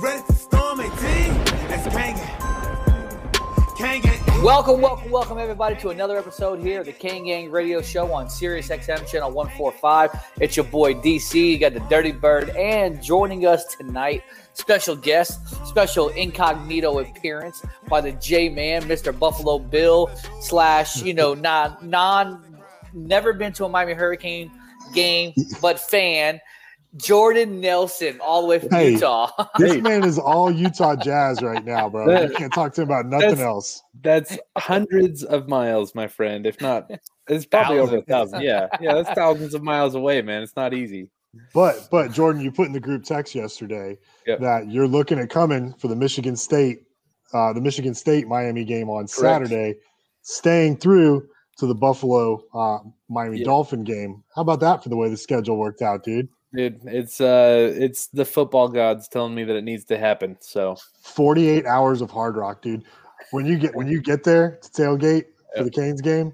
Ready to storm 18? That's. Kane gang. Welcome, welcome, welcome, everybody, to another episode here of the Kane Gang Radio Show on Sirius XM Channel 145. It's your boy DC. You got the Dirty Bird, and joining us tonight, special guest, special incognito appearance by the J Man, Mr. Buffalo Bill, slash, you know, non, non, never been to a Miami Hurricane game, but fan. Jordan Nelson, all the way from Hey. Utah. This man is all Utah Jazz right now, bro. You can't talk to him about nothing That's- else. That's hundreds of miles, my friend. If not, it's probably over a thousand. Yeah, yeah, that's thousands of miles away, man. It's not easy. But but Jordan, you put in the group text yesterday Yep. that you're looking at coming for the Michigan State, uh, the Michigan State Miami game on Saturday, staying through to the Buffalo uh, Miami Yeah. Dolphin game. How about that for the way the schedule worked out, dude? Dude, it's uh, it's the football gods telling me that it needs to happen. So 48 hours of hard rock, dude. When you get when you get there to tailgate for Yep. the Canes game,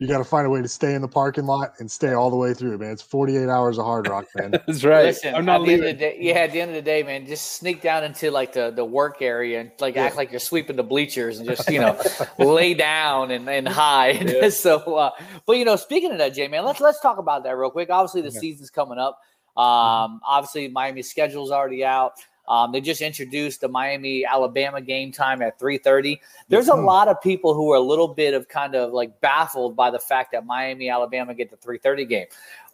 you got to find a way to stay in the parking lot and stay all the way through, man. It's 48 hours of hard rock, man. that's right. Listen, I'm not at the end of leaving. the day, yeah, at the end of the day, man, just sneak down into like the, the work area and like act like you're sweeping the bleachers and just you know lay down and, and hide. Yeah. so, uh, but you know, speaking of that, Jay, man, let's let's talk about that real quick. Obviously, the Okay. season's coming up. Um, obviously, Miami's schedule's already out. Um, they just introduced the Miami Alabama game time at 3:30. There's a Mhm. lot of people who are a little bit of kind of like baffled by the fact that Miami Alabama get the 3:30 game.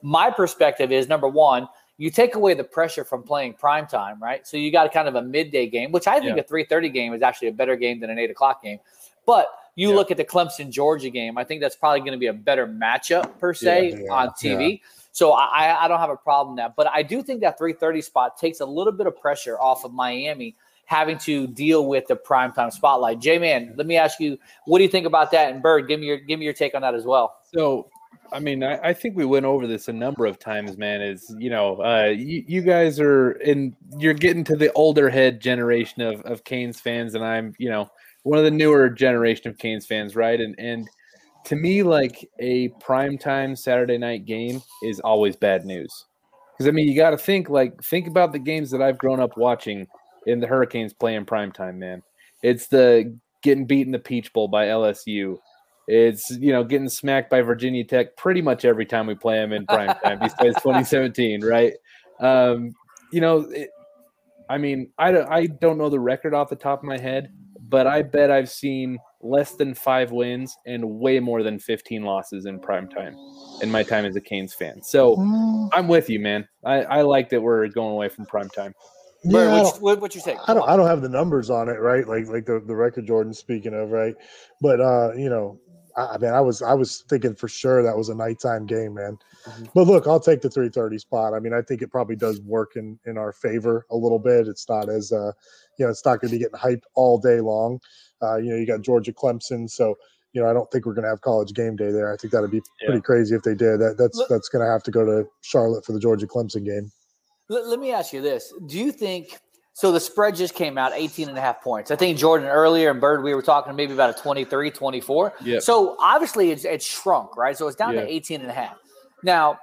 My perspective is number one, you take away the pressure from playing prime time, right? So you got kind of a midday game, which I think Yeah. a 3:30 game is actually a better game than an eight o'clock game. But you Yeah. look at the Clemson Georgia game, I think that's probably going to be a better matchup per se Yeah, on TV. So I, I don't have a problem that, but I do think that 3:30 spot takes a little bit of pressure off of Miami having to deal with the primetime spotlight. J man, let me ask you, what do you think about that? And Bird, give me your give me your take on that as well. So, I mean, I, I think we went over this a number of times, man. Is you know, uh, you, you guys are in, you're getting to the older head generation of of Canes fans, and I'm, you know, one of the newer generation of Canes fans, right? And and to me, like a primetime Saturday night game is always bad news, because I mean, you got to think like think about the games that I've grown up watching in the Hurricanes playing primetime, man. It's the getting beat in the Peach Bowl by LSU. It's you know getting smacked by Virginia Tech pretty much every time we play them in prime time, besides 2017, right? Um, you know, it, I mean, I don't, I don't know the record off the top of my head, but I bet I've seen less than five wins and way more than 15 losses in prime time in my time as a Canes fan. So Mm, I'm with you, man. I, I like that we're going away from prime time. Yeah, I what's, don't- what, what's your take? I don't I don't have the numbers on it, right? Like like the, the record Jordan speaking of, right? But uh, you know, I, I mean I was I was thinking for sure that was a nighttime game, man. Mhm. But look, I'll take the 330 spot. I mean, I think it probably does work in in our favor a little bit. It's not as uh, you know, it's not gonna be getting hyped all day long. Uh, you know, you got Georgia Clemson, so you know, I don't think we're gonna have college game day there. I think that'd be Yeah. pretty crazy if they did. That that's Look- that's gonna have to go to Charlotte for the Georgia Clemson game. Let, let me ask you this. Do you think so? The spread just came out 18 and a half points. I think Jordan earlier and Bird, we were talking maybe about a 23, 24. Yep. So obviously it's, it's shrunk, right? So it's down Yeah. to 18 and a half. Now,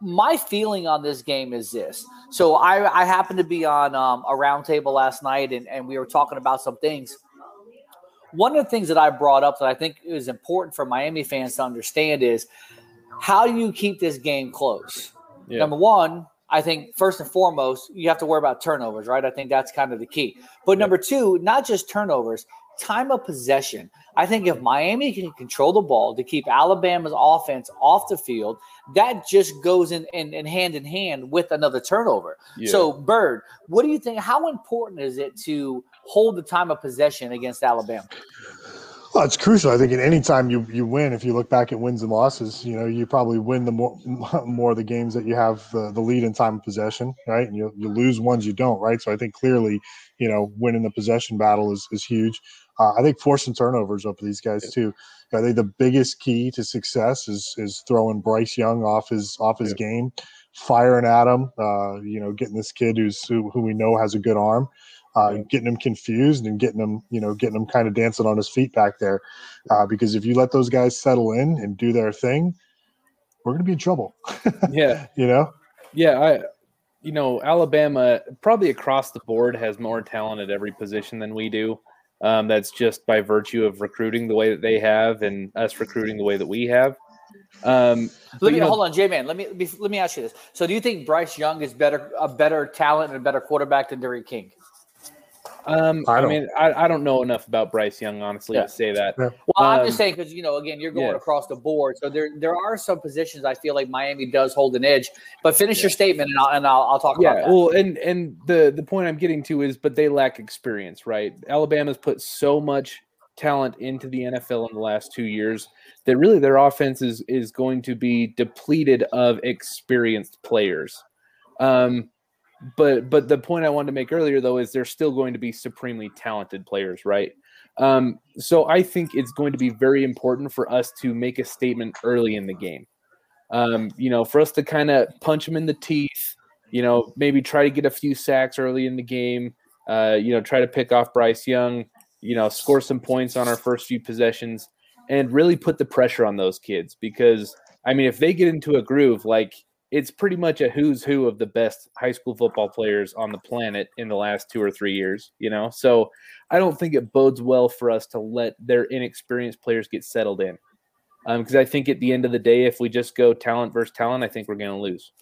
my feeling on this game is this. So I, I happened to be on um, a roundtable last night and, and we were talking about some things. One of the things that I brought up that I think is important for Miami fans to understand is how do you keep this game close? Yeah. Number one, I think first and foremost, you have to worry about turnovers, right? I think that's kind of the key. But number two, not just turnovers, time of possession. I think if Miami can control the ball to keep Alabama's offense off the field, that just goes in, in, in hand in hand with another turnover. Yeah. So, Bird, what do you think? How important is it to hold the time of possession against Alabama? Well, it's crucial. I think at any time you you win, if you look back at wins and losses, you know you probably win the more more of the games that you have the, the lead in time of possession, right? And you you lose ones you don't, right? So I think clearly, you know, winning the possession battle is is huge. Uh, I think forcing turnovers up for these guys too. I think the biggest key to success is is throwing Bryce Young off his off his yeah. game, firing at him. Uh, you know, getting this kid who's who, who we know has a good arm uh, getting him confused and getting him, you know, getting him kind of dancing on his feet back there. Uh, because if you let those guys settle in and do their thing, we're going to be in trouble. yeah. You know? Yeah. I, you know, Alabama probably across the board has more talent at every position than we do. Um, that's just by virtue of recruiting the way that they have and us recruiting the way that we have. Um, let me know, hold on, J man. Let me let me ask you this. So, do you think Bryce Young is better a better talent and a better quarterback than D'Eriq King? Um, I, I, mean, I, I don't know enough about Bryce Young, honestly, yeah. to say that. Yeah. Well, um, I'm just um, saying because you know, again, you're going yeah. across the board, so there there are some positions I feel like Miami does hold an edge. But finish your statement, and I'll and I'll, I'll talk yeah, about that. Well, and and the the point I'm getting to is, but they lack experience, right? Alabama's put so much talent into the NFL in the last two years that really their offense is is going to be depleted of experienced players. Um, but but the point I wanted to make earlier though is they're still going to be supremely talented players, right? Um, so I think it's going to be very important for us to make a statement early in the game. Um, you know, for us to kind of punch them in the teeth. You know, maybe try to get a few sacks early in the game. Uh, you know, try to pick off Bryce Young. You know, score some points on our first few possessions, and really put the pressure on those kids because I mean, if they get into a groove, like it's pretty much a who's who of the best high school football players on the planet in the last two or three years, you know? So I don't think it bodes well for us to let their inexperienced players get settled in. Because um, I think at the end of the day, if we just go talent versus talent, I think we're going to lose.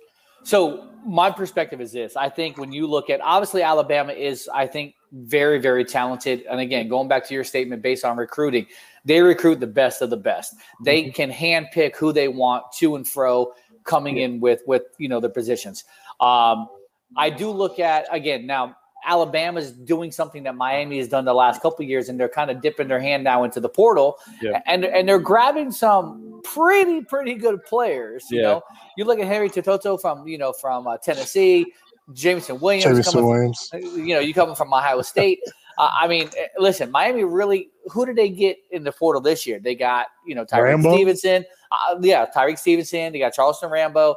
So my perspective is this: I think when you look at obviously Alabama is, I think, very very talented. And again, going back to your statement based on recruiting, they recruit the best of the best. They mm-hmm. can handpick who they want to and fro coming in with with you know the positions. Um, I do look at again now. Alabama's doing something that Miami has done the last couple years, and they're kind of dipping their hand now into the portal, yeah. and and they're grabbing some pretty pretty good players. You yeah. know, you look at Henry To'oTo'o from you know from uh, Tennessee, Jameson Williams, Jameson Williams. From, you know, you coming from Ohio State. Uh, I mean, eh, listen, Miami really. Who did they get in the portal this year? They got you know Tyrique Stevenson. Uh, yeah, Tyrique Stevenson. They got Charleston Rambo.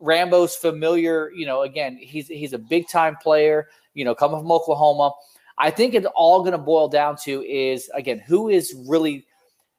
Rambo's familiar. You know, again, he's he's a big time player. You know, coming from Oklahoma. I think it's all going to boil down to is again who is really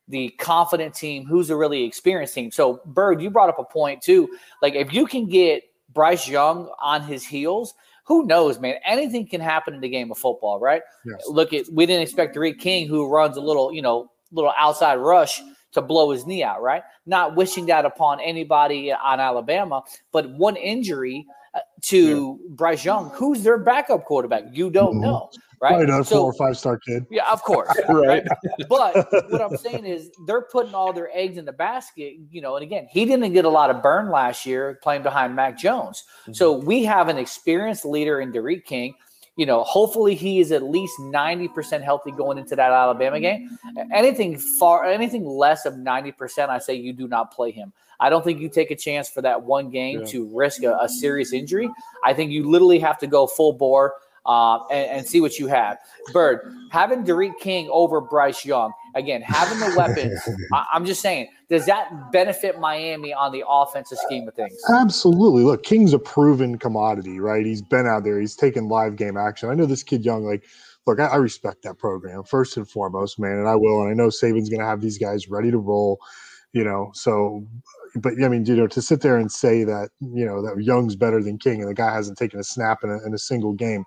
the confident team, who's a really experienced team. So, Bird, you brought up a point too. Like, if you can get Bryce Young on his heels, who knows, man? Anything can happen in the game of football, right? Yes. Look at we didn't expect Rick King, who runs a little, you know, little outside rush to blow his knee out, right? Not wishing that upon anybody on Alabama, but one injury uh, to yeah. Bryce Young, who's their backup quarterback? You don't mm-hmm. know right? Right, a so, four or five star kid. Yeah, of course. right. But what I'm saying is they're putting all their eggs in the basket, you know, and again, he didn't get a lot of burn last year playing behind Mac Jones. Mm-hmm. So we have an experienced leader in D'Eriq King. You know, hopefully he is at least 90% healthy going into that Alabama game. Anything far anything less of 90%, I say you do not play him. I don't think you take a chance for that one game yeah. to risk a, a serious injury. I think you literally have to go full bore uh, and, and, see what you have. Bird, having D'Eriq King over Bryce Young, again, having the weapons, I, am just saying, does that benefit Miami on the offensive scheme of things? Absolutely. Look, King's a proven commodity, right? He's been out there, he's taken live game action. I know this kid Young, like, look, I, I respect that program first and foremost, man, and I will. And I know Saban's going to have these guys ready to roll, you know, so but I mean, you know, to sit there and say that you know that Young's better than King and the guy hasn't taken a snap in a, in a single game,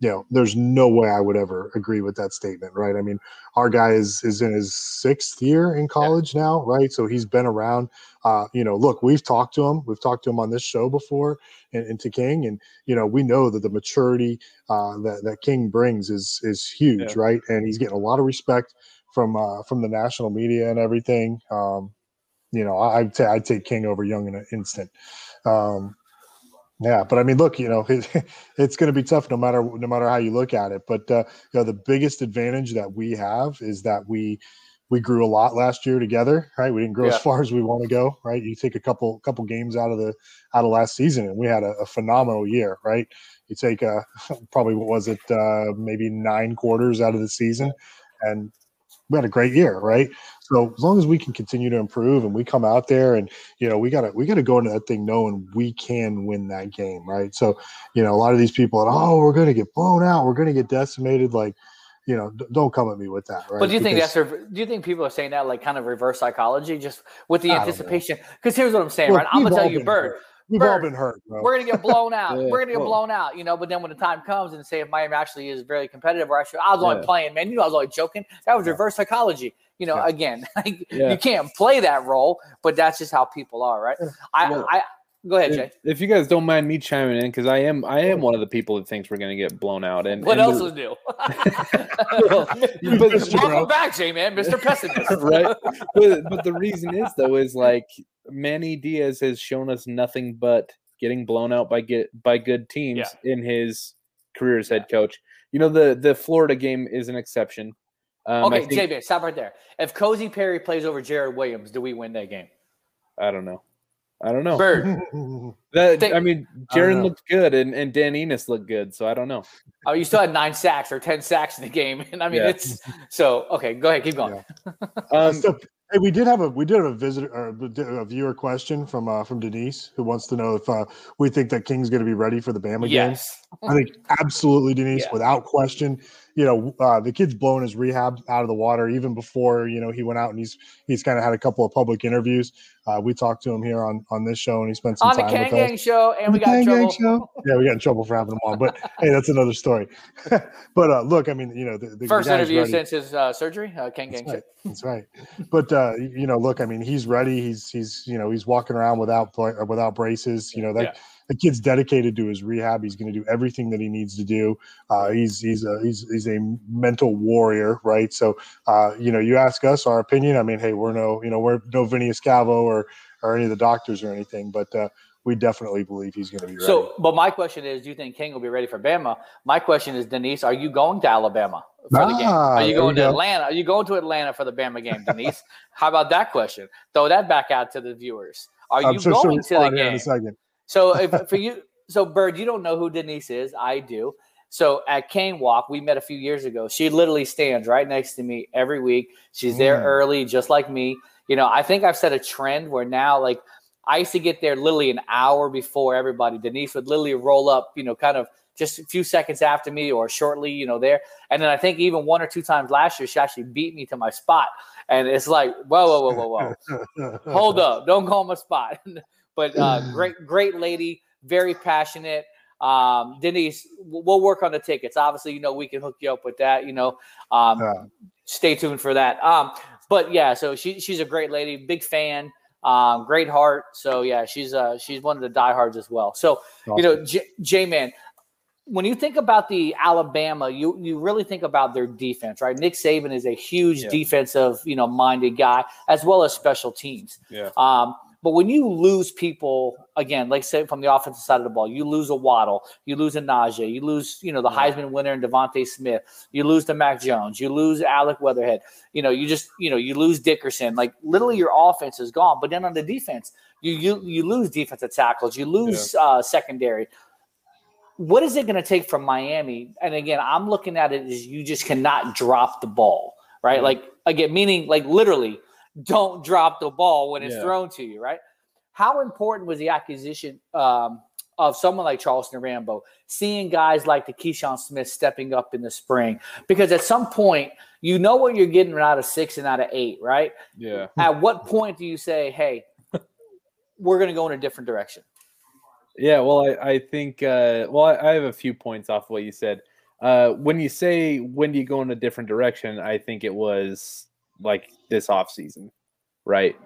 you know, there's no way I would ever agree with that statement, right? I mean, our guy is is in his sixth year in college yeah. now, right? So he's been around. Uh, you know, look, we've talked to him, we've talked to him on this show before, and, and to King, and you know, we know that the maturity uh, that that King brings is is huge, yeah. right? And he's getting a lot of respect from uh, from the national media and everything. Um, you know, I'd say I'd take King over Young in an instant. Um, yeah, but I mean, look, you know, it, it's going to be tough no matter no matter how you look at it. But uh, you know, the biggest advantage that we have is that we we grew a lot last year together, right? We didn't grow Yeah. as far as we want to go, right? You take a couple couple games out of the out of last season, and we had a, a phenomenal year, right? You take uh probably what was it, uh, maybe nine quarters out of the season, and we had a great year, right? So as long as we can continue to improve and we come out there and you know we gotta we gotta go into that thing knowing we can win that game, right? So you know a lot of these people, are, oh, we're gonna get blown out, we're gonna get decimated, like you know, don't come at me with that, right? But do you think Because- that's rev- do you think people are saying that like kind of reverse psychology, just with the I anticipation? Because here's what I'm saying, Look, right? I'm gonna tell you, Bird. hurt. We've all Bird, been hurt, bro. We're gonna get blown out. Yeah, we're gonna get blown out, you know. But then when the time comes and say if Miami actually is very competitive, or actually I was only Yeah. playing, man. You know, I was only joking. That was Yeah. reverse psychology. You know, Yeah. again, like, Yeah. you can't play that role, but that's just how people are, right? I, Well, I go ahead, Jay. If, if you guys don't mind me chiming in, because I am I am one of the people that thinks we're gonna get blown out. And What and else is new? but- Welcome back, Jay, man, Mr. Pessimist. right? But, but the reason is though is like Manny Diaz has shown us nothing but getting blown out by get by good teams in his career as head coach. You know the the Florida game is an exception. Um, okay, think- Jay, stop right there. If N'Kosi Perry plays over Jarren Williams, do we win that game? I don't know. I don't know. Bird. That Think- I mean, I Jarren know. looked good and, and Dan Enos looked good, so I don't know. Oh, you still had nine sacks or ten sacks in the game, and I mean Yeah. it's so okay. Go ahead, keep going. Um, So, hey, we did have a we did have a visitor or a viewer question from uh, from Denise who wants to know if uh, we think that King's going to be ready for the Bama game. Yes, I think absolutely, Denise, Yeah. without question. You know, uh, the kid's blown his rehab out of the water even before you know he went out and he's he's kind of had a couple of public interviews. Uh, we talked to him here on on this show and he spent some on the time Kang with us. Gang show, and On we got in Kang trouble. show? Yeah, we got in trouble for having him on, but hey, that's another story. but uh, look, I mean, you know, the, the First interview ready. since his uh, surgery. Uh, Kang Gang That's right. show. That's right. But uh, you know, look, I mean, he's ready. He's he's you know he's walking around without without braces. You know that Yeah. The kid's dedicated to his rehab. He's going to do everything that he needs to do. Uh, he's he's a he's he's a mental warrior, right? So uh, you know, you ask us our opinion. I mean, hey, we're no you know we're no Vinny Escavo or or any of the doctors or anything, but uh, we definitely believe he's going to be ready. So, but my question is, do you think King will be ready for Bama? My question is, Denise, are you going to Alabama for the game? Ah, Are you going to go. Atlanta? Are you going to Atlanta for the Bama game, Denise? How about that question? Throw that back out to the viewers. Are I'm you sure she'll going to the here in a second. So if for you, so Bird, you don't know who Denise is. I do. So at Cane Walk, we met a few years ago. She literally stands right next to me every week. She's there Mm. early, just like me. You know, I think I've set a trend where now, like, I used to get there literally an hour before everybody. Denise would literally roll up, you know, kind of just a few seconds after me or shortly, you know, there. And then I think even one or two times last year, she actually beat me to my spot. And it's like, whoa, whoa, whoa, whoa, whoa hold up don't call my spot but uh great great lady very passionate um denise we'll work on the tickets obviously you know we can hook you up with that you know um Yeah. stay tuned for that um but yeah so she, she's a great lady big fan um great heart so yeah she's uh she's one of the diehards as well so you know J- j-man when you think about the Alabama, you you really think about their defense, right? Nick Saban is a huge Yeah. defensive, you know, minded guy, as well as special teams. Yeah. Um, but when you lose people again, like say from the offensive side of the ball, you lose a Waddle, you lose a Najee, you lose, you know, the Heisman winner and DeVonta Smith, you lose to Mac Jones, you lose Alex Leatherwood, you know, you just, you know, you lose Dickerson. Like literally your offense is gone. But then on the defense, you you you lose defensive tackles, you lose uh, secondary what is it going to take from Miami? And again, I'm looking at it as you just cannot drop the ball, right? Mhm. Like again, meaning like literally, don't drop the ball when it's Yeah. thrown to you, right? How important was the acquisition um, of someone like Charleston Rambo, seeing guys like the Keyshawn Smith stepping up in the spring? Because at some point, you know what you're getting out of six and out of eight, right? Yeah. At what point do you say, "Hey, we're going to go in a different direction"? Yeah, well, I, I think, uh, well, I, I have a few points off what you said. Uh, when you say when do you go in a different direction, I think it was like this off season, right?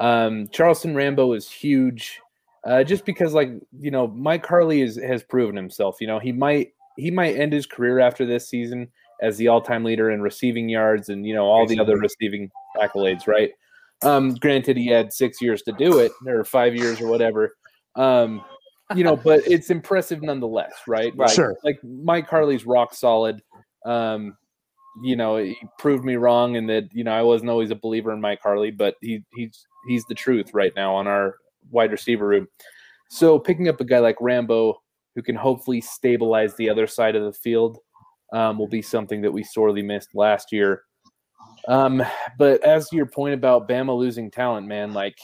Um, Charleston Rambo is huge, uh, just because, like you know, Mike Harley is, has proven himself. You know, he might he might end his career after this season as the all time leader in receiving yards and you know all the other receiving accolades, right? Um, granted, he had six years to do it, or five years, or whatever. Um, you know, but it's impressive nonetheless, right? Right. Sure. Like Mike Harley's rock solid. Um, you know, he proved me wrong and that, you know, I wasn't always a believer in Mike Harley, but he he's he's the truth right now on our wide receiver room. So picking up a guy like Rambo who can hopefully stabilize the other side of the field um, will be something that we sorely missed last year. Um, but as to your point about Bama losing talent, man, like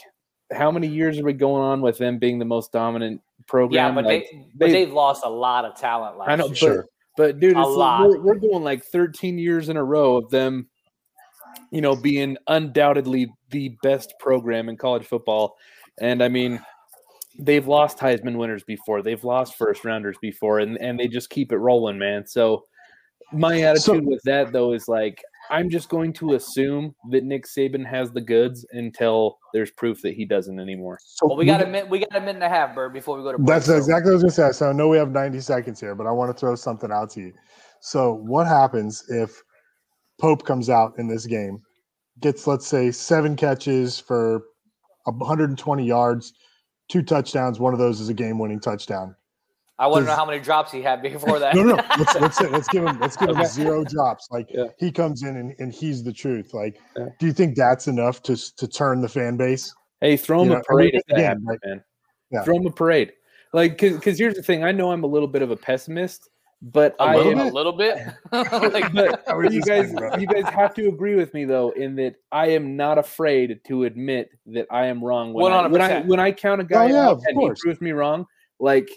how many years are we going on with them being the most dominant program? Yeah, but like, they, but they've lost a lot of talent last I know, year. Sure. But dude, it's like we're, we're going like 13 years in a row of them, you know, being undoubtedly the best program in college football. And I mean, they've lost Heisman winners before, they've lost first rounders before, and, and they just keep it rolling, man. So my attitude So- with that though is like I'm just going to assume that Nick Saban has the goods until there's proof that he doesn't anymore. So Well, we got a minute. We got a minute and a half, Bird, before we go to break. That's exactly what I was gonna say. So I know we have 90 seconds here, but I want to throw something out to you. So what happens if Pope comes out in this game, gets let's say seven catches for 120 yards, two touchdowns. One of those is a game-winning touchdown. I want to know how many drops he had before that. No, no, no. Let's, let's, say- let's give him let's give him zero drops. Like Yeah. he comes in and, and he's the truth. Like, Yeah. do you think that's enough to to turn the fan base? Hey, throw him You a know, I mean, parade again, happens, like- man. Yeah. Throw him a parade. Like, because here's the thing. I know I'm a little bit of a pessimist, but a I little, am, a little bit. like, but you guys, thinking about it. you guys have to agree with me though, in that I am not afraid to admit that I am wrong. When I, when I 100%. when I count a oh, guy Oh, yeah, out of and he proves me wrong, like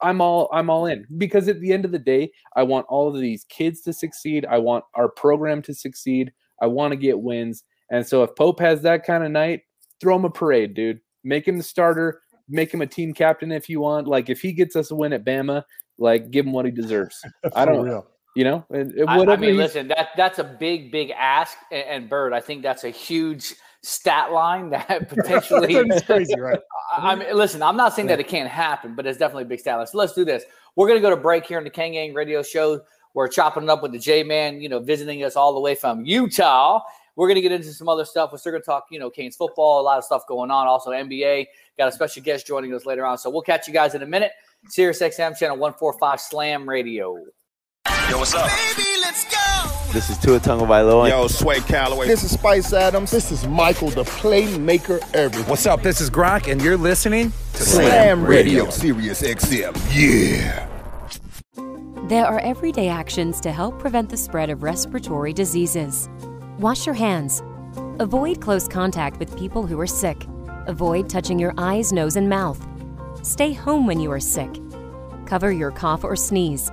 I'm all I'm all in because at the end of the day, I want all of these kids to succeed. I want our program to succeed. I want to get wins. And so if Pope has that kind of night, throw him a parade, dude. Make him the starter. Make him a team captain if you want. Like if he gets us a win at Bama, like give him what he deserves. I don't, real. you know, and, and I, I mean, listen, that that's a big, big ask. And, and Bird, I think that's a huge stat line that potentially. it's crazy, right? I I mean, listen, I'm not saying that it can't happen, but it's definitely a big stat line. So let's do this. We're going to go to break here on the Kang Gang Radio Show. We're chopping it up with the J Man, you know, visiting us all the way from Utah. We're going to get into some other stuff. We're still going to talk, you know, Canes football, a lot of stuff going on. Also, NBA. Got a special guest joining us later on. So we'll catch you guys in a minute. Sirius XM channel 145 Slam Radio. Yo, what's up? This is Tua Tagovailoa. Yo, Sway Calloway. This is Spice Adams. This is Michael, the playmaker everything. What's up? This is Grok, and you're listening to Slam Radio. Sirius XM. Yeah. There are everyday actions to help prevent the spread of respiratory diseases. Wash your hands. Avoid close contact with people who are sick. Avoid touching your eyes, nose, and mouth. Stay home when you are sick. Cover your cough or sneeze.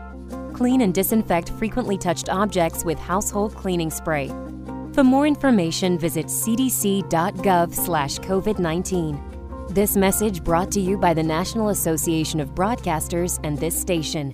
Clean and disinfect frequently touched objects with household cleaning spray. For more information, visit cdc.gov/covid19. This message brought to you by the National Association of Broadcasters and this station.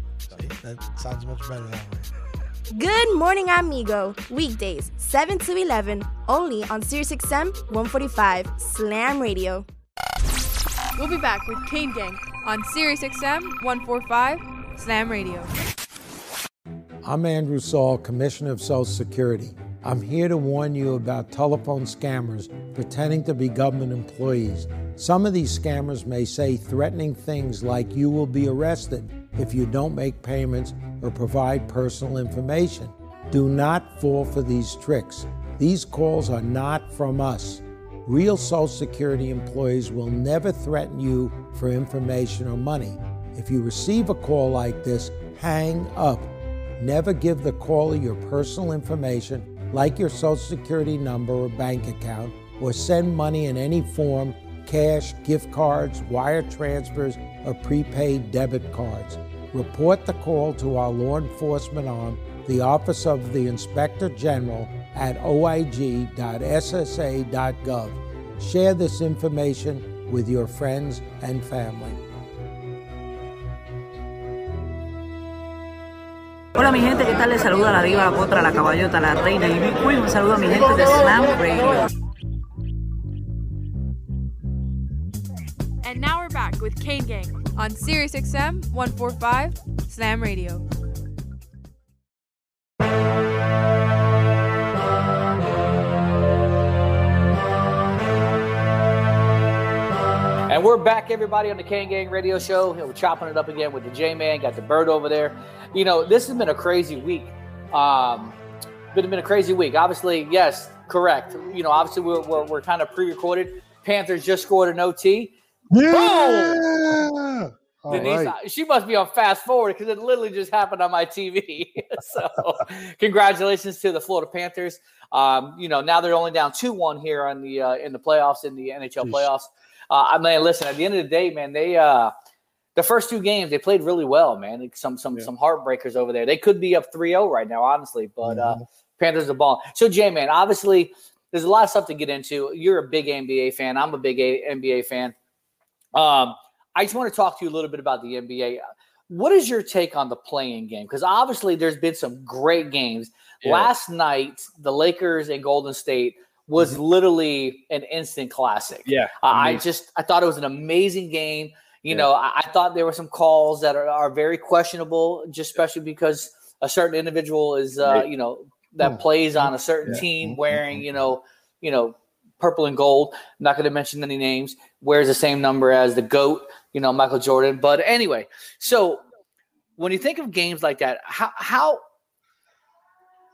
See? That sounds much better that way. Good morning, amigo. Weekdays, 7 to 11, only on SiriusXM 145 Slam Radio. We'll be back with Kane Gang on Sirius XM 145 Slam Radio. I'm Andrew Saul, Commissioner of Social Security. I'm here to warn you about telephone scammers pretending to be government employees. Some of these scammers may say threatening things like you will be arrested if you don't make payments or provide personal information. Do not fall for these tricks. These calls are not from us. Real Social Security employees will never threaten you for information or money. If you receive a call like this, hang up. Never give the caller your personal information, like your Social Security number or bank account, or send money in any form cash, gift cards, wire transfers, or prepaid debit cards. Report the call to our law enforcement arm, the Office of the Inspector General, at oig.ssa.gov. Share this information with your friends and family. Hola mi gente, ¿qué tal? Les saluda la diva, la potra, la caballota, la reina y Big Queen. Un saludo a mi gente de Slam Radio. And now we're back with Kane Gang on Sirius XM 145 Slam Radio. And we're back, everybody, on the Kane Gang Radio Show. We're chopping it up again with the J Man. Got the bird over there. You know, this has been a crazy week. Um, been been a crazy week. Obviously, yes, correct. You know, obviously we're we're, we're kind of pre-recorded. Panthers just scored an OT. Yeah. All Denise, right. she must be on fast forward because it literally just happened on my TV. so, congratulations to the Florida Panthers. Um, you know, now they're only down two one here on the uh, in the playoffs in the NHL playoffs. Uh, I mean, listen, at the end of the day, man, they uh, the first two games they played really well, man. Like some some some heartbreakers over there. They could be up 3-0 right now, honestly, but uh, Panthers are ball. So, J man, obviously, there's a lot of stuff to get into. You're a big NBA fan. I'm a big a- NBA fan. Um, I just want to talk to you a little bit about the NBA. What is your take on the play-in game? Because obviously, there's been some great games. Yeah. Last night, the Lakers and Golden State was literally an instant classic. Yeah, I I just I thought it was an amazing game. You Yeah. know, I, I thought there were some calls that are, are very questionable, just especially because a certain individual is, uh, you know, that plays on a certain Yeah. team wearing, you know, you know, purple and gold. I'm not going to mention any names. Wears the same number as the goat, you know, Michael Jordan. But anyway, so when you think of games like that, how how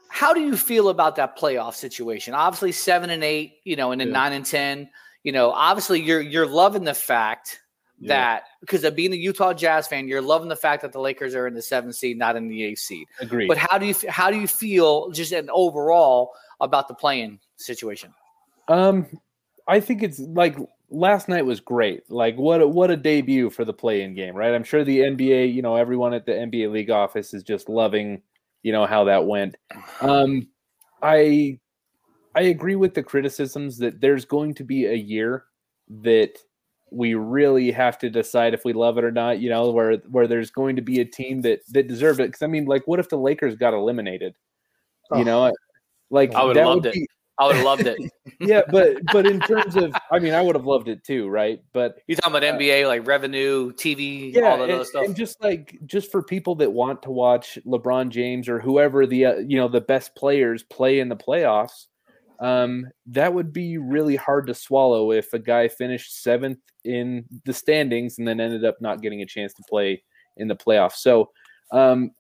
how do you feel about that playoff situation? Obviously, seven and eight, you know, and then Yeah. nine and ten. You know, obviously, you're you're loving the fact Yeah. that because of being a Utah Jazz fan, you're loving the fact that the Lakers are in the seventh seed, not in the eighth seed. Agreed. But how do you how do you feel just an overall about the play-in situation? Um, I think it's like last night was great. Like what a, what a debut for the play-in game, right? I'm sure the NBA, you know, everyone at the NBA league office is just loving, you know, how that went. Um, I I agree with the criticisms that there's going to be a year that we really have to decide if we love it or not. You know, where where there's going to be a team that that deserved it. Because I mean, like, what if the Lakers got eliminated? You Oh. know, like I would that have loved it. I would have loved it. yeah, but but in terms of, I mean, I would have loved it too, right? But You're talking about NBA, like revenue, TV, yeah, all of and, stuff. and just like just for people that want to watch LeBron James or whoever the uh, you know the best players play in the playoffs, um, that would be really hard to swallow if a guy finished seventh in the standings and then ended up not getting a chance to play in the playoffs. So. Um,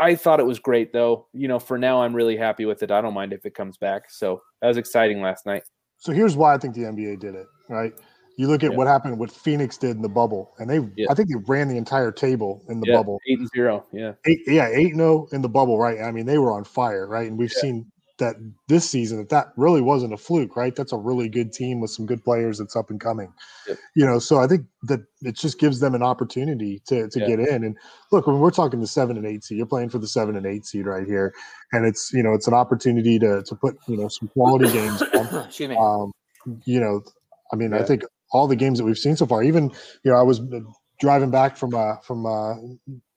I thought it was great though. You know, for now I'm really happy with it. I don't mind if it comes back. So that was exciting last night. So here's why I think the NBA did it, right? You look at Yeah. what happened, what Phoenix did in the bubble, and they, Yeah. I think they ran the entire table in the yeah, bubble. eight and zero. Yeah. Eight, yeah, eight zero oh in the bubble, right? I mean, they were on fire, right? And we've seen that this season that that really wasn't a fluke, right? That's a really good team with some good players that's up and coming. Yep. You know, so I think that it just gives them an opportunity to to Yeah. get in. And look, when we're talking the seven and eight seed, you're playing for the seven and eight seed right here, and it's you know it's an opportunity to to put you know some quality games. on. Excuse me. Um, you know, I mean, I think all the games that we've seen so far, even you know, I was driving back from uh from uh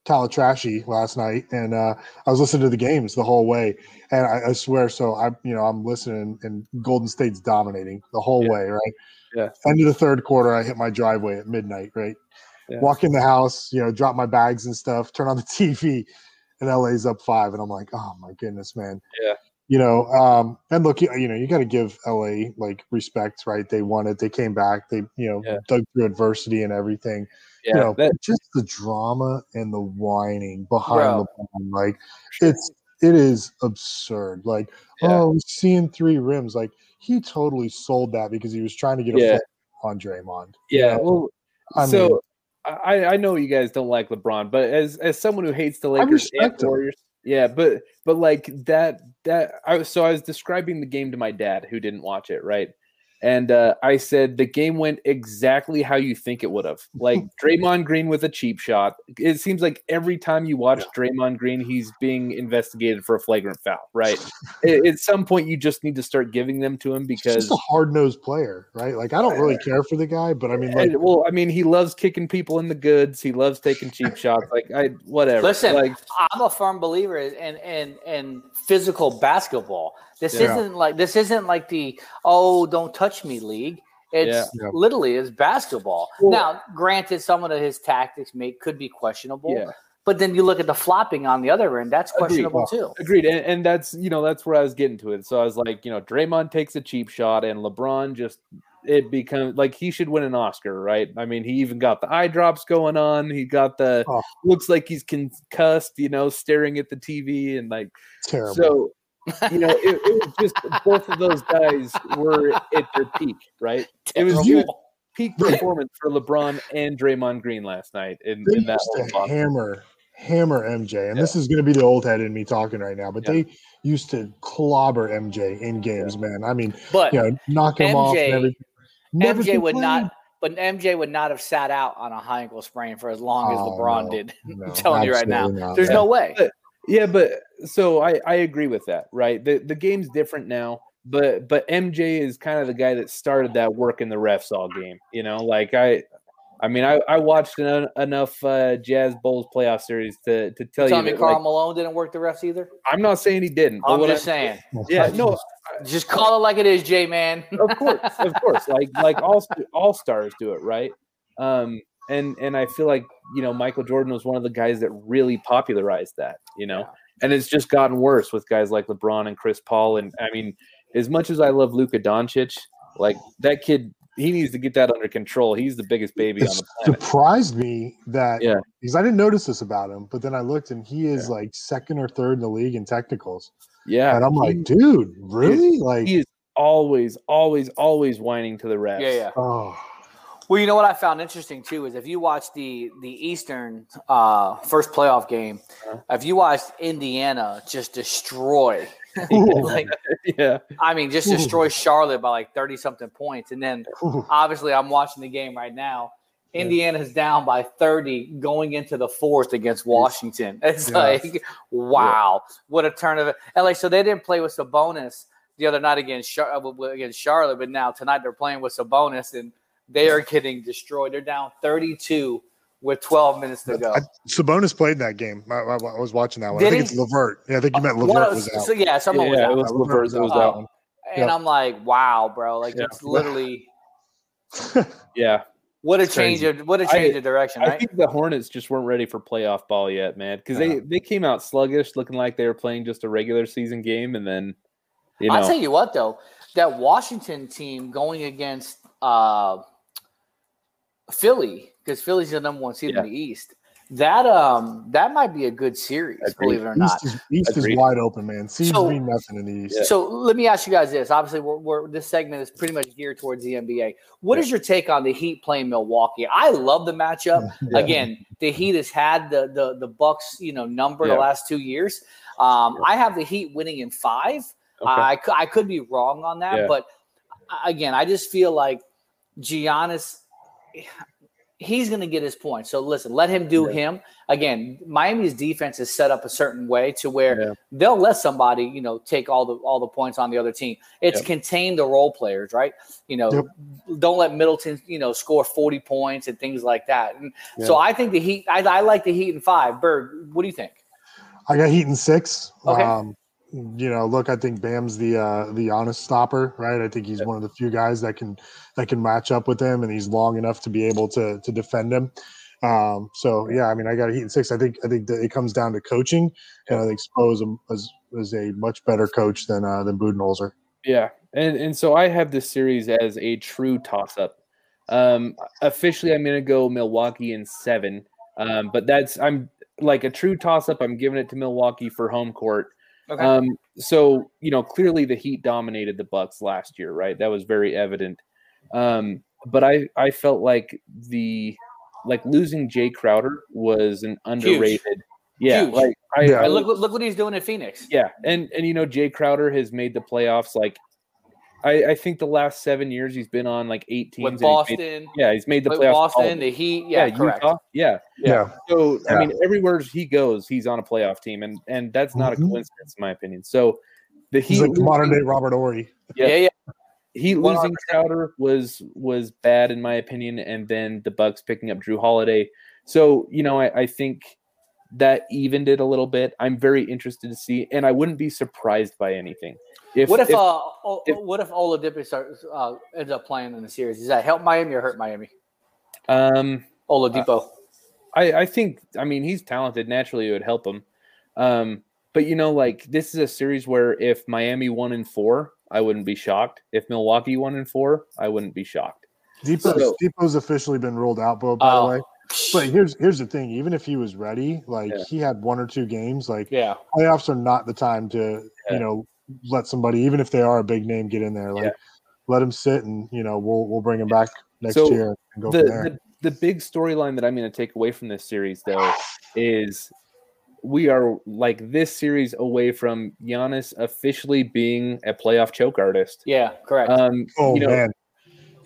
Calatrashy last night, and uh, I was listening to the games the whole way, and I, I swear, so I you know I'm listening, and Golden State's dominating the whole Yeah. way, right? Yeah. End of the third quarter, I hit my driveway at midnight, right? Yeah. Walk in the house, you know, drop my bags and stuff, turn on the TV, and LA's up five, and I'm like, oh my goodness, man Yeah. you know um and look you, you know you got to give la like respect right they won it they came back they you know Yeah. dug through adversity and everything Yeah. you know that- just the drama and the whining behind Bro. LeBron, like it's it is absurd like Yeah. oh seeing three rims like he totally sold that because he was trying to get a Yeah. foot on Draymond yeah. Well, I so mean- I, I know you guys don't like LeBron, but as as someone who hates the Lakers and. Warriors, yeah, but but like that that I was so I was describing the game to my dad who didn't watch it, right? And uh, I said the game went exactly how you think it would have. Like Draymond Green with a cheap shot. It seems like every time you watch Draymond Green, he's being investigated for a flagrant foul. Right. at, at some point, you just need to start giving them to him He's because just a hard nosed player, right? Like I don't really care for the guy, but I mean, like, and, well, I mean, he loves kicking people in the goods. He loves taking cheap shots. Like I, whatever. Listen, like I'm a firm believer in in in physical basketball. This Yeah. isn't like this isn't like the oh don't touch me league. It's Yeah. Yeah. literally is basketball. Well- now, granted, some of his tactics may could be questionable. Yeah. But then you look at the flopping on the other end, that's questionable too. Agreed, and, and that's you know that's where I was getting to it. So I was like, you know, Draymond takes a cheap shot, and LeBron just it becomes like he should win an Oscar, right? I mean, he even got the eye drops going on. He got the Oh. looks like he's concussed, you know, staring at the TV and like Terrible. So you know, it, it was just both of those guys were at their peak, right? It was just Terrible. peak performance for LeBron and Draymond Green last night in, they in that used to hammer hammer MJ, and this is going to be the old head in me talking right now. But they used to clobber MJ in games, man. I mean, But you know, knock him off and MJ everything. Never MJ would complained. not, but MJ would not have sat out on a high ankle sprain for as long as Oh, LeBron no, did. no, I'm telling you right now, not, there's yeah. no way. But- yeah, but so I I agree with that, right? The the game's different now, but but MJ is kind of the guy that started that work in the refs all game. You know, like I. I mean, I, I watched en- enough uh, Jazz Bulls playoff series to, to tell you. Me, Karl like, Malone didn't work the refs either. I'm not saying he didn't. I'm just I'm- saying. Yeah, no, Just call it like it is, J man. of course, of course. Like like all all stars do it, right? Um, and and I feel like you know Michael Jordan was one of the guys that really popularized that, you know, and it's just gotten worse with guys like LeBron and Chris Paul. And I mean, as much as I love Luka Doncic, like that kid, he needs to get that under control. He's the biggest baby on the planet. surprised me that Yeah. because I didn't notice this about him, but then I looked and he is like second or third in the league in technicals. Yeah, and I'm like, dude, really? Like, he is always, always, always whining to the refs. Yeah, yeah. oh, Well, you know what I found interesting too is if you watch the the Eastern uh, first playoff game, Uh-huh. if you watched Indiana just destroy, like yeah, I mean, just destroy Charlotte by like thirty something points, and then obviously I'm watching the game right now. Indiana's down by 30 going into the fourth against Washington. It's Yeah. like, wow, what a turn of it. And like, so they didn't play with Sabonis the other night against Char- uh, against Charlotte, but now tonight they're playing with Sabonis and they are getting destroyed. They're down 32 with 12 minutes to go. I, Sabonis played in that game. I, I- I was watching that one. I think he? it's Levert. Yeah, I think you meant One Levert of- was out. So yeah, someone was Yeah, out. it was Levert Levert was that was out. out. Um, and Yep. I'm like, wow, bro, like Yeah. it's literally Yeah. what a It's change crazy. of what a change I- of direction, I right? think the Hornets just weren't ready for playoff ball yet, man. Because they they came out sluggish, looking like they were playing just a regular season game, and then you know, I'll tell you what though, that Washington team going against uh Philly, because Philly's the number one seed Yeah. in the East. That um that might be a good series, believe it or not. East is, East is wide open, man. Seeds So- mean nothing in the East. So let me ask you guys this. Obviously, we're, we're this segment is pretty much geared towards the NBA. What is your take on the Heat playing Milwaukee? I love the matchup. Yeah. Again, the Heat has had the the the Bucks, you know, number the last two years. Um, I have the Heat winning in five. Okay. I cou- I could be wrong on that, Yeah. but uh, again, I just feel like Giannis. He's going to get his point. So listen, let him do Yeah. him. Again, Miami's defense is set up a certain way to where Yeah. they'll let somebody, you know, take all the all the points on the other team. It's Yep. contain the role players, right? You know, Yep. don't let Middleton, you know, score 40 points and things like that. And so I think the Heat I, I like the Heat in 5. Bird, what do you think? I got Heat in six. Okay. Um, you know, look, I think Bam's the uh, the Giannis stopper, right? I think he's one of the few guys that can that can match up with him, and he's long enough to be able to to defend him. Um, so yeah, I mean, I got a Heat in six. I think I think that it comes down to coaching, and I think Spo's a- is, is a much better coach than uh, than Budenholzer. Yeah, and and so I have this series as a true toss up. Um, officially, I'm going to go Milwaukee in seven, um, but that's I'm like a true toss up. I'm giving it to Milwaukee for home court. Okay. Um, so you know, clearly the Heat dominated the Bucks last year, right? That was very evident. Um, but I I felt like the like losing Jae Crowder was an underrated. Yeah, Huge. like I, Yeah. I look look what he's doing at Phoenix. yeah, and and you know Jae Crowder has made the playoffs like I, I think the last seven years he's been on like eight teams. With and he's made- Boston, yeah, he's made the with playoffs. Boston, all- the Heat, yeah, correct. Utah, yeah, Yeah. So I mean, everywhere he goes, he's on a playoff team, and and that's not Mhm. a coincidence in my opinion. So the Heat He's like the modern day Robert Horry. yeah, Yeah, yeah. He losing Crowder was was bad in my opinion, and then the Bucks picking up Jrue Holiday. So you know, I, I think that evened it a little bit. I'm very interested to see, and I wouldn't be surprised by anything. If what if, if- uh, O- what if Oladipo starts uh, ends up playing in the series? Does that help Miami or hurt Miami? um Oladipo. I, I think I mean he's talented. Naturally, it would help him. Um, but you know, like this is a series where if Miami won in four, I wouldn't be shocked. If Milwaukee won in four, I wouldn't be shocked. Dipo's, So- Dipo's officially been ruled out, Bo, by Oh. the way. But here's here's the thing: even if he was ready, like Yeah. he had one or two games, like Yeah. playoffs are not the time to Yeah. you know let somebody, even if they are a big name, get in there. Like Yeah. let him sit, and you know we'll we'll bring him back next So, year and go the, from there. the the big storyline that I'm going to take away from this series, though, is we are like this series away from Giannis officially being a playoff choke artist. Yeah, correct. Um, oh you know, man,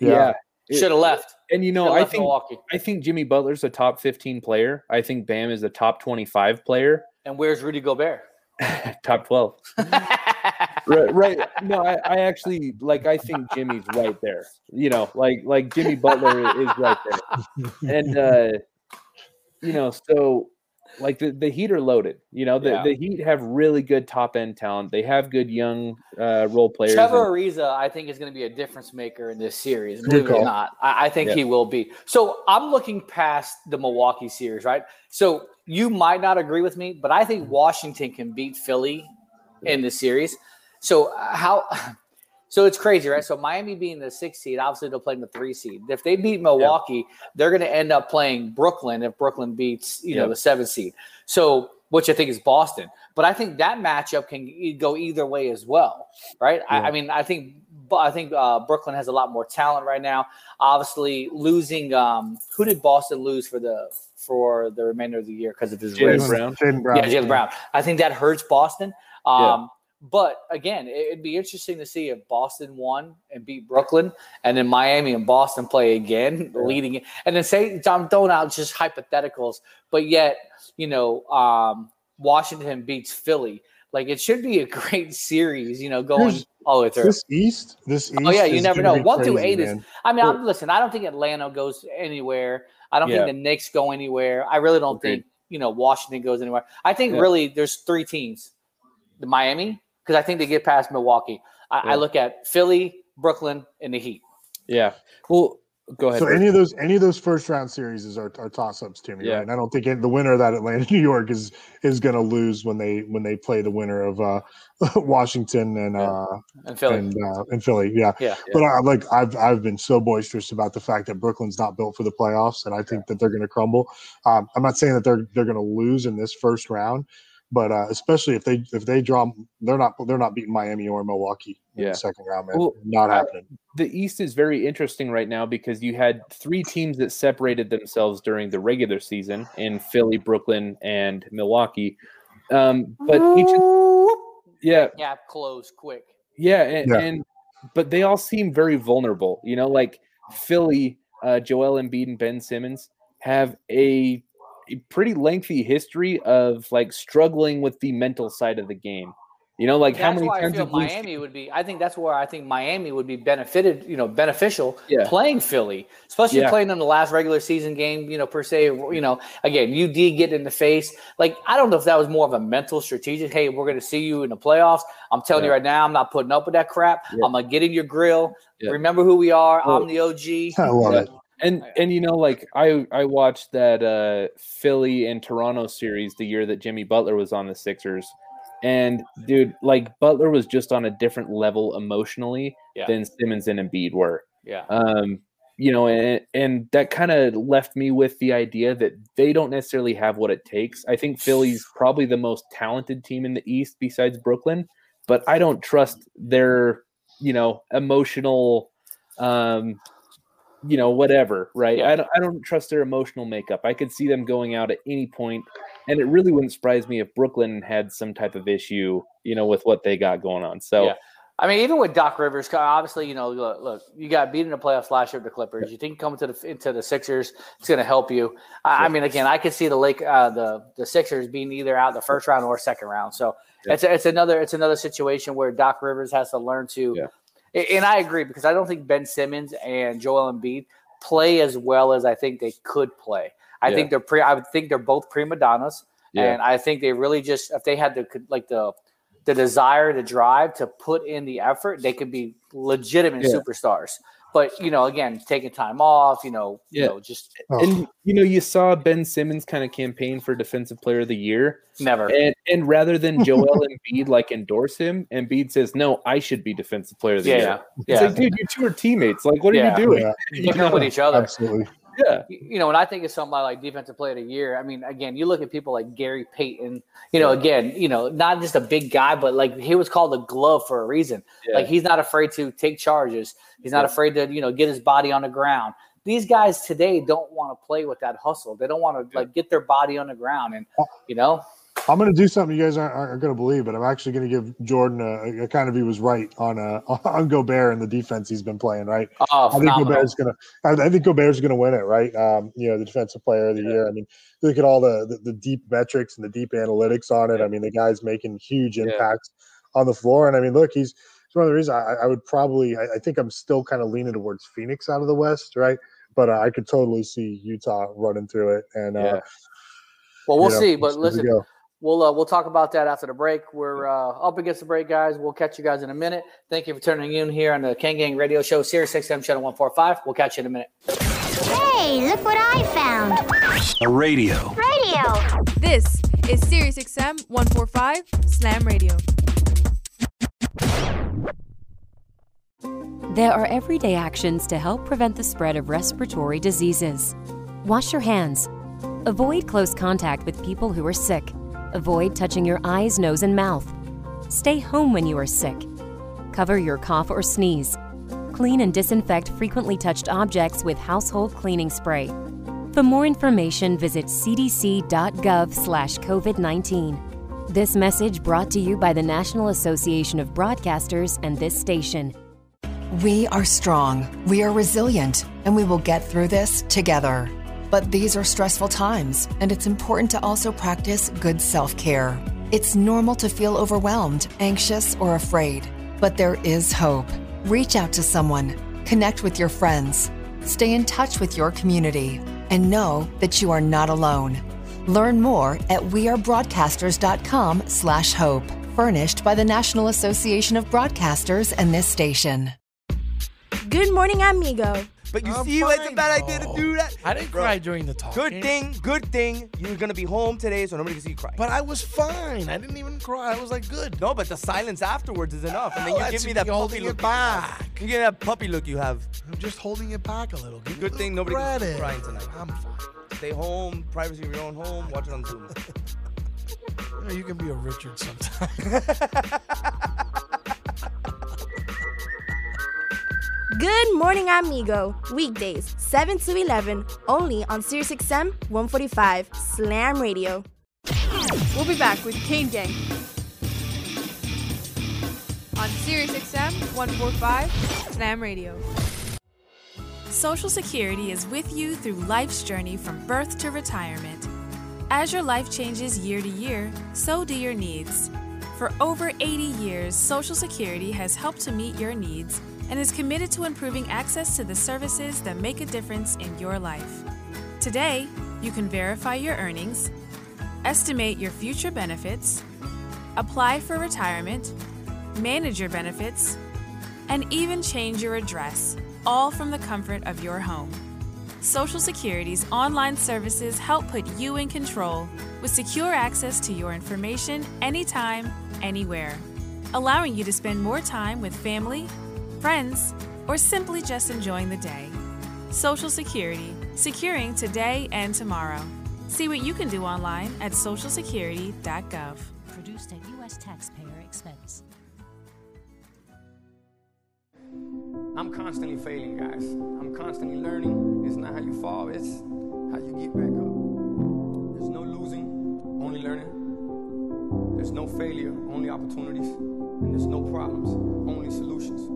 yeah. It- Should have left. And you know, Should've I think Milwaukee. I think Jimmy Butler's a top 15 player. I think Bam is a top 25 player, And where's Rudy Gobert? top 12. right, right. No, I, I actually like I think Jimmy's right there. You know, like like Jimmy Butler is right there. And uh you know, so like the, the Heat are loaded. You know, the, Yeah. the Heat have really good top end talent. They have good young uh role players. Trevor and- Ariza, I think, is going to be a difference maker in this series. Believe it or not, I, I think he will be. So I'm looking past the Milwaukee series, right? So you might not agree with me, but I think Washington can beat Philly in the series. So uh, how? So it's crazy, right? So Miami being the sixth seed, obviously they'll play the three seed. If they beat Milwaukee, they're going to end up playing Brooklyn if Brooklyn beats you know the seventh seed. So which I think is Boston. But I think that matchup can go either way as well, right? I, I mean, I think. I think uh, Brooklyn has a lot more talent right now. Obviously, losing um, who did Boston lose for the for the remainder of the year because of his Jalen? Brown. Brown. Yeah, Jalen Brown. I think that hurts Boston. Um. But again, it- it'd be interesting to see if Boston won and beat Brooklyn, and then Miami and Boston play again, leading it, and then say I'm throwing out just hypotheticals, but yet you know um, Washington beats Philly. Like it should be a great series, you know, going all the way through. This East, this East. Oh yeah, you never know. One through crazy, eight is. I mean, I'm, listen. I don't think Atlanta goes anywhere. I don't Yeah. think the Knicks go anywhere. I really don't Agreed. think you know Washington goes anywhere. I think Yeah. really there's three teams: the Miami, because I think they get past Milwaukee. I, I look at Philly, Brooklyn, and the Heat. Yeah. Well, go ahead. So Bert. any of those any of those first round series are, are toss ups to me, Yeah. right? And I don't think any- the winner of that Atlanta New York is is going to lose when they when they play the winner of uh, Washington and Yeah. uh, And Philly, and uh, and Philly. Yeah, yeah, but I, like I've I've been so boisterous about the fact that Brooklyn's not built for the playoffs, and I think that they're going to crumble. Um, I'm not saying that they're they're going to lose in this first round, but uh, especially if they if they draw, they're not they're not beating Miami or Milwaukee in Yeah. the second round, man. Well, not uh, happening. the East is very interesting right now because you had three teams that separated themselves during the regular season in Philly, Brooklyn, and Milwaukee. Um, but each, yeah, yeah, close quick. yeah, and, Yeah. and but they all seem very vulnerable. You know, like Philly, uh, Joel Embiid and Ben Simmons have a, a pretty lengthy history of like struggling with the mental side of the game. You know, like how many why I feel have we Miami would be. I think that's where I think Miami would be benefited. You know, beneficial Yeah. playing Philly, especially Yeah. playing them the last regular season game. You know, per se. You know, again, UD get in the face. Like I don't know if that was more of a mental strategic. Hey, we're going to see you in the playoffs. I'm telling you right now, I'm not putting up with that crap. Yeah. I'm gonna get in your grill. Yeah. Remember who we are. Well, I'm the OG. I love Yeah. it. And and you know, like I I watched that uh Philly and Toronto series the year that Jimmy Butler was on the Sixers. And dude, like Butler was just on a different level emotionally Yeah. than Simmons and Embiid were. Yeah. Um, you know, and and that kind of left me with the idea that they don't necessarily have what it takes. I think Philly's probably the most talented team in the East besides Brooklyn, but I don't trust their, you know, emotional um you know, whatever, right? Yeah. I don't I don't trust their emotional makeup. I could see them going out at any point, and it really wouldn't surprise me if Brooklyn had some type of issue, you know, with what they got going on. So Yeah. I mean, even with Doc Rivers, obviously, you know, look, look you got beat in the playoffs last year with the Clippers. You think coming to the into the Sixers, it's going to help you. I, I, mean, again, I could see the Lake, uh, the the Sixers being either out the first round or second round. So yeah. it's it's another it's another situation where Doc Rivers has to learn to. Yeah. And I agree because I don't think Ben Simmons and Joel Embiid play as well as I think they could play. I yeah. think they're pre. I would think they're both prima donnas, and I think they really just if they had the like the the desire, the drive to put in the effort, they could be legitimate yeah. superstars. But you know, again, taking time off, you know, yeah. you know, just oh. and you know, you saw Ben Simmons kind of campaign for Defensive Player of the Year. Never. And and rather than Joel Embiid like endorse him, Embiid says, "No, I should be Defensive Player of the yeah, Year." Yeah. It's yeah. like, dude, you two are teammates. Like, what are you doing? Yeah. You with each other. Absolutely. Yeah. You know, when I think of somebody like defensive player of the year, I mean, again, you look at people like Gary Payton, you know, again, you know, not just a big guy, but like he was called a glove for a reason. Yeah. Like he's not afraid to take charges. He's not yeah. afraid to, you know, get his body on the ground. These guys today don't want to play with that hustle. They don't want to like get their body on the ground and, you know, I'm going to do something you guys aren't, aren't going to believe, but I'm actually going to give Jordan a, a, kind of he was right on uh, on Gobert and the defense he's been playing. Right, oh, I think Gobert's going to. I, think Gobert's going to win it. Right, um, you know, the defensive player of the yeah. year. I mean, look at all the, the, the deep metrics and the deep analytics on it. Yeah. I mean, the guy's making huge impacts yeah. on the floor, and I mean, look, he's. It's one of the reasons I, I would probably. I, I, think I'm still kind of leaning towards Phoenix out of the West, right? But uh, I could totally see Utah running through it, and. Uh, well, we'll know, see. But listen, We'll uh, we'll talk about that after the break. We're uh, up against the break, guys. We'll catch you guys in a minute. Thank you for tuning in here on the Kane Gang Radio Show, Sirius XM Channel One Four Five. We'll catch you in a minute. Hey, look what I found! A radio. Radio. This is Sirius XM One Four Five Slam Radio. There are everyday actions to help prevent the spread of respiratory diseases. Wash your hands. Avoid close contact with people who are sick Avoid touching your eyes, nose, and mouth. Stay home when you are sick. Cover your cough or sneeze. Clean and disinfect frequently touched objects with household cleaning spray. For more information, visit cdc.gov/covid19. This message brought to you by the National Association of Broadcasters and this station. We are strong, we are resilient, and we will get through this together. But these are stressful times, and it's important to also practice good self care. It's normal to feel overwhelmed, anxious, or afraid, but there is hope. Reach out to someone, connect with your friends, stay in touch with your community, and know that you are not alone. Learn more at wearebroadcasters.com slash hope, furnished by the National Association of Broadcasters and this station. Good morning, amigo. But you I'm see why it's a bad idea to do that? I didn't Bro, cry during the talk. Good thing, good thing you're gonna be home today, so nobody can see you cry. But I was fine. I didn't even cry. I was like, good. No, but the silence afterwards is enough, and then you give me that puppy look. back. You get that puppy look you have. I'm just holding it back a little. Give Good a thing little nobody can see you crying tonight. I'm fine. Stay home, privacy of your own home. Watch it on Zoom. You, know, you can be a Richard sometime. Good morning, amigo. Weekdays, 7 to 11, only on SiriusXM 145 Slam Radio. We'll be back with Kane Gang on Sirius XM 145 Slam Radio. Social Security is with you through life's journey from birth to retirement. As your life changes year to year, so do your needs. For over 80 years, Social Security has helped to meet your needs and is committed to improving access to the services that make a difference in your life. Today, you can verify your earnings, estimate your future benefits, apply for retirement, manage your benefits, and even change your address, all from the comfort of your home. Social Security's online services help put you in control with secure access to your information anytime, anywhere, allowing you to spend more time with family, friends, or simply just enjoying the day. Social Security, securing today and tomorrow. See what you can do online at socialsecurity.gov. Produced at U.S. taxpayer expense. I'm constantly failing, guys. I'm constantly learning. It's not how you fall, it's how you get back up. There's no losing, only learning. There's no failure, only opportunities. and there's no problems, only solutions.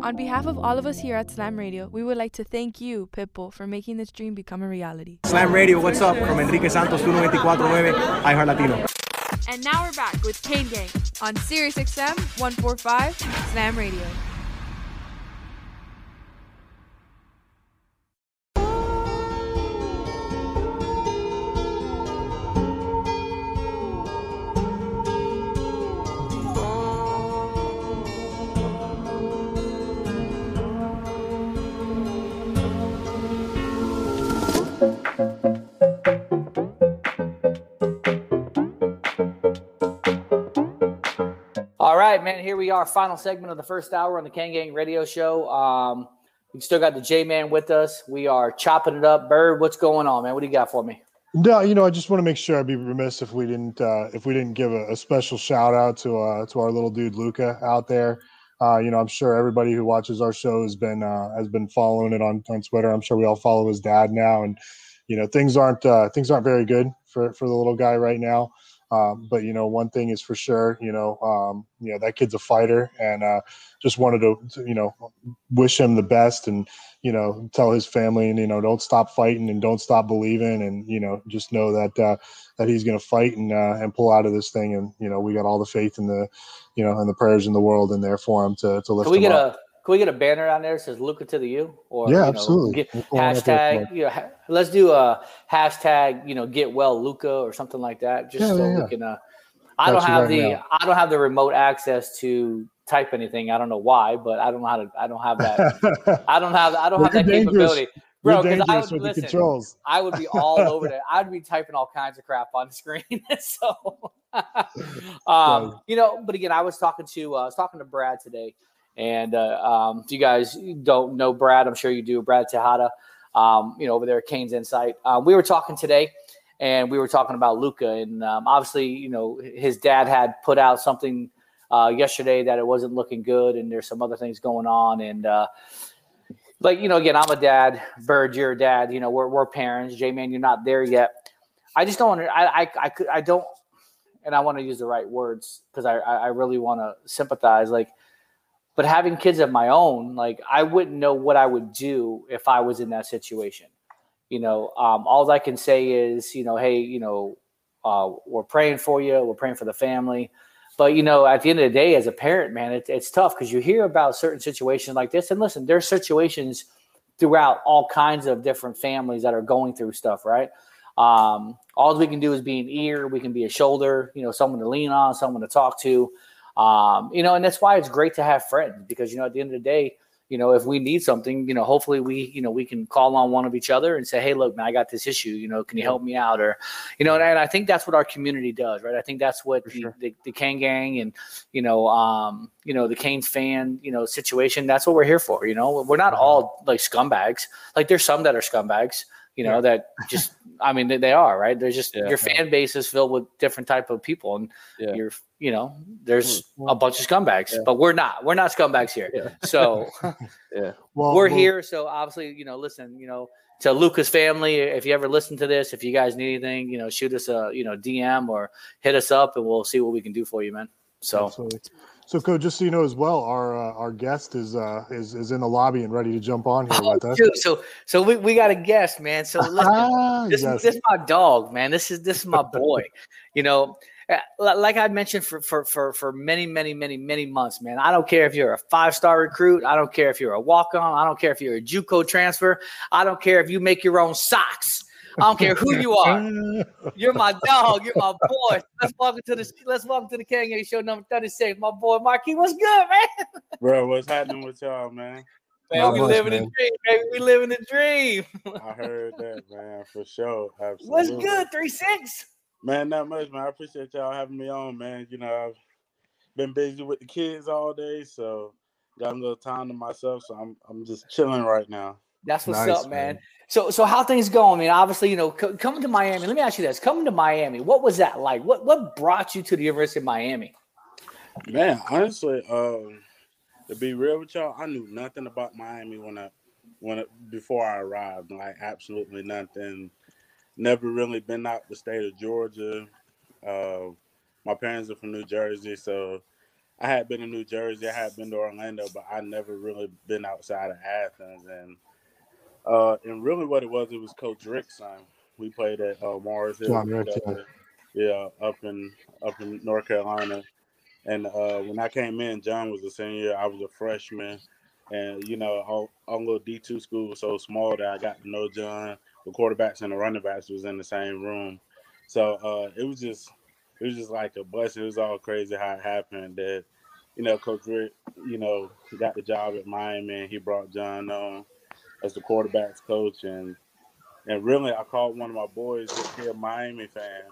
On behalf of all of us here at Slam Radio, we would like to thank you, Pitbull, for making this dream become a reality. Slam Radio, what's up? From Enrique Santos, 1249, iHeart Latino. And now we're back with Kane Gang on Sirius XM 145 Slam Radio. Right, man. Here we are, final segment of the first hour on the Kane Gang Radio Show. Um, we still got the J Man with us. We are chopping it up. Bird, what's going on, man? What do you got for me? No, you know, I just want to make sure I'd be remiss if we didn't uh, if we didn't give a, a special shout out to uh, to our little dude Luca out there. Uh, you know, I'm sure everybody who watches our show has been uh, has been following it on, on Twitter. I'm sure we all follow his dad now, and you know, things aren't uh, things aren't very good for for the little guy right now. Um, but you know, one thing is for sure, you know, um, you know that kid's a fighter, and uh, just wanted to, you know, wish him the best, and you know, tell his family, and you know, don't stop fighting and don't stop believing, and you know, just know that uh, that he's going to fight and uh, and pull out of this thing, and you know, we got all the faith in the, you know, and the prayers in the world in there for him to to lift Can we him get up. a can we get a banner on there that says "Luca to the U"? Or Yeah, you know, absolutely. get- We'll pull one up real hashtag. You know, ha- let's do a hashtag. You know, get well Luca or something like that, just Yeah, so yeah, we can. Uh, I Got don't have right the now. I don't have the remote access to type anything. I don't know why, but I don't know how to. I don't have that. I don't have. I don't Well, have that dangerous. capability, bro. You're 'cause I would listen. controls. I would be all over that. I'd be typing all kinds of crap on the screen. so, um, you know, but again, I was talking to uh, I was talking to Brad today, and uh, um, if you guys don't know Brad, I'm sure you do. Brad Tejada, um, you know, over there at Kane's Insight. Uh, we were talking today, and we were talking about Luca, and um, obviously, you know, his dad had put out something uh, yesterday that it wasn't looking good, and there's some other things going on, and. Uh, like you know, again, I'm a dad. Bird, you're a dad. You know, we're we're parents. J man, you're not there yet. I just don't. I I I could I don't, and I want to use the right words because I I really want to sympathize. Like, but having kids of my own, like I wouldn't know what I would do if I was in that situation. You know, um, all I can say is, you know, hey, you know, uh, we're praying for you. We're praying for the family. But you know, at the end of the day, as a parent, man, it, it's tough because you hear about certain situations like this. And listen, there's situations throughout all kinds of different families that are going through stuff, right? Um, all we can do is be an ear. We can be a shoulder, you know, someone to lean on, someone to talk to. Um, you know, and that's why it's great to have friends because you know, at the end of the day, you know, if we need something, you know, hopefully we, you know, we can call on one of each other and say, hey, look, man, I got this issue. You know, can you help me out? Or, you know, and, and I think that's what our community does, right? I think that's what the, the, the Kane gang and, you know, um, you know, the Kane fan, you know, situation. That's what we're here for. You know, we're not all like scumbags. Like there's some that are scumbags. You know Yeah. that just, I mean, they, they are right. There's just Yeah. your fan base is filled with different type of people, and Yeah. you're, you know, there's Mm. a bunch of scumbags, but we're not. We're not scumbags here. So yeah, Well, we're well- here. So obviously, you know, listen, you know, to Lucas family, if you ever listen to this, if you guys need anything, you know, shoot us a, you know, DM or hit us up and we'll see what we can do for you, man. So Absolutely. So, Coach, just so you know as well, our uh, our guest is uh, is is in the lobby and ready to jump on here with us. Dude, so so we, we got a guest, man. So listen, this, Yes. this is my dog, man. This is this is my boy. you know, uh, like I mentioned for for for for many many many many months, man. I don't care if you're a five star recruit. I don't care if you're a walk on. I don't care if you're a JUCO transfer. I don't care if you make your own socks. I don't care who you are. You're my dog. You're my boy. Let's welcome to the let's welcome to the Kanye Show number 36. My boy Marquis, what's good, man? Bro, what's happening with y'all, man? Man, Not we much, living man. the dream, baby. We living the dream. I heard that, man, for sure. Absolutely. What's Absolutely. good? Three six. Man, not much, man. I appreciate y'all having me on, man. You know, I've been busy with the kids all day, so got a little time to myself, so I'm I'm just chilling right now. That's what's up, man. So, so how things going? I mean, obviously, you know, co- coming to Miami. Let me ask you this: coming to Miami, what was that like? What what brought you to the University of Miami? Man, honestly, um, to be real with y'all, I knew nothing about Miami when I when I, before I arrived. Like absolutely nothing. Never really been out the state of Georgia. Uh, my parents are from New Jersey, so I had been in New Jersey. I had been to Orlando, but I never really been outside of Athens. And uh, and really, what it was, it was Coach Richt's son. We played at uh, Mars Hill. John Richt, yeah. yeah, up in up in North Carolina. And uh, when I came in, John was a senior. I was a freshman, and you know, our, little D two school was so small that I got to know John. The quarterbacks and the running backs was in the same room, so uh, it was just it was just like a blessing. It was all crazy how it happened that you know, Coach Richt, you know, he got the job at Miami, and he brought John on as the quarterbacks coach, and and really, I called one of my boys, here, Miami fan.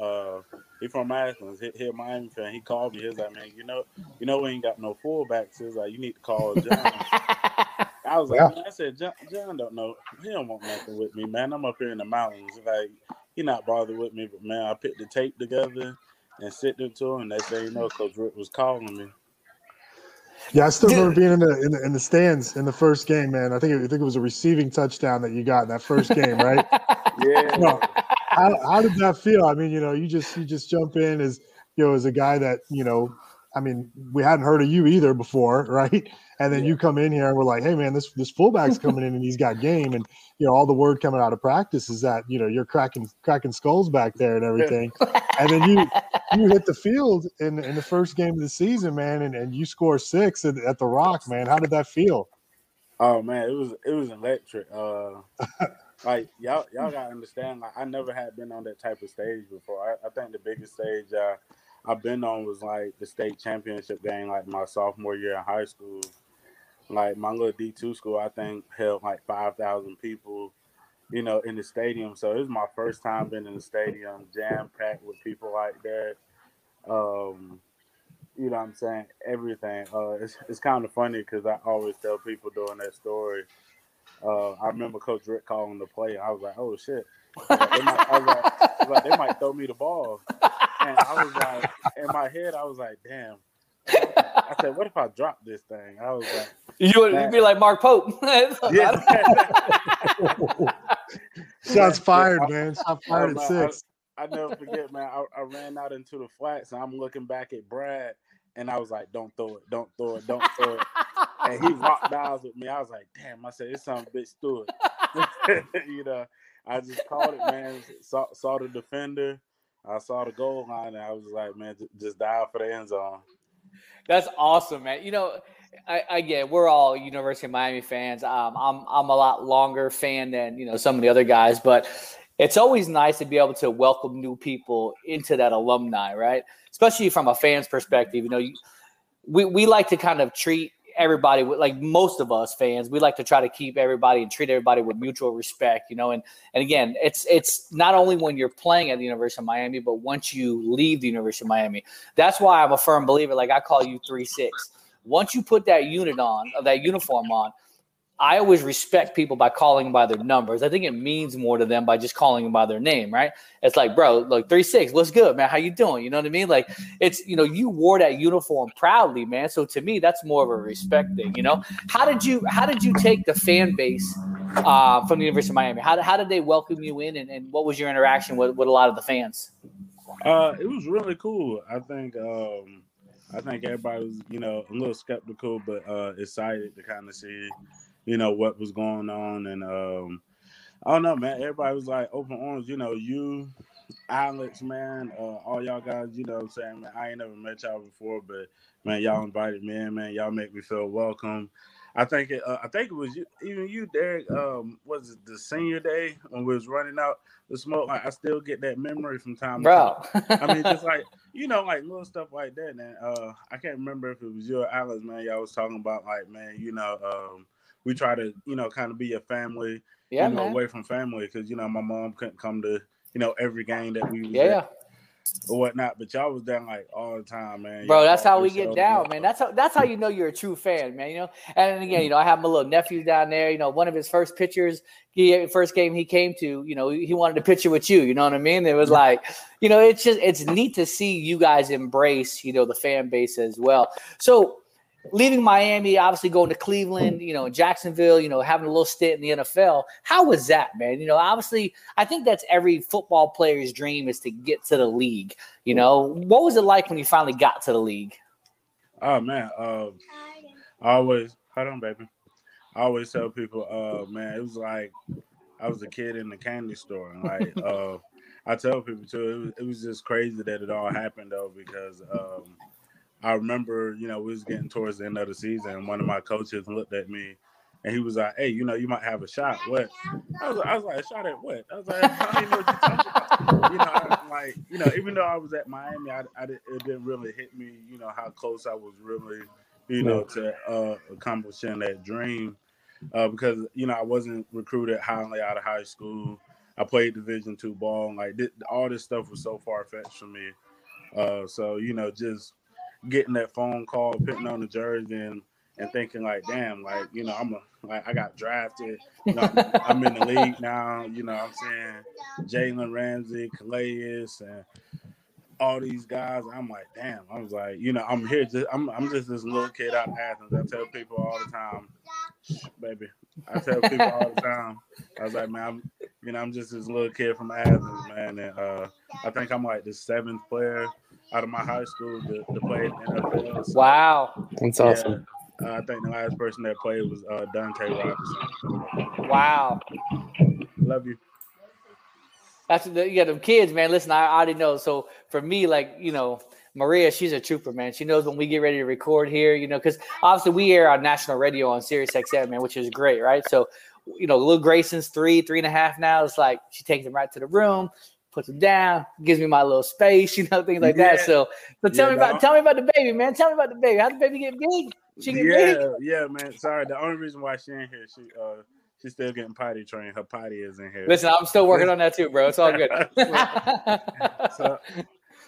Uh, he from Athens. He, he a Miami fan. He called me. He was like, "Man, you know, you know, we ain't got no fullbacks." He was like, "You need to call John." I was like, Yeah. man, I said, John, John don't know. He don't want nothing with me, man. I'm up here in the mountains. Like, he not bothered with me, but man, I put the tape together and sent it to him. They say, you know, Coach Richt was calling me. Yeah, I still remember being in the, in the in the stands in the first game, man. I think I think it was a receiving touchdown that you got in that first game, right? Yeah. No. How, how did that feel? I mean, you know, you just you just jump in as you know as a guy that you know. I mean, we hadn't heard of you either before, right? And then you come in here and we're like, hey man, this this fullback's coming in and he's got game, and you know all the word coming out of practice is that you know you're cracking cracking skulls back there and everything, and then you you hit the field in in the first game of the season, man, and, and you score six at, at the Rock, man. How did that feel? Oh man, it was it was electric. Uh, like y'all y'all gotta understand. Like I never had been on that type of stage before. I, I think the biggest stage uh, I've been on was like the state championship game, like my sophomore year in high school. Like my little D two school, I think held like five thousand people, you know, in the stadium. So it was my first time being in the stadium, jam packed with people like that. Um, you know what I'm saying? Everything. Uh, it's it's kind of funny because I always tell people during that story. Uh, I remember Coach Richt calling the play. I was like, "Oh shit!" Like, they might, like, I was like, "They might throw me the ball," and I was like, in my head, I was like, "Damn." I said, "What if I drop this thing?" I was like, You would be like Mark Pope. Shots Man, fired, man. Shot I fired at like, I- six. I, never forget, man. I, I ran out into the flats and I'm looking back at Brad and I was like, "Don't throw it, don't throw it, don't throw it." and he rocked eyes with me. I was like, "Damn!" I said, "This son of a bitch threw it." you know, I just called it, man. Saw, saw the defender. I saw the goal line, and I was like, "Man, j- just dial for the end zone." That's awesome, man. You know, I, again, we're all University of Miami fans. Um, I'm I'm a lot longer fan than you know some of the other guys, but it's always nice to be able to welcome new people into that alumni, right? Especially from a fan's perspective. You know, you, we we like to kind of treat everybody like most of us fans we like to try to keep everybody and treat everybody with mutual respect you know? And and again it's it's not only when you're playing at the university of miami but once you leave the university of miami. That's why i'm a firm believer like i call you 3-6 once you put that unit on that uniform on I always respect people by calling by their numbers. I think it means more to them by just calling them by their name, right? It's like, bro, look, three six, what's good, man? How you doing? You know what I mean? Like, it's you know, you wore that uniform proudly, man. So to me, that's more of a respect thing. You know, how did you how did you take the fan base uh, from the University of Miami? How, how did they welcome you in, and, and what was your interaction with, with a lot of the fans? Uh, it was really cool. I think um, I think everybody was, you know, a little skeptical, but uh, excited to kind of see, you know, what was going on. And um, I don't know, man. Everybody was like open arms. You know, you, Alex, man, uh, all y'all guys. You know, what I'm saying, man, I ain't never met y'all before, but man, y'all invited me in, man. Y'all make me feel welcome. I think it. Uh, I think it was you, even you, Derek. Um, was it the senior day when we was running out the smoke? Like, I still get that memory from time to Bro. time. I mean, just like you know, like little stuff like that. And uh, I can't remember if it was you or Alex, man. Y'all was talking about like, man, you know, um, we try to, you know, kind of be a family, Yeah, you know, man. away from family because you know my mom couldn't come to, you know, every game that we Yeah, at or whatnot. But y'all was down like all the time, man. Bro, Y'all that's how we get down, man. That's how that's how you know you're a true fan, man. You know, and again, you mm. know, I have my little nephew down there. You know, one of his first pictures, he first game he came to, you know, he wanted a picture with you. You know what I mean? It was mm. like, you know, it's just it's neat to see you guys embrace, you know, the fan base as well. So leaving Miami, obviously going to Cleveland, you know, Jacksonville, you know, having a little stint in the NFL. How was that, man? You know, obviously, I think that's every football player's dream is to get to the league. You know, what was it like when you finally got to the league? Oh man, um, I always hold on, baby. I always tell people, uh, man, it was like I was a kid in the candy store, and like uh, I tell people too, it was, it was just crazy that it all happened though, because um, I remember, you know, we was getting towards the end of the season, and one of my coaches looked at me. And he was like, "Hey, you know, you might have a shot. What?" I was, I was like, "A shot at what?" I was like, "I don't even know what you're talking about." You know, I, like, you know, even though I was at Miami, I, I did, it didn't really hit me, you know, how close I was really, you know, to uh, accomplishing that dream, uh, because you know I wasn't recruited highly out of high school. I played Division two ball, and like all this stuff was so far fetched for me. Uh, so you know, just getting that phone call, putting on the jersey, and and thinking like, damn, like you know, I'm a like I got drafted. You know, I'm, I'm in the league now. You know, what I'm saying Jalen Ramsey, Calais, and all these guys. I'm like, damn. I was like, you know, I'm here. Just I'm I'm just this little kid out of Athens. I tell people all the time, baby. I tell people all the time. I was like, man, I'm, you know, I'm just this little kid from Athens, man, and uh, I think I'm like the seventh player out of my high school to, to play in the NFL. So, Wow. That's yeah, awesome. uh, I think the last person that played was uh, Dante Robinson. Wow. Love you. That's the, yeah, them kids, man. Listen, I, I already know. So for me, like you know, Maria, she's a trooper, man. She knows when we get ready to record here, you know, because obviously we air on national radio on Sirius XM, man, which is great, right? So, you know, little Grayson's three, three and a half now. It's like she takes him right to the room, puts him down, gives me my little space, you know, things like that. So, so tell Yeah, me about tell me about the baby, man. Tell me about the baby. How the baby get big? She get big. Yeah, yeah, man. Sorry, the only reason why she in here, she uh, she's still getting potty trained. Her potty is in here. Listen, I'm still working on that too, bro. It's all good. so,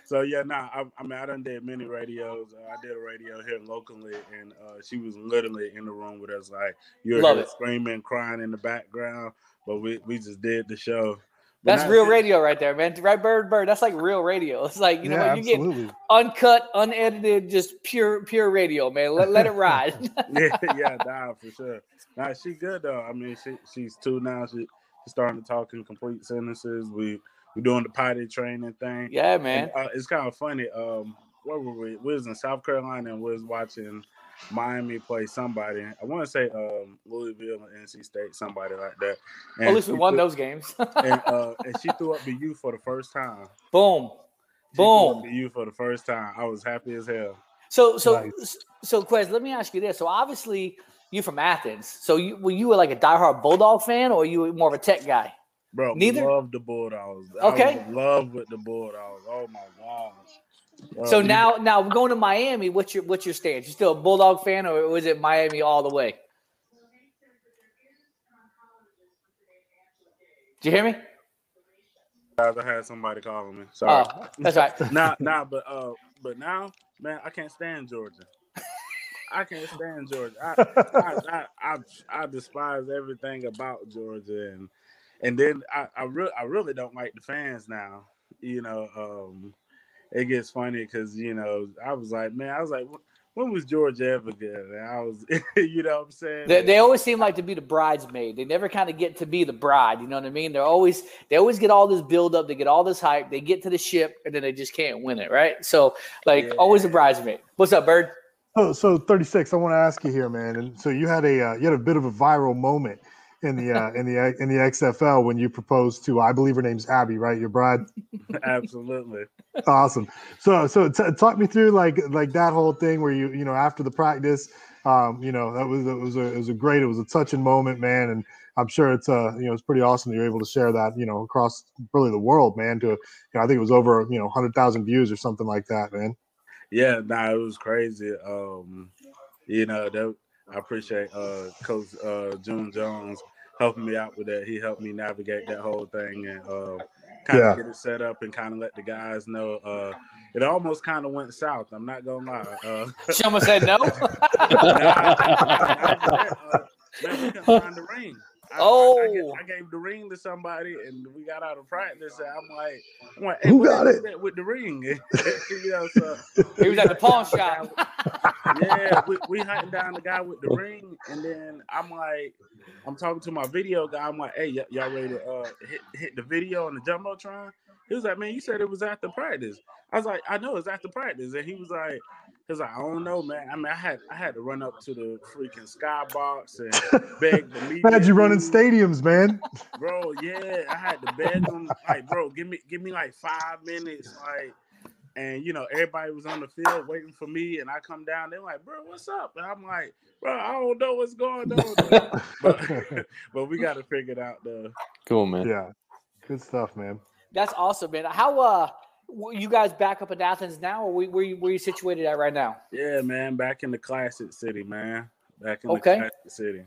so yeah, nah. I, I mean, I done did many radios. Uh, I did a radio here locally, and uh, she was literally in the room with us, like you're Love here it. screaming, crying in the background. But we we just did the show. That's real radio right there, man. Right, bird, bird. That's like real radio. It's like you know what you get uncut, unedited, just pure, pure radio, man. Let, let it ride. yeah, yeah, nah, for sure. Nah, she good though. I mean, she she's two now. She she's starting to talk in complete sentences. We we doing the potty training thing. Yeah, And, man. uh, it's kind of funny. Um, where were we? We was in South Carolina and we was watching Miami play somebody. I want to say um Louisville and NC State, somebody like that. Well, at least we won threw- those games. and uh, and she threw up the U for the first time. Boom, She boom. the U for the first time. I was happy as hell. So, so, Nice. so, Quez, let me ask you this. So, obviously, you're from Athens. So, you were you were like a diehard Bulldog fan, or you were more of a Tech guy? Bro, Neither? love the Bulldogs. I Okay. love with the Bulldogs. Oh my gosh. So you- now, now we're going to Miami. What's your what's your stance? You still a Bulldog fan, or was it Miami all the way? Do you hear me? guys, I had somebody calling me. Sorry. Oh, that's right. nah, nah, but uh, but now, man, I can't stand Georgia. I can't stand Georgia. I I, I, I, I despise everything about Georgia, and and then I I really I really don't like the fans now. You know, um, it gets funny because you know I was like, man, I was like, when was George ever good? And I was, you know, what I'm saying. They, they always seem like to be the bridesmaid. They never kind of get to be the bride. You know what I mean? They're always they always get all this build up. They get all this hype. They get to the ship and then they just can't win it. Right? So like always a bridesmaid. What's up, Bird? Oh, so 36. I want to ask you here, man. And so you had a uh, you had a bit of a viral moment in the uh, in the in the XFL when you proposed to I believe her name's Abby, right? Your bride. Absolutely. awesome. So so t- talk me through like like that whole thing where you you know after the practice, um, you know, that was it was a it was a great, it was a touching moment, man, and I'm sure it's uh you know it's pretty awesome that you're able to share that you know across really the world, man. To you know, I think it was over you know hundred thousand views or something like that, man. Yeah, nah, it was crazy. Um, you know, that I appreciate uh Coach uh June Jones helping me out with that. He helped me navigate that whole thing and uh kind of Yeah. get it set up and kind of let the guys know. Uh, it almost kind of went south. I'm not gonna lie. Uh, Someone said no. man, we couldn't find the ring. I, Oh. I, I, gave, I gave the ring to somebody, and we got out of practice. And I'm like, I'm like, hey, Who got it? with the ring? you know, so He was at the pawn shop. yeah, we, we hunting down the guy with the ring, and then I'm like, I'm talking to my video guy. I'm like, hey, y- y'all ready to uh, hit hit the video on the jumbotron? He was like, man, you said it was after practice. I was like, I know it's after practice, and he was like, he was like, I don't know, man. I mean, I had I had to run up to the freaking skybox and beg the media. Had you running stadiums, man? bro. Yeah, I had to beg them, like, bro, give me give me like five minutes, like. And you know, everybody was on the field waiting for me, and I come down. They're like, "Bro, what's up?" And I'm like, "Bro, I don't know what's going on." but, but we got to figure it out, though. Cool, man. Yeah, good stuff, man. That's awesome, man. How uh, you guys back up in Athens now, or we- where you, where you situated at right now? Yeah, man, back in the classic city, man. Back in Okay. the classic city.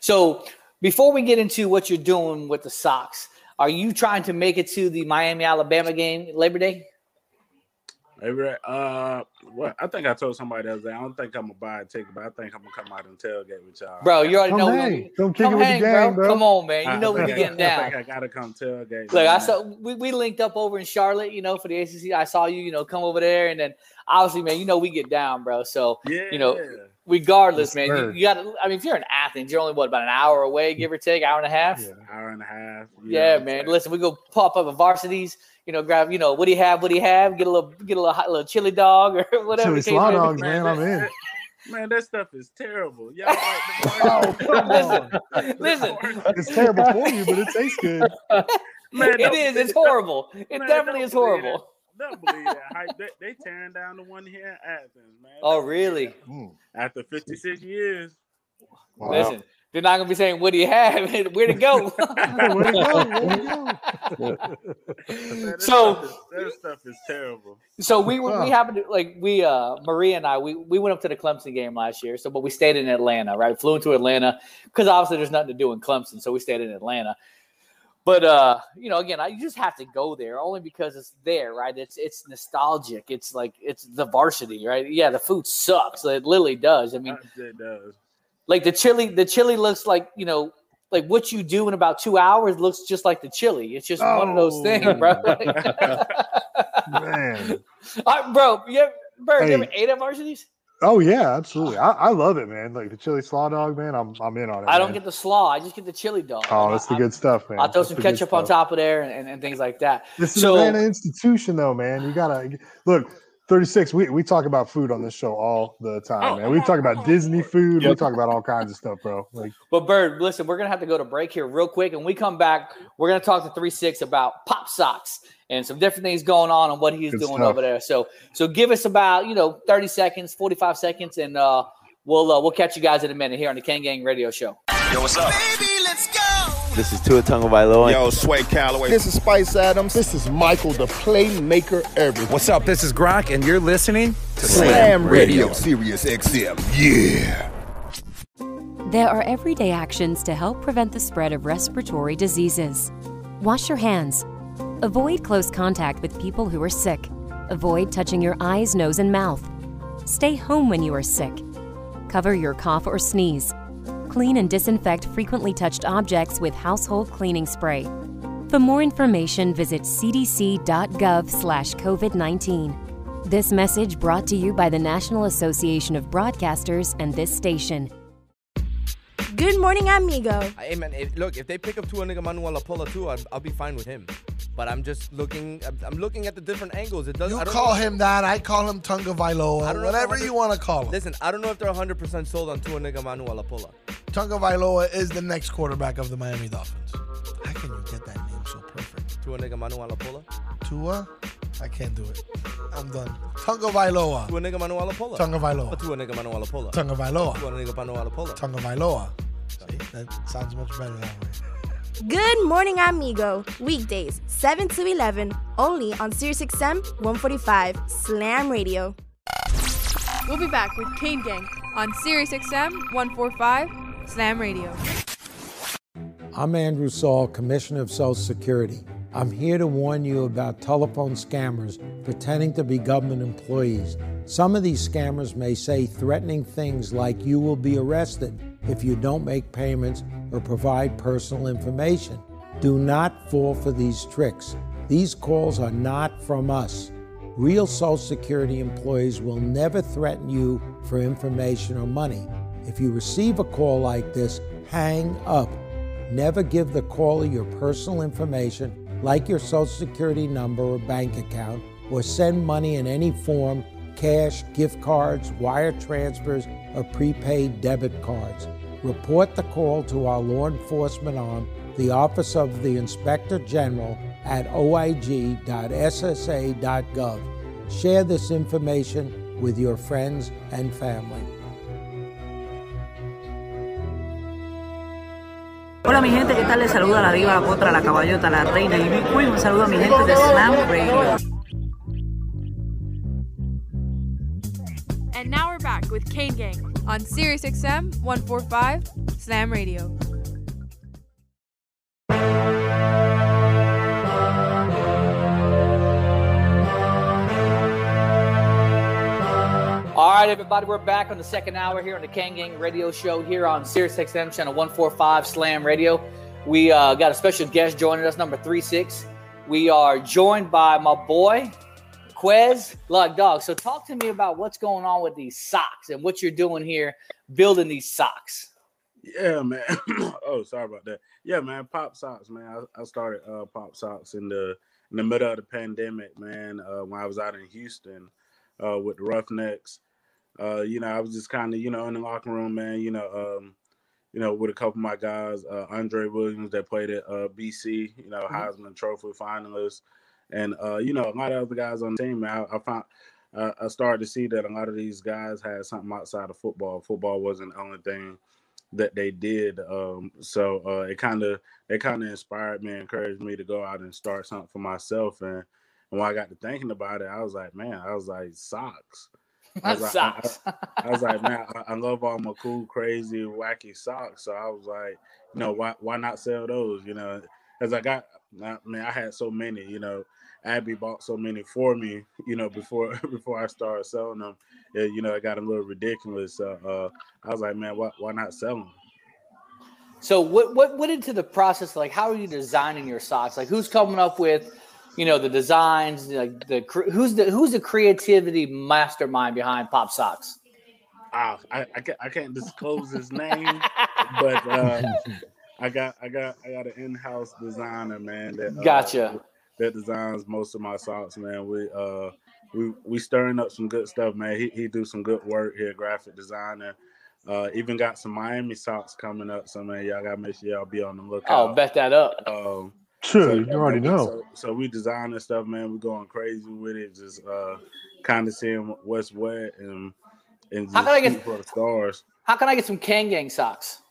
So before we get into what you're doing with the Sox, are you trying to make it to the Miami Alabama game Labor Day? Hey, Ray, uh, what? I think I told somebody the other day. I don't think I'm gonna buy a ticket, but I think I'm gonna come out and tailgate with y'all. Bro, you already Come know. we're hang. Come come it with the hang, gang, bro. Come on, man. I You know we think be I- getting I down. think I gotta come tailgate. Look, I man. saw we, we linked up over in Charlotte, you know, for the ACC. I saw you, you know, come over there, and then obviously, man, you know, we get down, bro. So, you know, regardless, Yes, man, you, you got to. I mean, if you're in Athens, you're only what about an hour away, mm. give or take, hour and a half. Yeah, hour and a half. Yeah, man. Listen, we go pop up a varsities. You know, grab. You know, what do you have? What do you have? Get a little, get a little, hot- little chili dog or whatever. Chili the slaw dogs, man. I'm in. Man, that stuff is terrible. Y'all like the Oh, Listen, listen. It's terrible for you, but it tastes good. Man, it don't- is. It's horrible. It Man, definitely is believe horrible. Don't believe that. hype. They, they tearing down the one here in Athens, man. Oh, really? After 56 years. Listen, they're not gonna be saying, "What do you have? Where to go?" so, That stuff is terrible. so we were- we happened to like we uh Maria and I we we went up to the Clemson game last year. So, but we stayed in Atlanta, right? Flew into Atlanta because obviously there's nothing to do in Clemson, so we stayed in Atlanta. But uh, you know, again, I, you just have to go there only because it's there, right? It's it's nostalgic. It's like it's the varsity, right? Yeah, the food sucks. It literally does. I mean, It does. like the chili, the chili looks like you know, like what you do in about two hours looks just like the chili. It's just one of those things, bro. Man. Bro, you ever, bro, you ever ate at varsities? Oh yeah, absolutely. I, I love it, man. Like the chili slaw dog, man. I'm I'm in on it. I don't man. get the slaw. I just get the chili dog. Oh, that's the good stuff, man. I'll throw That's some ketchup on top of there and, and, and things like that. This is so, an institution, though, man. You gotta look. 36. We, we talk about food on this show all the time, man. We talk about Disney food. We talk about all kinds of stuff, bro. Like, But Bird, listen, we're gonna have to go to break here real quick, and we come back. We're gonna talk to three six about pop socks and some different things going on and what he's Good doing stuff. over there. So, so give us about you know thirty seconds, forty five seconds, and uh, we'll uh, we'll catch you guys in a minute here on the Kane Gang Radio Show. Yo, what's up? This is Tua Tagovailoa. Yo, Sway Calloway. This is Spice Adams. This is Michael, the playmaker everything. What's up? This is Grok, and you're listening to Slam Radio. Sirius XM. Yeah. There are everyday actions to help prevent the spread of respiratory diseases. Wash your hands. Avoid close contact with people who are sick. Avoid touching your eyes, nose, and mouth. Stay home when you are sick. Cover your cough or sneeze. Clean and disinfect frequently touched objects with household cleaning spray. For more information, visit cdc.gov/covid19. This message brought to you by the National Association of Broadcasters and this station. Good morning, amigo. Hey man, if, look, if they pick up Tua Nigga Lapola too, I'll, I'll be fine with him. But I'm just looking. I'm, looking at the different angles. It does. You call him that. I call him Tunga Vailoa. don't know if Whatever you want to call him. Listen, I don't know if they're 100 percent sold on Tua Nigga Lapola. Tunga Vailoa is the next quarterback of the Miami Dolphins. How can you get that name so perfect? Tua Nigga Lapola. Tua I can't do it. I'm done. Tonga Vailoa. To a nigga Manuela Pola. Tonga Vailoa. To a nigga Manuela Pola. Tonga Vailoa. To a nigga Manuela Pola. Tonga Vailoa. See, that sounds much better that way. Good morning, amigo. Weekdays, 7 to 11, only on SiriusXM 145 Slam Radio. We'll be back with Kane Gang on SiriusXM 145 Slam Radio. I'm Andrew Saul, Commissioner of Social Security. I'm here to warn you about telephone scammers pretending to be government employees. Some of these scammers may say threatening things like you will be arrested if you don't make payments or provide personal information. Do not fall for these tricks. These calls are not from us. Real Social Security employees will never threaten you for information or money. If you receive a call like this, hang up. Never give the caller your personal information, like your Social Security number or bank account, or send money in any form cash, gift cards, wire transfers, or prepaid debit cards. Report the call to our law enforcement arm, the Office of the Inspector General, at oig.ssa.gov. Share this information with your friends and family. Hola mi gente, ¿qué tal? Les saluda la diva, la potra, la caballota, la reina y mi queen. Un saludo a mi gente de Slam Radio. And now we're back with Kane Gang on SiriusXM 145 Slam Radio. All right, everybody, we're back on the second hour here on the Kane Gang Radio Show here on Sirius XM channel 145 Slam Radio. We uh, got a special guest joining us, number 36. We are joined by my boy, Quez Lug Dog. So, talk to me about what's going on with these socks and what you're doing here building these socks. Yeah, man. oh, sorry about that. Yeah, man. Pop socks, man. I, I started uh, pop socks in the in the middle of the pandemic, man. Uh, when I was out in Houston uh, with the Roughnecks, uh, you know, I was just kind of you know in the locker room, man. You know, um, you know, with a couple of my guys, uh, Andre Williams that played at uh, BC, you know, Mhm. Heisman Trophy finalist, and uh, you know, a lot of other guys on the team. I, I found. Uh, I started to see that a lot of these guys had something outside of football. Football wasn't the only thing that they did. Um, so uh, it kind of it kind of inspired me, encouraged me to go out and start something for myself. And, and when I got to thinking about it, I was like, man, I was like socks. I was like, I- Socks. I, was like, man, I, I love all my cool, crazy, wacky socks. So I was like, you know, why why not sell those? You know, as I got, I mean, I had so many. You know, Abby bought so many for me. You know, before before I started selling them, yeah, you know, it got a little ridiculous. So uh, I was like, man, why why not sell them? So, what, what went into the process? Like, how are you designing your socks? Like, who's coming up with, you know, the designs? Like, the who's the who's the creativity mastermind behind Pop Socks? Ah, I, I can't I can't disclose his name, but uh, I got I got I got an in-house designer, man. That uh, Gotcha. That designs most of my socks, man. We uh we we stirring up some good stuff, man. He he do some good work here, graphic designer. Uh, even got some Miami socks coming up, so man, y'all gotta make sure y'all be on the lookout. Oh, bet that up. Um, Sure, so, you already know. So, so we designing stuff, man. We're going crazy with it, just uh, kind of seeing what's what and and just How can I get- shoot for the stars. How can I get some Kane Gang socks?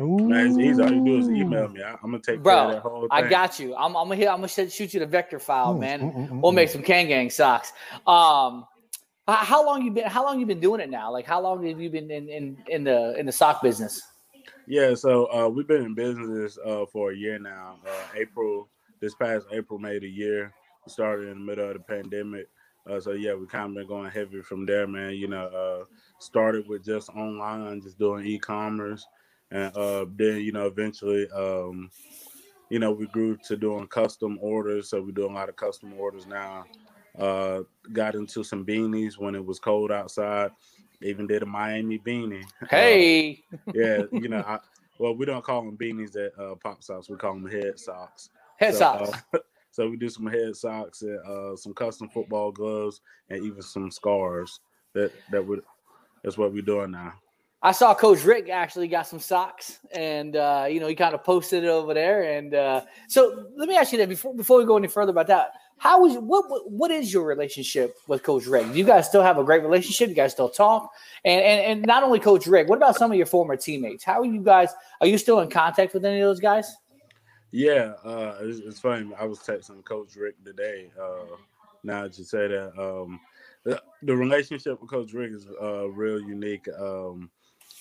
Man, it's easy. All you do is email me. I, am gonna take care of that Bro, whole thing. I got you. I'm, I'm gonna hit, I'm gonna shoot shoot you the vector file, Mm, man. mm, mm, we'll make some Kane Gang socks. Um, how long you been? How long you been doing it now? Like, how long have you been in in, in the in the sock business? Yeah, so uh, we've been in business uh, for a year now. Uh, April, this past April made a year. We started in the middle of the pandemic. Uh, so yeah, we kind of been going heavy from there, man. You know, uh, started with just online, just doing e-commerce, and uh, then you know eventually, um, you know, we grew to doing custom orders. So we do a lot of custom orders now. Uh, got into some beanies when it was cold outside. Even did a Miami beanie. Uh, Hey, yeah, you know, I, well, we don't call them beanies at uh, Pop Socks. We call them head socks. Head so, socks. Uh, so we do some head socks and uh, some custom football gloves and even some scarves. That that would that's what we're doing now. I saw Coach Richt actually got some socks, and uh, you know he kind of posted it over there. And uh, so let me ask you that before before we go any further about that, How is what, what is your relationship with Coach Richt? Do you guys still have a great relationship? You guys still talk? And and, and not only Coach Richt, what about some of your former teammates? How are you guys? Are you still in contact with any of those guys? Yeah, uh, it's, it's funny. I was texting Coach Richt today. Uh, now that you say that, um, the, the relationship with Coach Richt is uh, real unique. Um,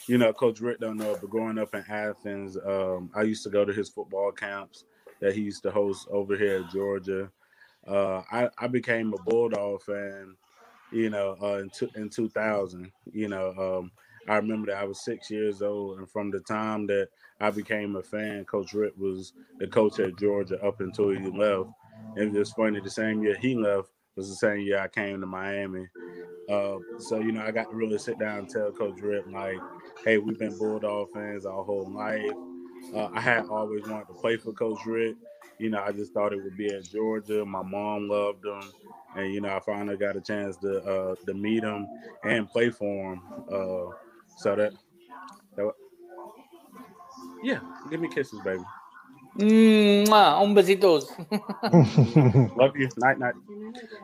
you know, Coach Richt don't know, but growing up in Athens, um, I used to go to his football camps that he used to host over here at Georgia. Uh, I, I became a Bulldog fan, you know, uh, in, two, in 2000. You know, um, I remember that I was six years old, and from the time that I became a fan, Coach Richt was the coach at Georgia up until he left. And it's funny, the same year he left was the same year I came to Miami. Uh, so you know, I got to really sit down and tell Coach Richt like, "Hey, we've been Bulldog fans our whole life. Uh, I had always wanted to play for Coach Richt. You know, I just thought it would be at Georgia. My mom loved him, and you know, I finally got a chance to uh, to meet him and play for him. Uh, so that, that, yeah, give me kisses, baby. Mwah, un besitos. Love you. Night night.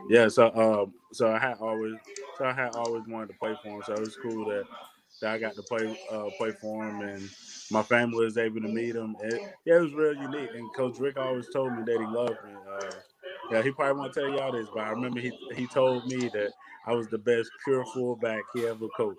Yeah, so um so I had always so I had always wanted to play for him. So it was cool that, that I got to play uh play for him and my family was able to meet him. It, yeah, it was real unique. And Coach Richt always told me that he loved me. Uh, yeah, he probably won't tell y'all this, but I remember he he told me that I was the best pure fullback he ever coached.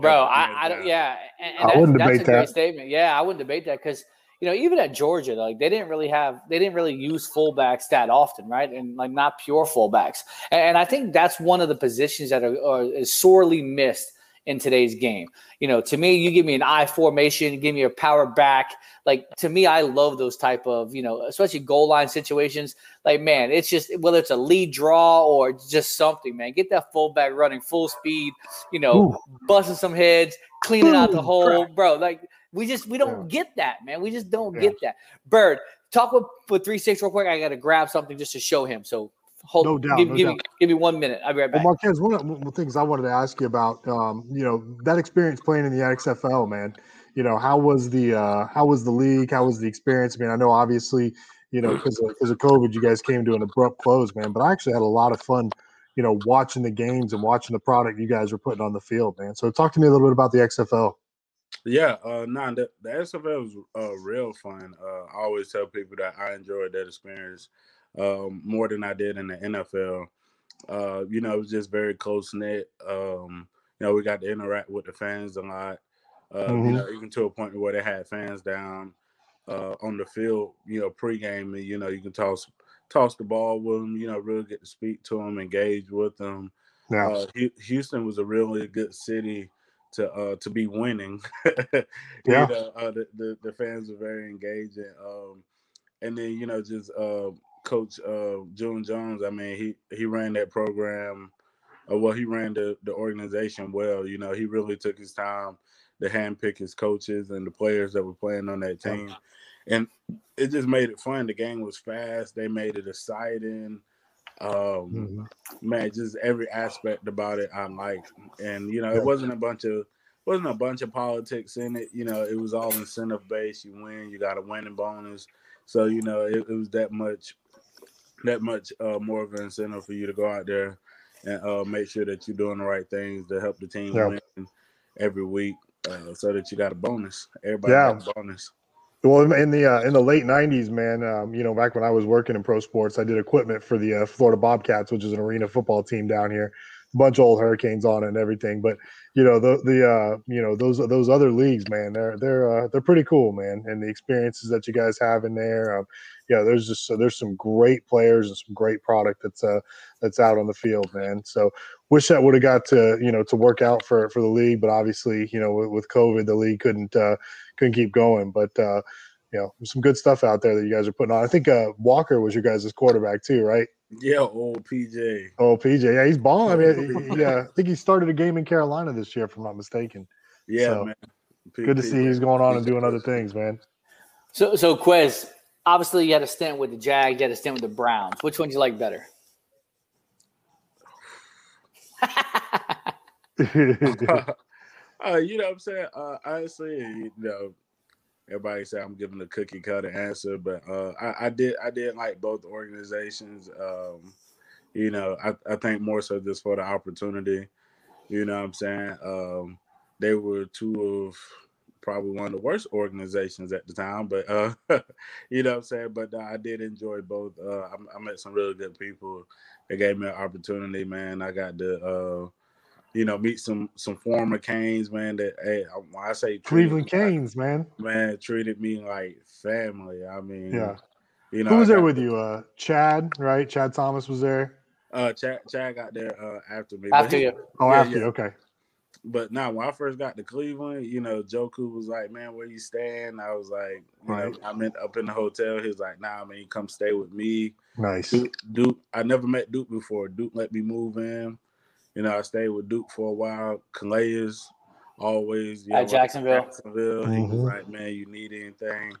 Bro, I, I don't. Yeah, and, and I that's, wouldn't that's debate a great that. statement. Yeah, I wouldn't debate that because you know even at Georgia, like they didn't really have, they didn't really use fullbacks that often, right? And like not pure fullbacks. And, and I think that's one of the positions that are, are is sorely missed in today's game. You know, to me, you give me an I formation, give me a power back. Like to me, I love those type of, you know, especially goal line situations. Like, man, it's just whether it's a lead draw or just something, man. Get that fullback running full speed, you know, busting some heads, cleaning out the hole, bro. Like we just we don't get that, man. We just don't get that. Bird, talk with with three six real quick. I got to grab something just to show him. So hold, No doubt, give, no give doubt. me give me one minute. I'll be right back. Well, Marquez, one of the things I wanted to ask you about, um, you know, that experience playing in the XFL, man. You know, how was the uh, how was the league? How was the experience? I mean, I know obviously, you know, because of, because of COVID, you guys came to an abrupt close, man. But I actually had a lot of fun, you know, watching the games and watching the product you guys were putting on the field, man. So talk to me a little bit about the XFL. Yeah, uh, nah, the, the XFL was uh, real fun. Uh, I always tell people that I enjoyed that experience um, more than I did in the NFL. Uh, you know, it was just very close knit. Um, you know, we got to interact with the fans a lot. Uh, You Mhm. know, even to a point where they had fans down uh, on the field. You know, pregame, and you know, you can toss toss the ball with them. You know, really get to speak to them, engage with them. Yeah. Uh, Houston was a really good city to uh to be winning. you Yeah. know, uh, the, the the fans were very engaging. Um, and then you know just uh, Coach uh, June Jones. I mean, he he ran that program. Uh, well, he ran the the organization well. You know, he really took his time to handpick his coaches and the players that were playing on that team, and it just made it fun. The game was fast. They made it exciting. Um, man, just every aspect about it I liked, and you know, it wasn't a bunch of wasn't a bunch of politics in it. You know, it was all incentive based. You win, you got a winning bonus. So you know, it, it was that much, that much uh, more of an incentive for you to go out there and uh, make sure that you're doing the right things to help the team Yeah. win every week, uh, so that you got a bonus. Everybody Yeah. got a bonus. Well, in- the uh, in the late '90s, man, um, you know, back when I was working in pro sports, I did equipment for the uh, Florida Bobcats, which is an arena football team down here. Bunch of old Hurricanes on it and everything. But you know, the the uh, you know those those other leagues, man, they're they're uh, they're pretty cool, man. And the experiences that you guys have in there, um, yeah, there's just so there's some great players and some great product that's uh that's out on the field, man. So wish that would have got to you know to work out for for the league, but obviously you know with, with COVID, the league couldn't uh, couldn't keep going. But uh, you know, some good stuff out there that you guys are putting on. I think uh, Walker was your guys' quarterback too, right? Yeah, old PJ. Oh, PJ, yeah, he's balling. I mean, yeah, I think he started a game in Carolina this year, if I'm not mistaken. Yeah, So, man. P- Good to P- see he's going on and doing other things, man. So, so Quez, obviously you had a stint with the Jags, you had a stint with the Browns. Which one do you like better? uh, you know what I'm saying? Uh, honestly, you know, everybody say I'm giving a cookie cutter answer, but uh, I, I did I did like both organizations. Um, you know, I, I think more so just for the opportunity. You know what I'm saying? Um, they were two of probably one of the worst organizations at the time, but uh, you know what I'm saying. But uh, I did enjoy both. Uh, I, I, met some really good people. They gave me an opportunity, man. I got to, uh, you know, meet some some former Canes, man. That hey, when I say Cleveland Canes, man, man, treated me like family. I mean, yeah. You know, who was there with to- you? Uh, Chad, right? Chad Thomas was there. Uh, Chad, Chad got there uh, after me. After he- you. Oh, yeah, after yeah. you. Okay. But now, when I first got to Cleveland, you know, Njoku was like, "Man, where you staying?" I was like, "You know, I'm in, up in the hotel." He was like, "Nah, man, you come stay with me." Nice. Duke, Duke, I never met Duke before. Duke let me move in. You know, I stayed with Duke for a while. Calais, always you At know, Jacksonville. Jacksonville. He was Mhm. like, "Man, you need anything,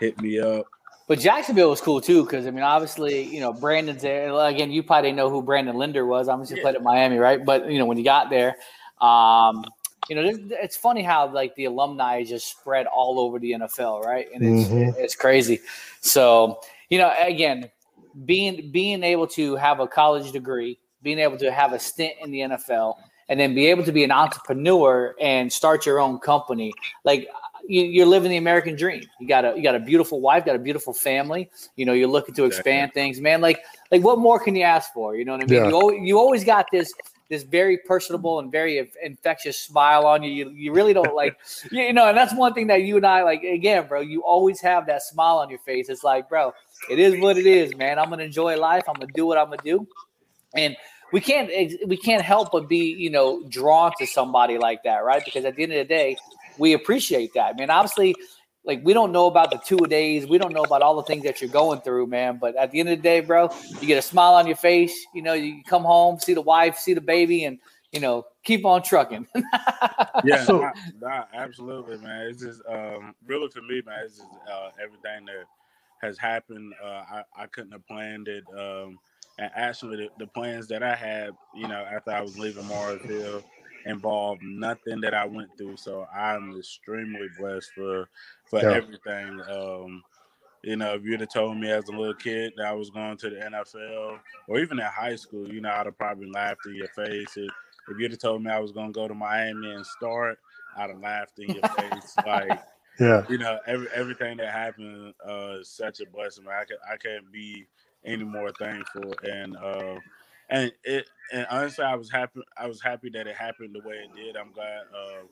hit me up." But Jacksonville was cool too, because I mean, obviously, you know, Brandon's there. Again, you probably didn't know who Brandon Linder was. Obviously, played at Miami, right? But you know, when you got there, um, you know, it's funny how like the alumni just spread all over the NFL, right? And it's Mhm. it's crazy. So you know, again, being being able to have a college degree, being able to have a stint in the NFL, and then be able to be an entrepreneur and start your own company, like you, you're living the American dream. You got a you got a beautiful wife, got a beautiful family. You know, you're looking to expand things, man. Like like what more can you ask for? You know what I mean? Yeah. You always, you always got this this very personable and very infectious smile on you. You, you really don't like, you you know, and that's one thing that you and I like. Again, bro, you always have that smile on your face. It's like, bro, it is what it is, man. I'm gonna enjoy life. I'm gonna do what I'm gonna do, and we can't we can't help but be you know drawn to somebody like that, right? Because at the end of the day, we appreciate that, I mean, Obviously, like we don't know about the two a days, we don't know about all the things that you're going through, man. But at the end of the day, bro, you get a smile on your face. You know, you come home, see the wife, see the baby, and you know, keep on trucking. Yeah, So- nah, nah, absolutely, man. It's just um, really for me, man. It's just uh, everything that has happened. Uh, I I couldn't have planned it. Um, and actually, the, the plans that I had, you know, after I was leaving Mars Hill, involved nothing that I went through. So I'm extremely blessed for for Yeah. everything. Um, you know, if you'd have told me as a little kid that I was going to the NFL or even in high school, you know, I'd have probably laughed in your face. If, if you'd have told me I was going to go to Miami and start, I'd have laughed in your face. Like, Yeah. you know, every, everything that happened uh, is such a blessing. I can I can't be any more thankful. And uh, and it and honestly, I was happy. I was happy that it happened the way it did. I'm glad. Uh,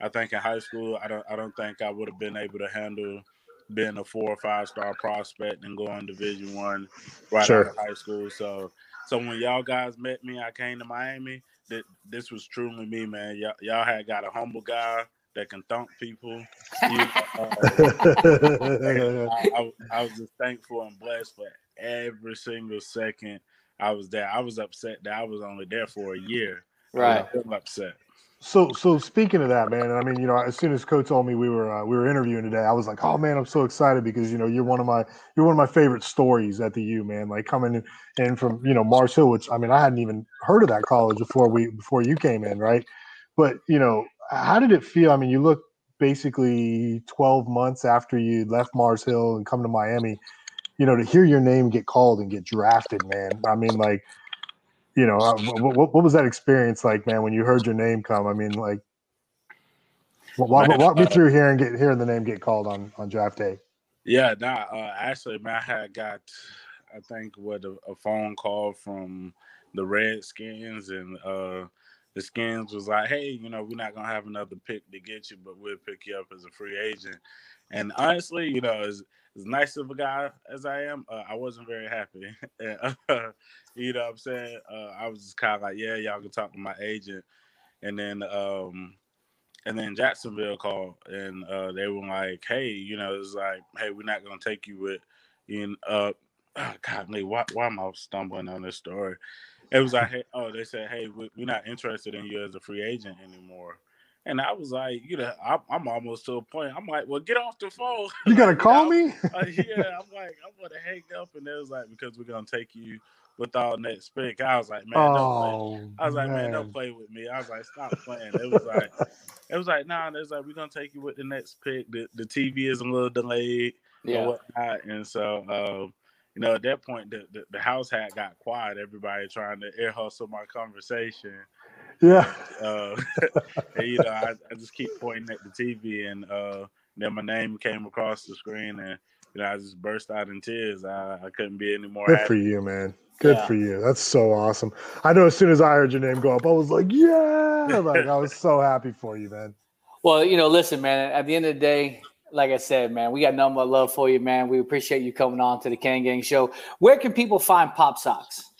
I think in high school, I don't I don't think I would have been able to handle being a four or five star prospect and going to Division One right Sure. out of high school. So so when y'all guys met me, I came to Miami. That this was truly me, man. Y'all, y'all had got a humble guy that can thump people. You, uh, I, I, I was just thankful and blessed for every single second I was there. I was upset that I was only there for a year. I was Right. upset. So, so speaking of that, man, I mean, you know, as soon as Coach told me we were uh, we were interviewing today, I was like, oh man, I'm so excited because you know you're one of my you're one of my favorite stories at the U, man. Like coming in, in from you know Mars Hill, which I mean I hadn't even heard of that college before we before you came in, right? But you know, how did it feel? I mean, you look basically 12 months after you left Mars Hill and come to Miami, you know, to hear your name get called and get drafted, man. I mean, like, you know, uh, what, what, what was that experience like, man, when you heard your name come? I mean, like, walk, walk me uh, through here and get hearing the name get called on on draft day. Yeah, nah. Uh, actually, man, I had got, I think, what a, a phone call from the Redskins, and uh, the Skins was like, "Hey, you know, we're not gonna have another pick to get you, but we'll pick you up as a free agent." And honestly, you know, as nice of a guy as I am, uh, I wasn't very happy. And, uh, you know, what I'm saying, uh, I was just kind of like, "Yeah, y'all can talk to my agent," and then. um and then Jacksonville called and uh, they were like, "Hey, you know, it's like, hey, we're not gonna take you with, in uh, oh, God, me, why, why am I stumbling on this story? It was like, hey, oh, they said, hey, we're not interested in you as a free agent anymore, And I was like, you know, I'm, I'm almost to a point. I'm like, well, get off the phone. You gotta call I'm- me? uh, yeah, I'm like, I'm gonna hang up, and it was like because we're gonna take you with all next pick. I was like, man, don't Oh, play. I was like, man, man. don't play with me. I was like, stop playing. It was like, it was like, nah. and It's like we're gonna take you with the next pick. The the TV is a little delayed Yeah. or whatnot, and so. Um, you know, at that point, the, the, the house had got quiet. Everybody trying to air hustle my conversation. Yeah. Uh, and, you know, I, I just keep pointing at the TV, and uh, then my name came across the screen, and you know, I just burst out in tears. I, I couldn't be any more Good happy. for you, man. Good Yeah. for you. That's so awesome. I know as soon as I heard your name go up, I was like, yeah. Like I was so happy for you, man. Well, you know, listen, man. At the end of the day, like I said, man, we got nothing but love for you, man. We appreciate you coming on to the Kane Gang Show. Where can people find Pop Socks?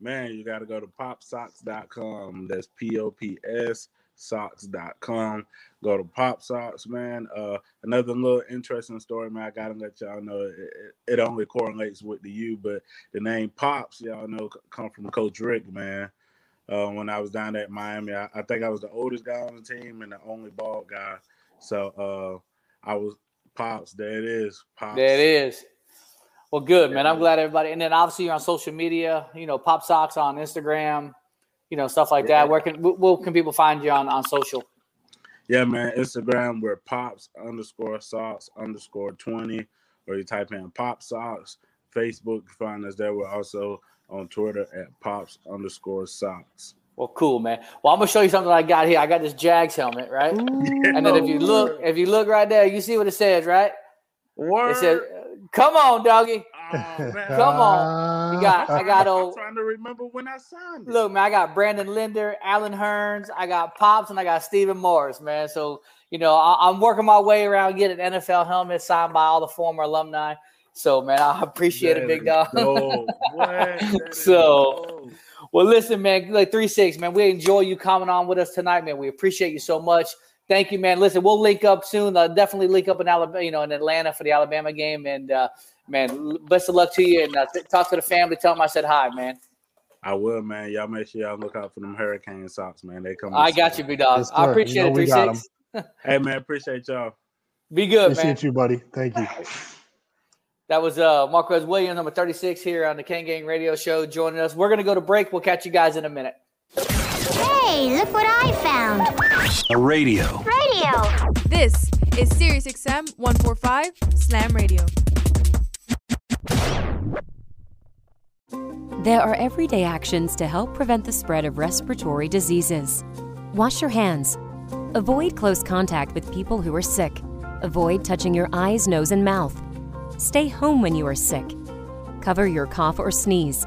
Man, you got to go to popsocks.com. That's P O P S socks.com. Go to Pop Socks, man. Uh, another little interesting story, man. I got to let y'all know it, it, only correlates with the U, but the name Pops, y'all know, come from Coach Richt, man. Uh, when I was down at Miami, I, I think I was the oldest guy on the team and the only bald guy. So uh, I was Pops. There it is. Pops. There it is. Well, good, man. I'm glad everybody. And then obviously you're on social media, you know, Pop Socks on Instagram, you know, stuff like that. Where can where can people find you on, on social? Yeah, man. Instagram, we're pops underscore socks underscore 20, or you type in pop socks. Facebook, you find us there. We're also on Twitter at pops underscore socks. Well, cool, man. Well, I'm gonna show you something I got here. I got this Jags helmet, right? And then if you look, if you look right there, you see what it says, right? It says, "Come on, doggy, oh, come on." You uh, got, I got I'm old. trying to remember when I signed it. Look, man, I got Brandon Linder, Allen Hurns, I got Pops, and I got Stephen Morris, man. So, you know, I, I'm working my way around getting NFL helmets signed by all the former alumni. So, man, I appreciate it, big dog. dope. What? That is so, well, listen, man, like three six, man. We enjoy you coming on with us tonight, man. We appreciate you so much. Thank you, man. Listen, we'll link up soon. Uh, definitely link up in Alabama, you know, in Atlanta for the Alabama game. And uh, man, l- best of luck to you. And uh, th- talk to the family. Tell them I said hi, man. I will, man. Y'all make sure y'all look out for them hurricane socks, man. They come. I got you, big dog. Yes, I appreciate You know it. Three got six. Hey, man. Appreciate y'all. Be good, Appreciate man. you, buddy. Thank you. That was uh Marquez Williams, number 36 here on the Kane Gang Radio Show, joining us. We're gonna go to break. We'll catch you guys in a minute. Hey, look what I found. A radio. Radio. This is Sirius XM 145 Slam Radio. There are everyday actions to help prevent the spread of respiratory diseases. Wash your hands. Avoid close contact with people who are sick. Avoid touching your eyes, nose, and mouth. Stay home when you are sick. Cover your cough or sneeze.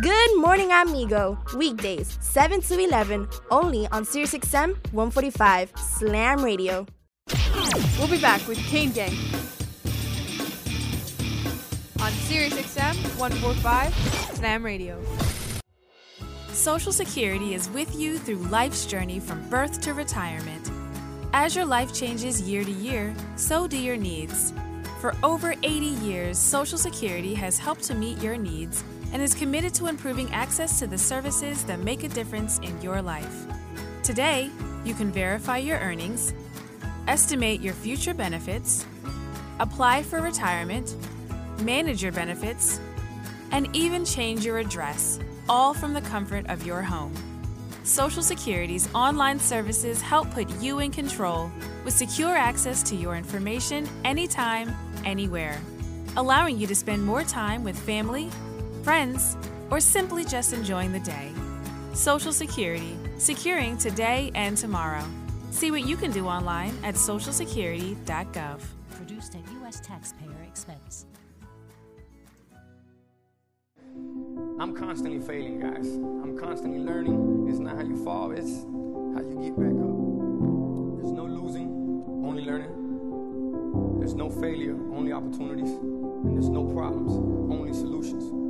Good morning, amigo. Weekdays, 7 to 11, only on SiriusXM 145 Slam Radio. We'll be back with Kane Gang on SiriusXM 145 Slam Radio. Social Security is with you through life's journey from birth to retirement. As your life changes year to year, so do your needs. For over 80 years, Social Security has helped to meet your needs and is committed to improving access to the services that make a difference in your life. Today, You can verify your earnings, estimate your future benefits, apply for retirement, manage your benefits, and even change your address, all from the comfort of your home. Social Security's online services help put you in control with secure access to your information anytime, anywhere, allowing you to spend more time with family, friends, or simply just enjoying the day. Social Security, securing today and tomorrow. See what you can do online at socialsecurity.gov. Produced at U.S. taxpayer expense. I'm constantly failing, guys. I'm constantly learning. It's not how you fall, it's how you get back up. There's no losing, only learning. There's no failure, only opportunities. And there's no problems, only solutions.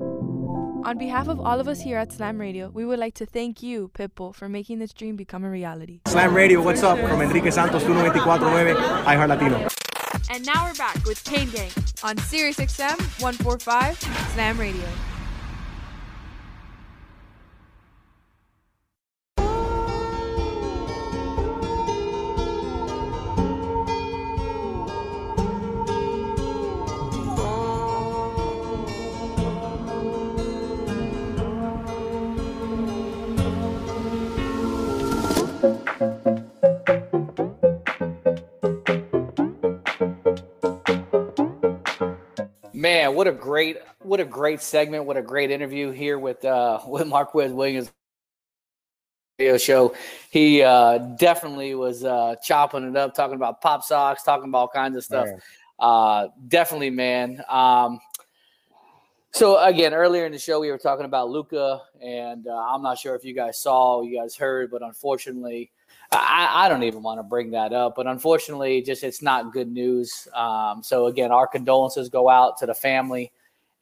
On behalf of all of us here at Slam Radio, we would like to thank you, Pitbull, for making this dream become a reality. Slam Radio, what's up? From Enrique Santos, 1249, iHeart Latino. And now we're back with Kane Gang on Sirius XM 145 Slam Radio. Man, what a great what a great segment, what a great interview here with uh with Marquez Williams radio show. He uh definitely was uh chopping it up, talking about pop socks, talking about all kinds of stuff. Man. Uh definitely, man. Um so again, earlier in the show, we were talking about Luca, and uh, I'm not sure if you guys saw, you guys heard, but unfortunately, I, I don't even want to bring that up. But unfortunately, just it's not good news. Um, so again, our condolences go out to the family,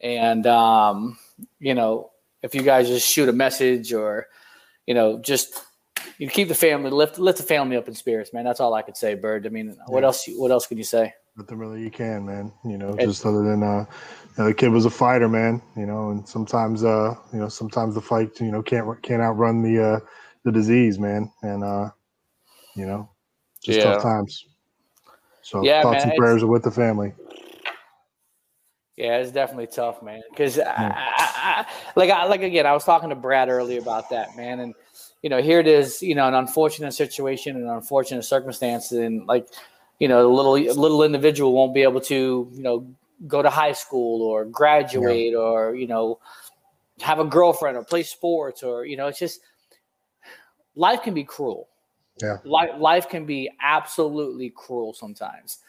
and um, you know, if you guys just shoot a message or you know, just you keep the family lift lift the family up in spirits, man. That's all I could say, Bird. I mean, what else? What else can you say? Nothing really you can, man. You know, It- just other than uh, you know, the kid was a fighter, man. You know, and sometimes uh, you know, sometimes the fight, you know, can't can't outrun the uh, the disease, man. And uh, you know, just Yeah. tough times. So Yeah, thoughts man, and prayers are with the family. Yeah, it's definitely tough, man. Because like I, like again, I was talking to Brad earlier about that, man, and you know, here it is, you know, an unfortunate situation, an unfortunate circumstance, and like, you know, a little little individual won't be able to, you know, go to high school or graduate or you know, have a girlfriend or play sports or you know, it's just life can be cruel. Yeah. Life life can be absolutely cruel sometimes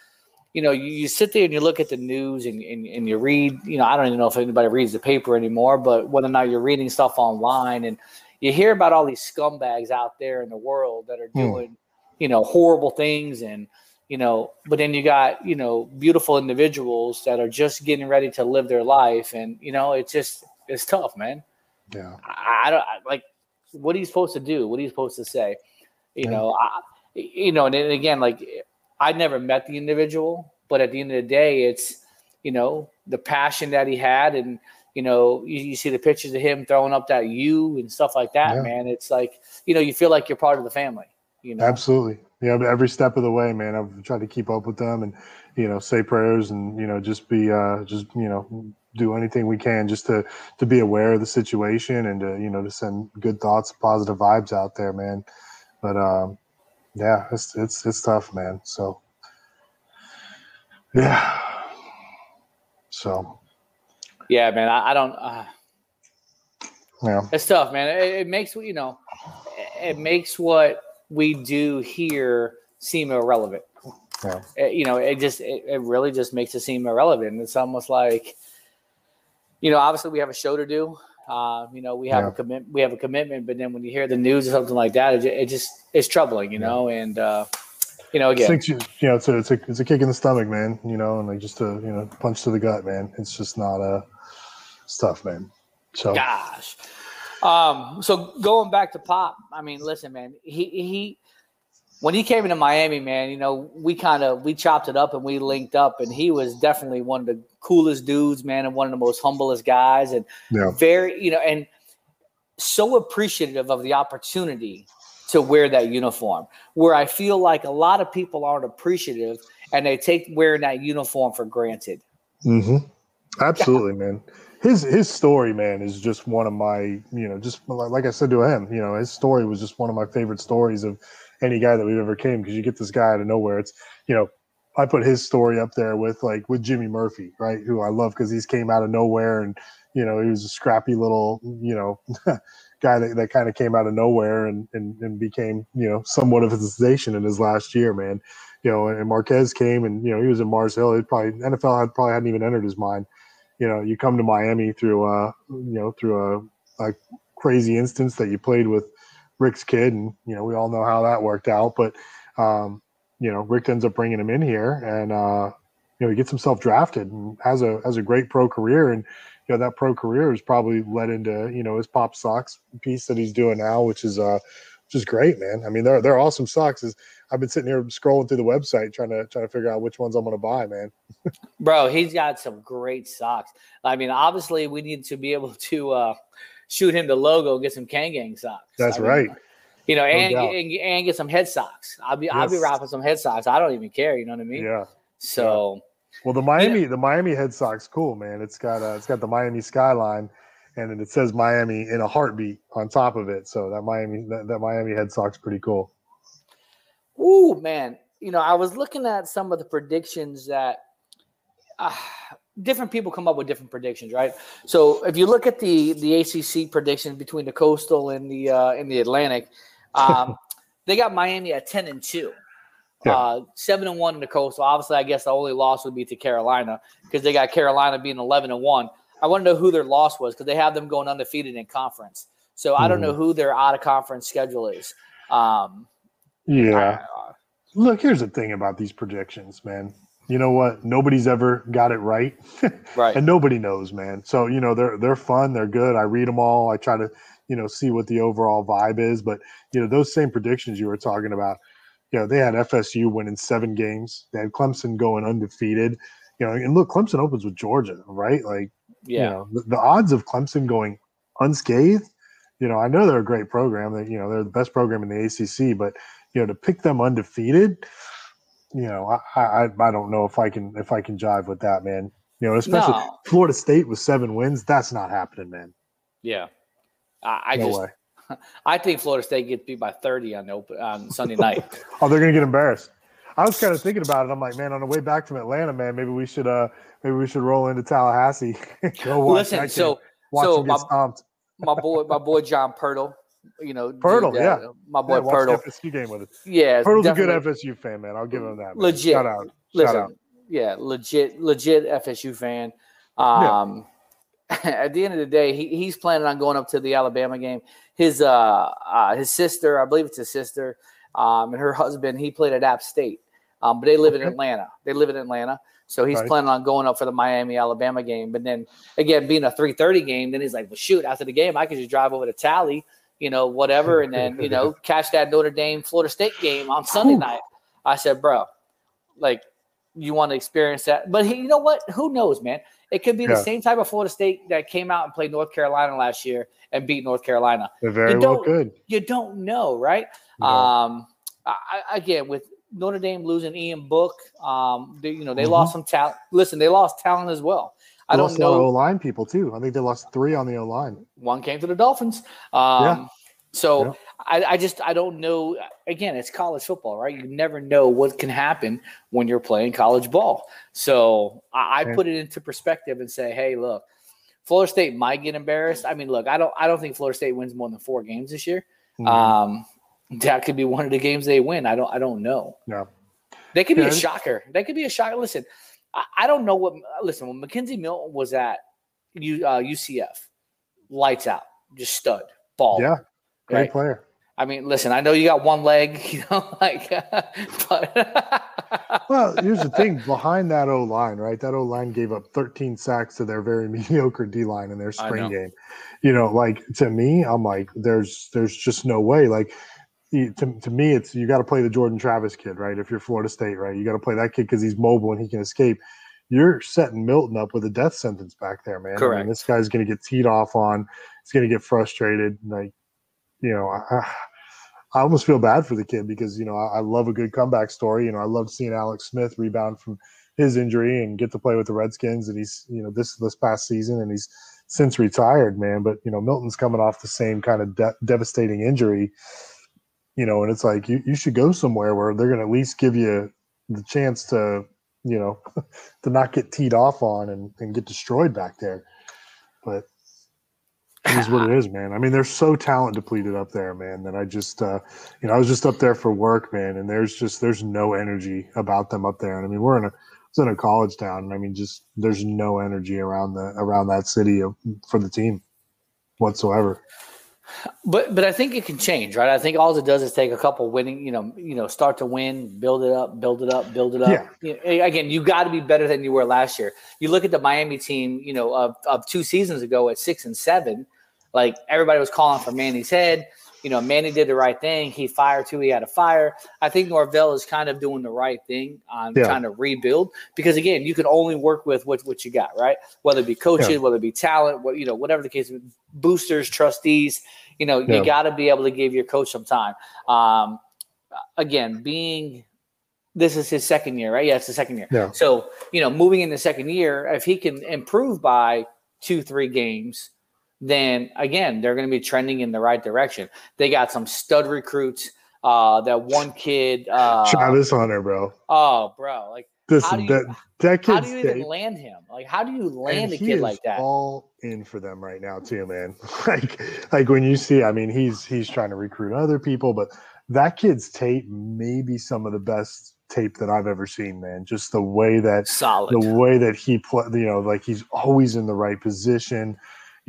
you know, you, you sit there and you look at the news and, and, and you read, you know, I don't even know if anybody reads the paper anymore, but whether or not you're reading stuff online and you hear about all these scumbags out there in the world that are Hmm. doing, you know, horrible things and, you know, but then you got, you know, beautiful individuals that are just getting ready to live their life. And, you know, it's just, it's tough, man. Yeah. I, I don't I, like, what are you supposed to do? What are you supposed to say? You Yeah. know, I, you know, and then again, like I never met the individual, but at the end of the day, it's you know the passion that he had, and you know you, you see the pictures of him throwing up that U and stuff like that. Yeah. Man, it's like you know you feel like you're part of the family. You know, Absolutely. Yeah, every step of the way, man. I've tried to keep up with them and, you know, say prayers and, you know, just be uh just, you know, do anything we can just to to be aware of the situation and to, you know, to send good thoughts, positive vibes out there, man. But um yeah, it's it's it's tough, man. So yeah. So Yeah, man. I, I don't. Uh, Yeah. it's tough, man. It, it makes you know, it makes what we do here seem irrelevant. Yeah. It- you know, it just it, it really just makes it seem irrelevant. It's almost like, you know, obviously we have a show to do. Uh, you know, we have a commit, we have a commitment, but then when you hear the news or something like that, it, it just it's troubling, you know. And uh, you know, again, you, you know, it's a, it's a it's a kick in the stomach, man. You know, and like just a you know punch to the gut, man. It's just not a stuff, man. So Gosh. Um, so going back to Pop, I mean, listen, man, he he when he came into Miami, man, you know, we kind of we chopped it up and we linked up, and he was definitely one of the coolest dudes, man, and one of the most humblest guys, and Yeah. very, you know, and so appreciative of the opportunity to wear that uniform. Where I feel like a lot of people aren't appreciative and they take wearing that uniform for granted. Mm-hmm. Absolutely, man. His his story, man, is just one of my, you know, just like like I said to him, you know, his story was just one of my favorite stories of any guy that we've ever came because you get this guy out of nowhere. It's, you know, I put his story up there with like with Jimmy Murphy, right? Who I love because he's came out of nowhere and you know he was a scrappy little, you know, guy that, that kind of came out of nowhere and, and and became you know somewhat of a sensation in his last year, man. You know, and Marquez came and you know he was in Mars Hill. It probably NFL had probably hadn't even entered his mind. You know, you come to Miami through uh you know through a, a crazy instance that you played with Richt's kid, and you know we all know how that worked out. But um, you know Richt ends up bringing him in here, and uh, you know he gets himself drafted and has a has a great pro career, and you know that pro career has probably led into you know his pop socks piece that he's doing now, which is uh which is great, man. I mean they're they're awesome socks. Is I've been sitting here scrolling through the website trying to trying to figure out which ones I'm going to buy, man. Bro, he's got some great socks. I mean, obviously, we need to be able to uh, shoot him the logo, and get some Kane Gang socks. That's I mean, right. You know, No and, and and get some head socks. I'll be I'll be Yes. rocking some head socks. I don't even care. You know what I mean? Yeah. So Well, the Miami, the Miami head sock's cool, man. It's got uh, it's got the Miami skyline, and then it says Miami in a heartbeat on top of it. So that Miami that, that Miami head sock's pretty cool. Ooh, man. You know, I was looking at some of the predictions that uh, different people come up with different predictions, right? So if you look at the the ACC predictions between the Coastal and the uh, and the Atlantic, um, they got Miami at ten and two. Yeah. Uh, seven and one in the coastal. Obviously, I guess the only loss would be to Carolina because they got Carolina being eleven and one. I want to know who their loss was because they have them going undefeated in conference. So I don't know who their out of conference schedule is. Um, Yeah. Look, here's the thing about these predictions, man. You know what? Nobody's ever got it right, right? and nobody knows, man. So you know they're they're fun, they're good. I read them all. I try to you know see what the overall vibe is. But you know those same predictions you were talking about. You know they had FSU winning seven games. They had Clemson going undefeated. You know, and look, Clemson opens with Georgia, right? Like, you Yeah. know, the, the odds of Clemson going unscathed. You know, I know they're a great program. That you know they're the best program in the ACC, but you know to pick them undefeated, you know, I I, I don't know if I can if I can jive with that, man. You know, especially No. Florida State with seven wins. That's not happening, man. Yeah, I, I No just way. I think Florida State gets beat by thirty on the open on Sunday night. Oh, they're gonna get embarrassed. I was kind of thinking about it. I'm like, man, on the way back from Atlanta, man, maybe we should uh maybe we should roll into Tallahassee. Go watch Listen, that so watch so my, stomped. my boy my boy John Pirtle, you know Pirtle, dude, uh, yeah, my boy yeah, Pirtle. the FSU game with us. Yeah, Pirtle's a good. FSU fan, man. I'll give him that. Man. legit. Shout out, shout Listen, out. yeah, legit, legit FSU fan. Um, at the end of the day, he, he's planning on going up to the Alabama game. His uh, uh his sister, I believe it's his sister, um, and her husband, he played at App State. Um, but they live in Atlanta. They live in Atlanta. So he's Right. planning on going up for the Miami Alabama game. But then again, being a 3:30 game, then he's like, well, shoot, after the game, I could just drive over to Tally, you know, whatever, and then you know, catch that Notre Dame Florida State game on Sunday night. I said, bro, like you want to experience that. But he, you know what? Who knows, man? It could be the same type of Florida State that came out and played North Carolina last year and beat North Carolina. They very You well don't- You don't know, right? Um, I, again, with Notre Dame losing Ian Book, um, they, you know they Mhm. lost some talent. Listen, they lost talent as well. I don't know. O line people too. I think they lost three on the O line. One came to the Dolphins. Um, Yeah. So Yeah. I, I just I don't know. Again, it's college football, right? You never know what can happen when you're playing college ball. So I, I put it into perspective and say, hey, look, Florida State might get embarrassed. I mean, look, I don't I don't think Florida State wins more than four games this year. Mhm. Um, that could be one of the games they win. I don't I don't know. Yeah. They could be Yeah, a shocker. They could be a shocker. Listen, I, I don't know what. Listen, when McKenzie Milton was at U, uh, UCF, lights out, just stud, ball. Yeah, great Right. player. I mean, listen, I know you got one leg, you know, like, but Well, here's the thing behind that O line, right? That O line gave up 13 sacks to their very mediocre D line in their spring game. You know, like to me, I'm like, there's there's just no way. Like to, to me, it's you got to play the Jordan Travis kid, right? If you're Florida State, right? You got to play that kid because he's mobile and he can escape. You're setting Milton up with a death sentence back there, man. I Correct. mean, this guy's going to get teed off on. He's going to get frustrated. Like, you know, I, I almost feel bad for the kid because you know I, I love a good comeback story. You know, I love seeing Alex Smith rebound from his injury and get to play with the Redskins. And he's you know this this past season and he's since retired, man. But you know Milton's coming off the same kind of de- devastating injury. You know, and it's like you, you should go somewhere where they're going to at least give you the chance to you know to not get teed off on and, and get destroyed back there. But it is what it is, man. I mean, they're so talent depleted up there, man. That I just, uh, you know, I was just up there for work, man, and there's just there's no energy about them up there. And I mean, we're in a it's in a college town, and I mean, just there's no energy around the around that city of, for the team whatsoever. But but I think it can change, right? I think all it does is take a couple winning, you know, you know, start to win, build it up, build it up, build it up. Yeah. You know, again, you got to be better than you were last year. You look at the Miami team, you know, of, of two seasons ago at six and seven, like everybody was calling for Manny's head. You know, Manny did the right thing. He fired who he had to fire. I think Norvell is kind of doing the right thing on Yeah. trying to rebuild because again, you can only work with what, what you got, right? Whether it be coaches, Yeah. whether it be talent, what you know, whatever the case, boosters, trustees. You know, Yeah. you got to be able to give your coach some time. Um, again, being this is his second year, right? Yeah, it's the second year. Yeah. So you know, moving in the second year, if he can improve by two, three games, then again, they're going to be trending in the right direction. They got some stud recruits. Uh, that one kid, uh, Travis Hunter, bro. Oh, bro, like do you, that that how do you even land him? Like, how do you land and a kid like that? all in for them right now too, man. like like when you see, I mean, he's he's trying to recruit other people, but that kid's tape may be some of the best tape that I've ever seen, man. Just the way that Solid. the way that he play, you know, like he's always in the right position.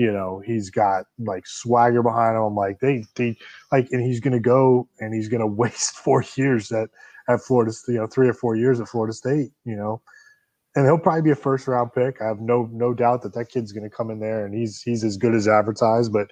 You know, he's got like swagger behind him. Like they, they like, and he's gonna go and he's gonna waste four years at at Florida, you know, three or four years at Florida State. You know, and he'll probably be a first round pick. I have no no doubt that that kid's going to come in there and he's he's as good as advertised. But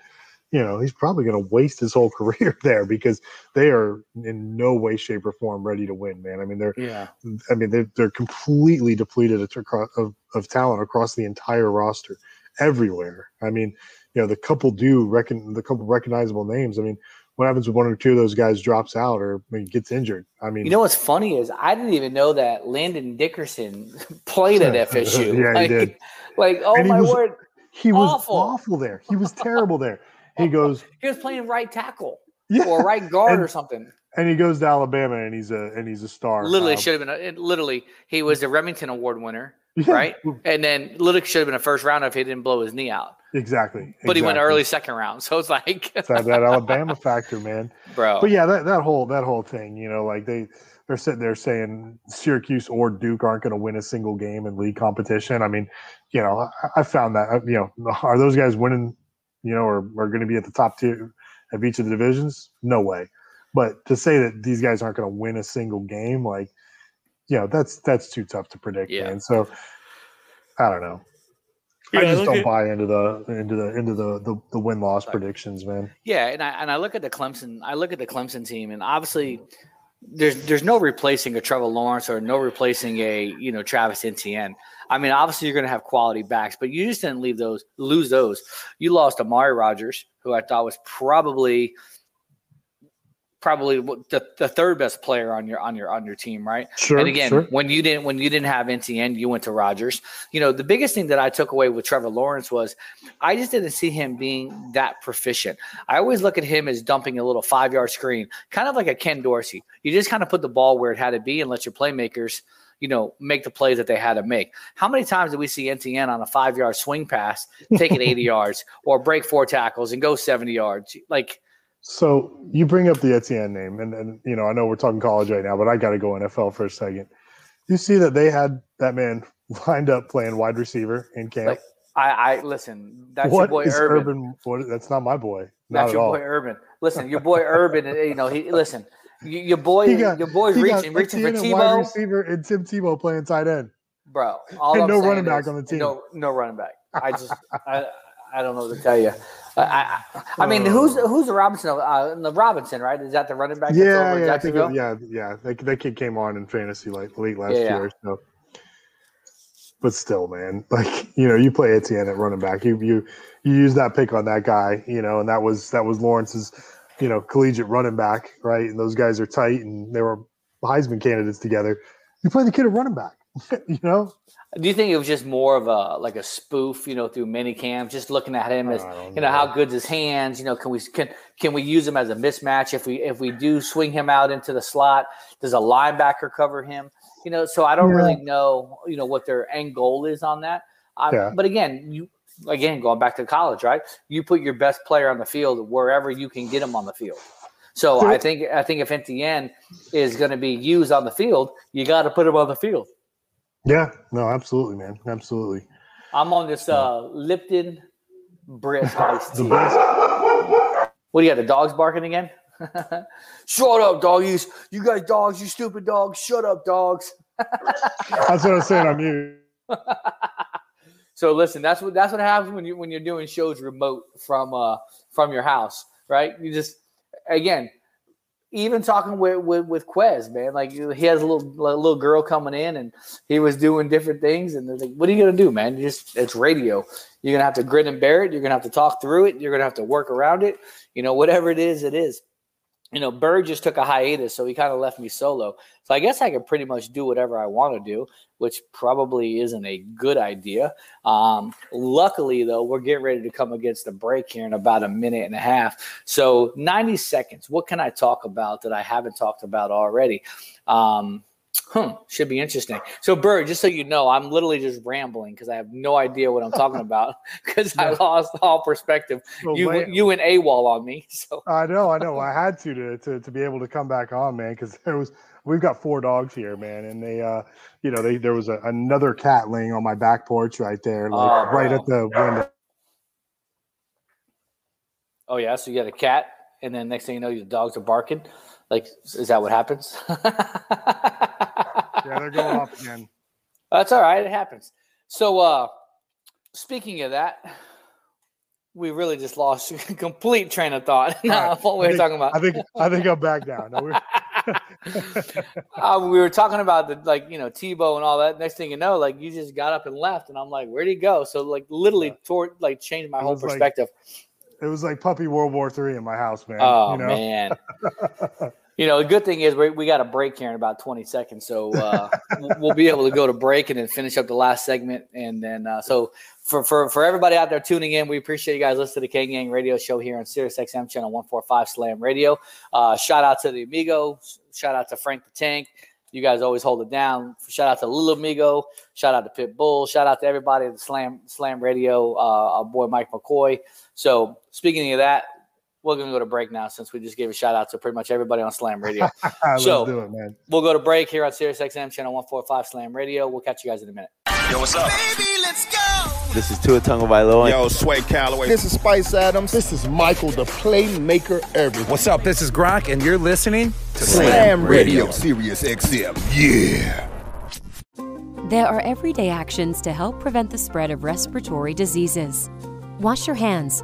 you know, he's probably going to waste his whole career there because they are in no way, shape, or form ready to win. Man, I mean they're Yeah. I mean they're they're completely depleted of of talent across the entire roster, everywhere. I mean, you know, the couple do reckon the couple recognizable names. I mean. What happens when one or two of those guys drops out or I mean, gets injured? I mean, You know what's funny is I didn't even know that Landon Dickerson played at FSU. Yeah, he like, did. Like, oh he my was- word, he was awful. awful there. He was terrible there. He goes, he was playing right tackle Yeah. or right guard And- or something. and he goes to Alabama, and he's a and he's a star. Literally Um, should have been. A, it, literally, he was the Rimington Award winner, Yeah. right? And then literally should have been a first round if he didn't blow his knee out. exactly. But he went early second round, so it's like, It's that, that Alabama factor, man. bro. But yeah, that, that whole that whole thing, you know, like they they're sitting there saying Syracuse or Duke aren't going to win a single game in league competition. I mean, you know, I, I found that you know, are those guys winning? You know, or are going to be at the top tier of each of the divisions? No way. But to say that these guys aren't going to win a single game, like, you know, that's that's too tough to predict, Yeah. man. So I don't know. I just look don't at- buy into the into the into the the, the win loss predictions, man. Yeah, and I and I look at the Clemson. I look at the Clemson team, and obviously, there's there's no replacing a Trevor Lawrence or no replacing a you know Travis Etienne. I mean, obviously you're going to have quality backs, but you just didn't leave those lose those. You lost Amari Rodgers, who I thought was probably probably the, the third best player on your on your on your team, right? Sure, And again, sure. when you didn't when you didn't have Etienne, you went to Rodgers. You know, the biggest thing that I took away with Trevor Lawrence was I just didn't see him being that proficient. I always look at him as dumping a little five yard screen, kind of like a Ken Dorsey. You just kind of put the ball where it had to be and let your playmakers. You know, make the plays that they had to make. How many times did we see Etienne on a five yard swing pass take it 80 yards or break four tackles and go 70 yards? Like, So you bring up the Etienne name, and, and you know I know we're talking college right now, but I got to go NFL for a second. You see that they had that man lined up playing wide receiver in camp. Like, I, I listen. That's What your boy is Urban. What, that's not my boy. Not That's at your all. boy Urban. Listen, your boy Urban. You know, he listen. Your boy, got- your boy's reaching, reaching for a wide Tebow, receiver, and Tim Tebow playing tight end. bro. All And I'm no running back is on the team. No, no running back. I just, I, I don't know what to tell you. I, I, I mean, who's who's the Robinson? Uh, the Robinson, right? Is that the running back? that's Yeah, yeah, I think it, yeah, yeah. That, that kid came on in fantasy like late last Yeah, yeah. year. So, but still, man, like you know, you play Etienne at running back. You you you use that pick on that guy, you know, and that was that was Lawrence's, you know, collegiate running back, right? And those guys are tight, and they were Heisman candidates together. You play the kid at running back, you know. Do you think it was just more of a like a spoof, you know, through mini cams, just looking at him as you know how good's his hands? You know, can we can can we use him as a mismatch if we if we do swing him out into the slot? Does a linebacker cover him? You know, so I don't Yeah. really know, you know, what their end goal is on that. Um, Yeah. But again, you again going back to college, right? You put your best player on the field wherever you can get him on the field. So I think I think if Etienne is going to be used on the field, you got to put him on the field. Yeah, no, absolutely, man, absolutely. I'm on this uh, Lipton Brisk iced tea. What do you got? The dogs barking again? Shut up, doggies! You guys, dogs, you stupid dogs! Shut up, dogs! That's what I'm saying on you. So listen, that's what that's what happens when you when you're doing shows remote from uh from your house, right? You just again, even talking with with, with Quez, man, like he has a little a little girl coming in and he was doing different things, and they're like, "What are you gonna do, man? You just it's radio. You're gonna have to grin and bear it. You're gonna have to talk through it. You're gonna have to work around it. You know, whatever it is, it is." You know, Bird just took a hiatus, so he kind of left me solo. So I guess I can pretty much do whatever I want to do, which probably isn't a good idea. Um, luckily, though, we're getting ready to come against the break here in about a minute and a half. So 90 seconds. What can I talk about that I haven't talked about already? Um, Hmm, should be interesting. So, Bird, just so you know, I'm literally just rambling because I have no idea what I'm talking about because I lost all perspective. Well, you wait- you went AWOL on me. So I know, I know. I had to to to, to be able to come back on, man, because there was we've got four dogs here, man, and they, uh, you know, they there was a, another cat laying on my back porch right there, like Oh, right at the window. Oh yeah, so you got a cat, and then next thing you know, your dogs are barking. Like, is that what happens? Yeah, they're going off again. That's all right. It happens. So, uh, speaking of that, we really just lost complete train of thought. All of what we I were think- talking about. I think I think I'm back now. No, we're, uh, we were talking about the like you know Tebow and all that. Next thing you know, like you just got up and left, and I'm like, where'd he go? So like literally toward like changed my whole was like- perspective. It was like puppy World War Three in my house, man. Oh you know? man. You know, the good thing is we, we got a break here in about 20 seconds. So uh, we'll- be able to go to break and then finish up the last segment. And then, uh, so for, for, for everybody out there tuning in, we appreciate you guys listening to the Kane Gang Radio Show here on Sirius XM channel 145 Slam Radio. Uh, shout out to the Amigo. Shout out to Frank the Tank. You guys always hold it down. Shout out to Little Amigo. Shout out to Pit Bull. Shout out to everybody at the Slam Slam Radio. Uh, our boy Mike McCoy. So speaking of that, we're gonna go to break now since we just gave a shout out to pretty much everybody on Slam Radio. Let's so do it, man. we'll go to break here on Sirius XM channel 145 Slam Radio. We'll catch you guys in a minute. Yo, what's up? Baby, let's go. This is Tua Tagovailoa. Yo, Sway Calloway. This is Spice Adams. This is Michael, the playmaker everything. What's up? This is Grok, and you're listening to Slam Radio. Sirius XM. Yeah. There are everyday actions to help prevent the spread of respiratory diseases. Wash your hands.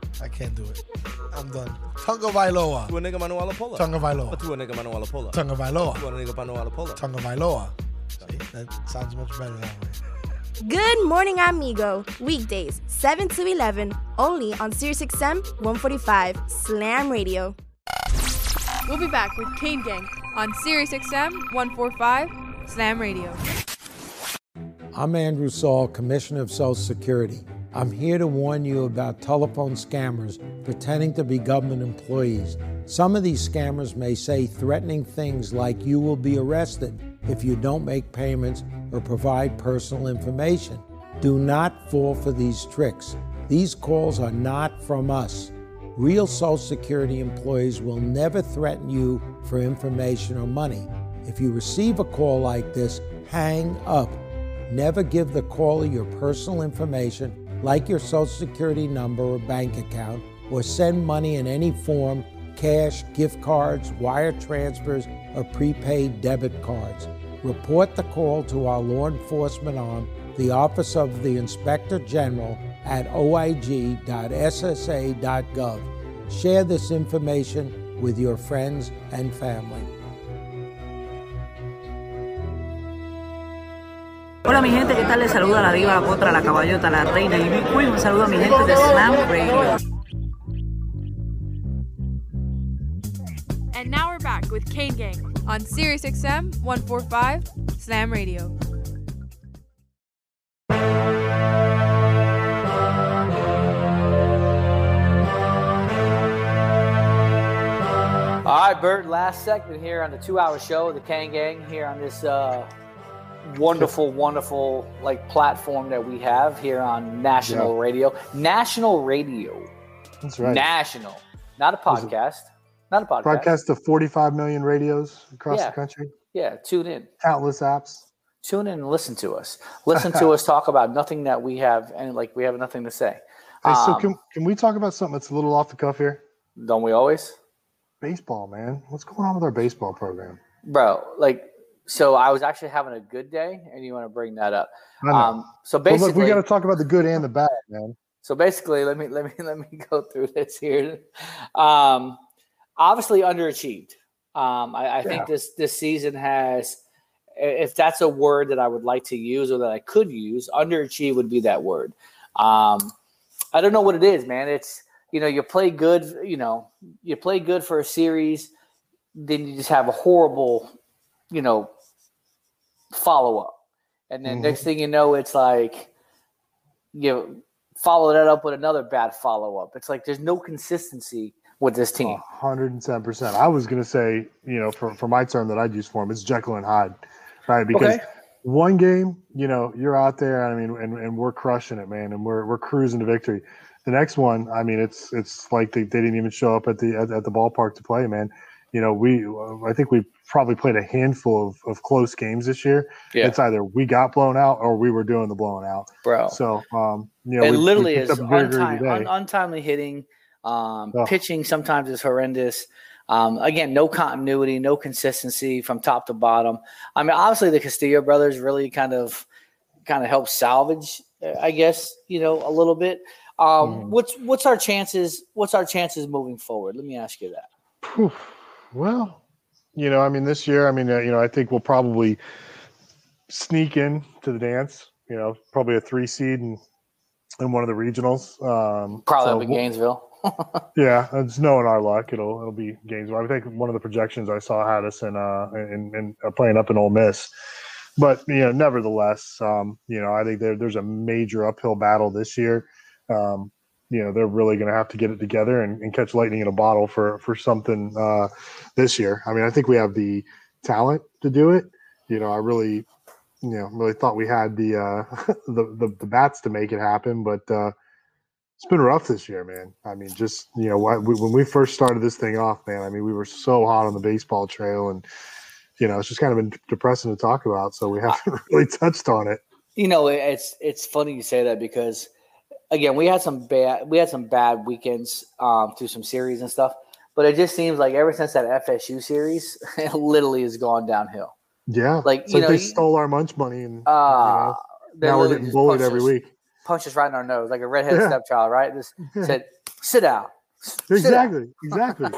I can't do it. I'm done. Tunga Vailoa. Tua Nigga Manuel Lapola. Tunga Vailoa. Tua Nigga Manuel Lapola. Tunga Vailoa. Tua Nigga Manuel Lapola. Tunga Vailoa. See, that sounds much better that way. Good morning, amigo. Weekdays, 7 to 11, only on SiriusXM 145 Slam Radio. We'll be back with Kane Gang on Sirius XM 145 Slam Radio. I'm Andrew Saul, Commissioner of Social Security. I'm here to warn you about telephone scammers pretending to be government employees. Some of these scammers may say threatening things like you will be arrested if you don't make payments or provide personal information. Do not fall for these tricks. These calls are not from us. Real Social Security employees will never threaten you for information or money. If you receive a call like this, hang up. Never give the caller your personal information, like your Social Security number or bank account, or send money in any form cash, gift cards, wire transfers, or prepaid debit cards. Report the call to our law enforcement arm, the Office of the Inspector General, at oig.ssa.gov. Share this information with your friends and family. Hola mi gente, ¿qué tal? Les saluda la diva, la potra, la caballota, la reina y mi queen. Un saludo a mi gente de Slam Radio. And now we're back with Kane Gang on Sirius XM 145 Slam Radio. All right, Bert, last segment here on the two hour show, the Kane Gang, here on this uh, wonderful, wonderful like platform that we have here on national Yeah. radio. National radio. That's right. National. Not a podcast. Not a podcast. Broadcast to 45 million radios across Yeah. the country, Yeah, tune in. countless apps. Tune in and listen to us. Listen to us talk about nothing that we have and like we have nothing to say. Hey, so Um, can, can we talk about something that's a little off the cuff here? Don't we always? Baseball, man. What's going on with our baseball program? Bro, like so I was actually having a good day and you want to bring that up. Um so basically look, we got to talk about the good and the bad, man. So basically, let me let me let me go through this here. Um, obviously, underachieved. Um, I, I think this this season has, if that's a word that I would like to use or that I could use, underachieve would be that word. Um, I don't know what it is, man. It's you know you play good, you know you play good for a series, then you just have a horrible, you know, follow up, and then Mhm. next thing you know, it's like you know, follow that up with another bad follow up. It's like there's no consistency with this team. Hundred and seven percent. I was gonna say, you know, for, for my term that I'd use for him, it's Jekyll and Hyde, right? Because Okay. one game, you know, you're out there. I mean, and, and we're crushing it, man, and we're we're cruising to victory. The next one, I mean, it's it's like they, they didn't even show up at the at, at the ballpark to play, man. You know, we I think we probably played a handful of, of close games this year. Yeah. It's either we got blown out or we were doing the blowing out, Bro. So, um, you know, it we- we literally picked is untim- un- untimely hitting. Um, Oh. Pitching sometimes is horrendous. Um, again, no continuity, no consistency from top to bottom. I mean, obviously the Castillo brothers really kind of kind of help salvage, I guess, you know, a little bit. Um, Mm-hmm. What's what's our chances? What's our chances moving forward? Let me ask you that. Well, you know, I mean, this year, I mean, uh, you know, I think we'll probably sneak in to the dance. You know, probably a three seed and in one of the regionals. Um, Probably so in Gainesville. Yeah, it's knowing our luck. It'll it'll be Gainesville. I think one of the projections I saw had us in uh in, in uh, playing up in Ole Miss. But you know, nevertheless, um, you know, I think there, there's a major uphill battle this year. Um, you know, they're really going to have to get it together and, and catch lightning in a bottle for for something uh, this year. I mean, I think we have the talent to do it. You know, I really, you know, really thought we had the uh, the, the the bats to make it happen, but uh, it's been rough this year, man. I mean, just you know, we- when we first started this thing off, man. I mean, we were so hot on the baseball trail, and you know, it's just kind of been depressing to talk about. So we haven't really touched on it. You know, it's it's funny you say that because again, we had some bad we had some bad weekends um, through some series and stuff, but it just seems like ever since that FSU series, it literally has gone downhill. Yeah, Like, you like know, they you- stole our lunch money, and Uh, they now we're getting bullied every us- week. Punched us right in our nose like a redheaded Yeah. stepchild, right? Just said, "Sit down." Sit down. Exactly, exactly.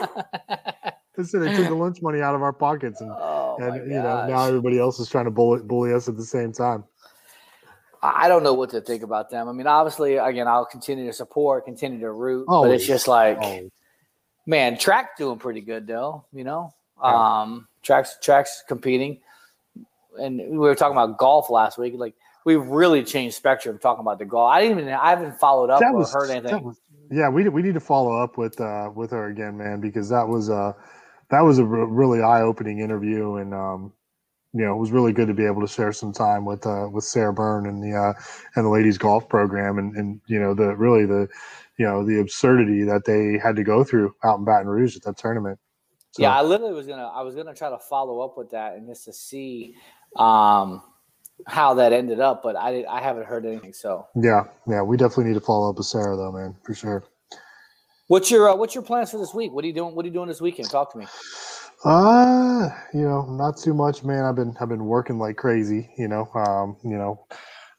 Listen, they took the lunch money out of our pockets, and, Oh, and you know now everybody else is trying to bully, bully us at the same time. I don't know what to think about them. I mean, obviously, again, I'll continue to support, continue to root, but it's just like, always. man, track doing pretty good though. You know, Yeah. um, tracks tracks competing, and we were talking about golf last week. Like, we really changed spectrum talking about the golf. I didn't even, I haven't followed up That or was- heard anything. was- yeah, we we need to follow up with uh with her again, man, because that was uh that was a really eye opening interview, and um you know it was really good to be able to share some time with uh with Sarah Byrne and the uh and the ladies golf program, and and you know the really the you know the absurdity that they had to go through out in Baton Rouge at that tournament. So, Yeah, I literally was gonna I was gonna try to follow up with that and just to see um how that ended up, but I did, I haven't heard anything. So, yeah, yeah, we definitely need to follow up with Sarah though, man, for sure. what's your uh, what's your plans for this week? What are you doing? What are you doing this weekend? Talk to me. Uh, you know, not too much, man. I've been I've been working like crazy, you know. Um, you know,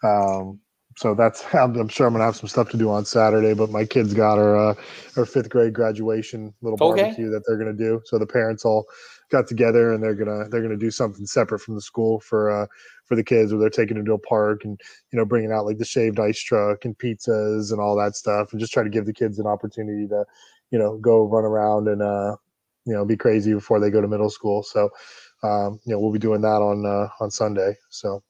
um, so that's I'm, I'm sure I'm gonna have some stuff to do on Saturday. But my kids got her uh, our fifth grade graduation little Okay. barbecue that they're gonna do. So the parents all got together and they're gonna they're gonna do something separate from the school for uh for the kids where they're taking them to a park and you know bringing out like the shaved ice truck and pizzas and all that stuff and just try to give the kids an opportunity to you know go run around and uh you know be crazy before they go to middle school so um you know we'll be doing that on uh on sunday so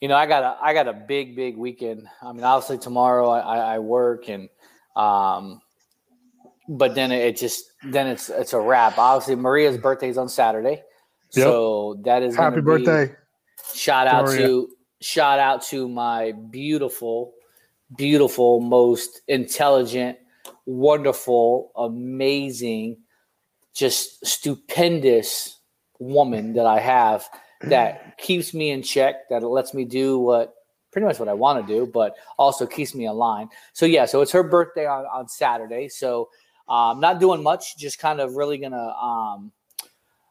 You know, I got a I got a big big weekend. I mean, obviously tomorrow I, I, work and um, but then it just then it's it's a wrap. Obviously, Maria's birthday's on Saturday, Yep. so that is happy be- birthday Shout out Maria. to shout out to my beautiful, beautiful, most intelligent, wonderful, amazing, just stupendous woman that I have that keeps me in check, that lets me do what pretty much what I want to do, but also keeps me in line. So yeah, so it's her birthday on, on Saturday. So um not doing much, just kind of really gonna um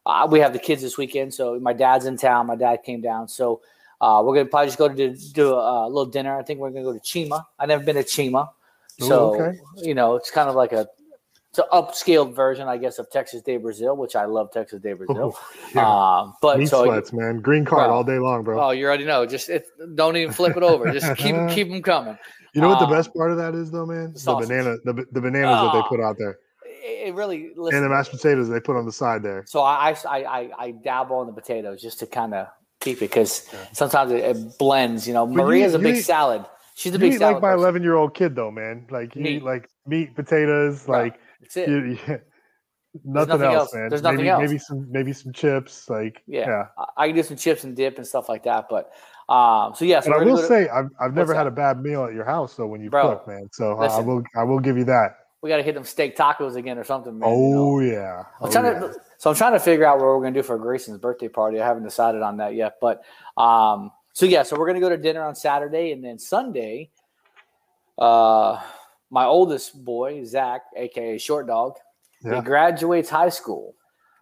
uh, we have the kids this weekend, so my dad's in town. My dad came down, so uh, we're gonna probably just go to do, do a, little dinner. I think we're gonna go to Chima. I've never been to Chima, Ooh, so okay. you know it's kind of like a it's an upscaled version, I guess, of Texas de Brazil, which I love Texas de Brazil. yeah. Um, but meat so sweats man green card Bro. all day long bro oh, you already know. Just it, don't even flip it over. Just keep keep them coming. you know what the Um, best part of that is though man the sausage. banana the, the bananas that they Oh, put out there It, really and the mashed potatoes they put on the side there So I, I, I, I dabble in the potatoes just to kind of keep it because sometimes it, it blends. You know, But Maria's eat- a big eat- salad. She's a you big eat salad. like my 11 year old kid though man like you Meat. eat like meat potatoes like That's it. you, you- nothing, nothing else, man There's nothing maybe, else. maybe some maybe some chips like yeah, yeah, I, I can do some chips and dip and stuff like that. But um, so yeah, so but I will to- say I've, I've never had that? a bad meal at your house though when you Bro, cook man so I- I will I will give you that we got to hit them steak tacos again or something. Man, you know? oh yeah I'm Oh, trying yeah. to, so I'm trying to figure out what we're gonna do for Grayson's birthday party. I haven't decided on that yet, but um, so yeah, so we're gonna go to dinner on Saturday, and then Sunday, uh, my oldest boy Zach, aka Short Dog, he graduates high school.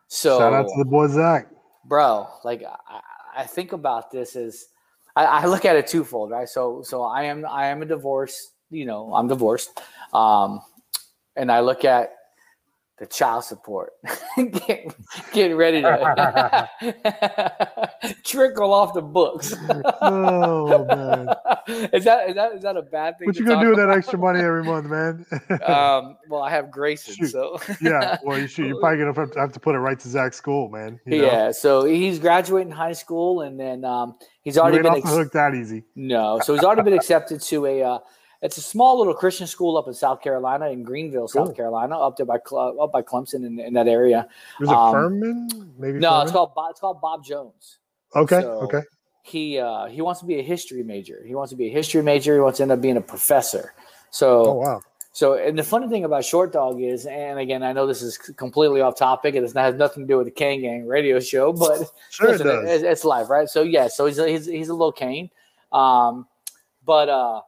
So shout out to the boy Zach. Bro like I, I think about this as I, I look at it twofold right? So so i am i am a divorce you know i'm divorced. Um and i look at the child support getting, getting ready to trickle off the books oh man is that is that is that a bad thing what you gonna do with that extra money every month man um well i have grayson Shoot. so yeah well you should you're probably gonna have to- put it right to Zach's school man you know? yeah so he's graduating high school and then um he's already been ex- hook that easy No, so he's already been accepted to a. Uh, it's a small little Christian school up in South Carolina, in Greenville, South Cool. Carolina, up there by Cl- up by Clemson in, in that area. there's a Um, Furman maybe No, it's called Bob, it's called Bob Jones. okay so- okay He uh, he wants to be a history major. He wants to be a history major. He wants to end up being a professor. So Oh wow. so, and the funny thing about Short Dog is, and again, I know this is completely off topic, and it has nothing to do with the Kane Gang radio show, but Sure it does. It's, it's live, right? So, yeah, so he's a, he's, he's a little Kane, um, but uh,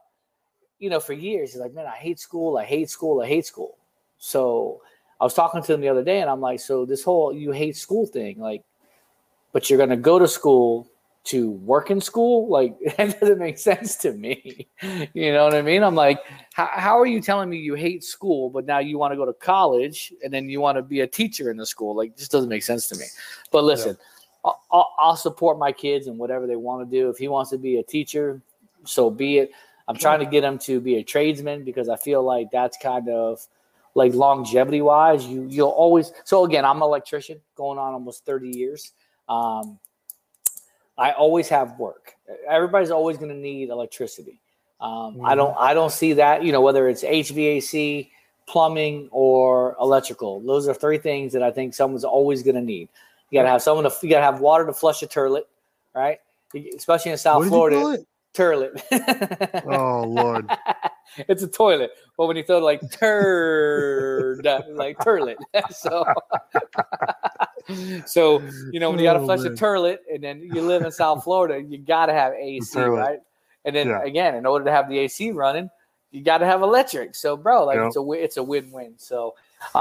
you know, for years he's like, man, I hate school, I hate school, I hate school. So, I was talking to him the other day, and I'm like, so this whole you hate school thing, like, but you're gonna go to school to work in school? Like that doesn't make sense to me. You know what i mean? I'm like how, how are you telling me you hate school but now you want to go to college and then you want to be a teacher in the school? Like this doesn't make sense to me. But listen I'll, I'll, I'll support my kids and whatever they want to do. If he wants to be a teacher so be it i'm trying to get him to be a tradesman because i feel like that's kind of like longevity wise you you'll always so again i'm an electrician going on almost 30 years um, I always have work. Everybody's always going to need electricity. Um, I don't. I don't see that. You know, whether it's HVAC, plumbing, or electrical. Those are three things that I think someone's always going to need. You got to have someone to. You got to have water to flush a toilet, right? Especially in South What did you Florida. Turlet. Oh Lord. it's a toilet, but when you throw it like turd, uh, like turlet. so, so you know when you got to Oh, flush a man. turlet, and then you live in South Florida, you got to have AC, right? And then Yeah. again, in order to have the AC running, you got to have electric. So, bro, like Yep. it's a it's a win win. So,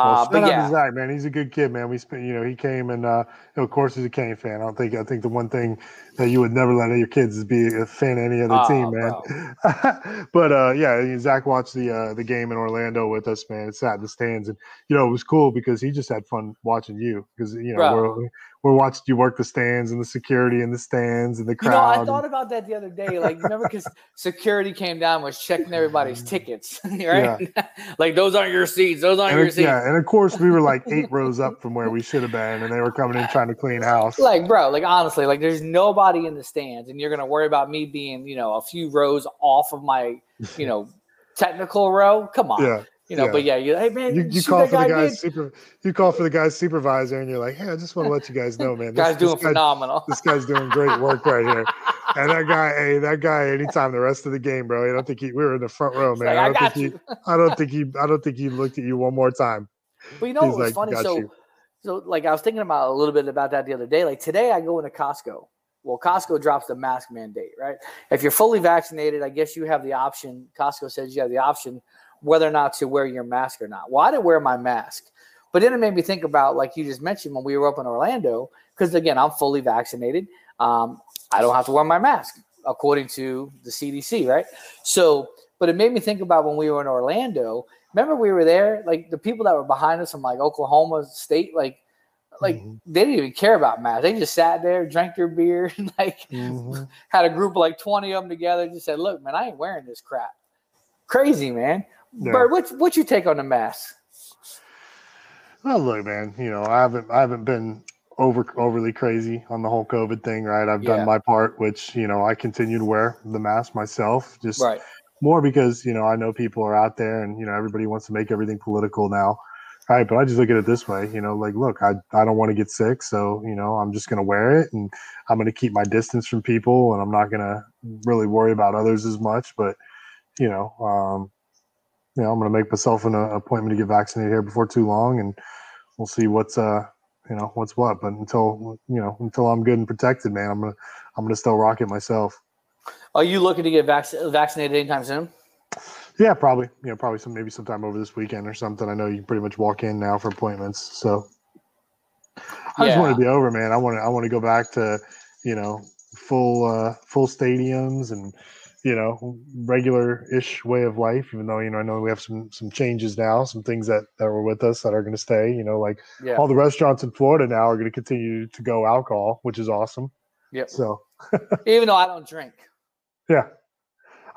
Well, uh, shout but out yeah, to Zach, man. He's a good kid, man. We spent, you know, he came and, uh, you know, of course, he's a Kane fan. I don't think, I think the one thing that you would never let your kids is be a fan of any other Oh, team, man. but uh, yeah, Zach watched the uh, the game in Orlando with us, man. It sat in the stands, and you know, it was cool because he just had fun watching you because you know. We're watching you work the stands and the security in the stands and the crowd. You know. I thought about that the other day. Like, remember, because security came down was checking everybody's tickets, right? like, those aren't your seats. Those aren't and your it- seats. yeah, and of course we were like eight rows up from where we should have been, and they were coming in trying to clean house. Like, bro, like honestly, like there's nobody in the stands, and you're gonna worry about me being, you know, a few rows off of my, you know, technical row. Come on, Yeah, you know. yeah. But yeah, you, hey man, you, you call for the guy guy's did? super you call for the guy's supervisor and you're like hey i just want to let you guys know man this Guy's doing guy- phenomenal. this guy's doing great work right here and that guy hey that guy anytime the rest of the game bro i don't think he we were in the front row man like, i "I don't think you." he i don't think he i don't think he looked at you one more time But you know He's what was like, funny? So, you." so like I was thinking about a little bit about that the other day. Like today, I go into Costco. Well, Costco drops the mask mandate, right? If you're fully vaccinated, I guess you have the option. Costco says you have the option whether or not to wear your mask or not. Well, I didn't wear my mask, but then it made me think about like you just mentioned when we were up in Orlando, because again, I'm fully vaccinated. Um, I don't have to wear my mask according to the CDC, right? So, but it made me think about when we were in Orlando. Remember, we were there, like the people that were behind us from like Oklahoma State, like, like Mm-hmm. they didn't even care about masks. They just sat there, drank their beer, and like Mm-hmm. had a group of like 20 of them together. Just said, "Look, man, I ain't wearing this crap." Crazy, man. Yeah. Bird, what what you take on the mask? well look man you know i haven't i haven't been over overly crazy on the whole covid thing right i've Yeah. done my part which you know i continue to wear the mask myself just Right. more because you know I know people are out there and you know everybody wants to make everything political now, right? But I just look at it this way, you know, like look, I I don't want to get sick, so you know I'm just gonna wear it and I'm gonna keep my distance from people and I'm not gonna really worry about others as much. But you know, um, you know, I'm gonna make myself an uh, appointment to get vaccinated here before too long, and we'll see what's uh you know what's what. But until you know until I'm good and protected, man, I'm gonna I'm gonna still rock it myself. Are you looking to get vac- vaccinated anytime soon? Yeah, probably. You know, probably some maybe sometime over this weekend or something. I know you can pretty much walk in now for appointments. So I just want to be over, man. I want to I want to go back to, you know, full uh full stadiums and you know, regular ish way of life, even though, you know, I know we have some some changes now, some things that, that were with us that are gonna stay, you know, like Yeah. all the restaurants in Florida now are gonna continue to go alcohol, which is awesome. yeah So Even though I don't drink, yeah.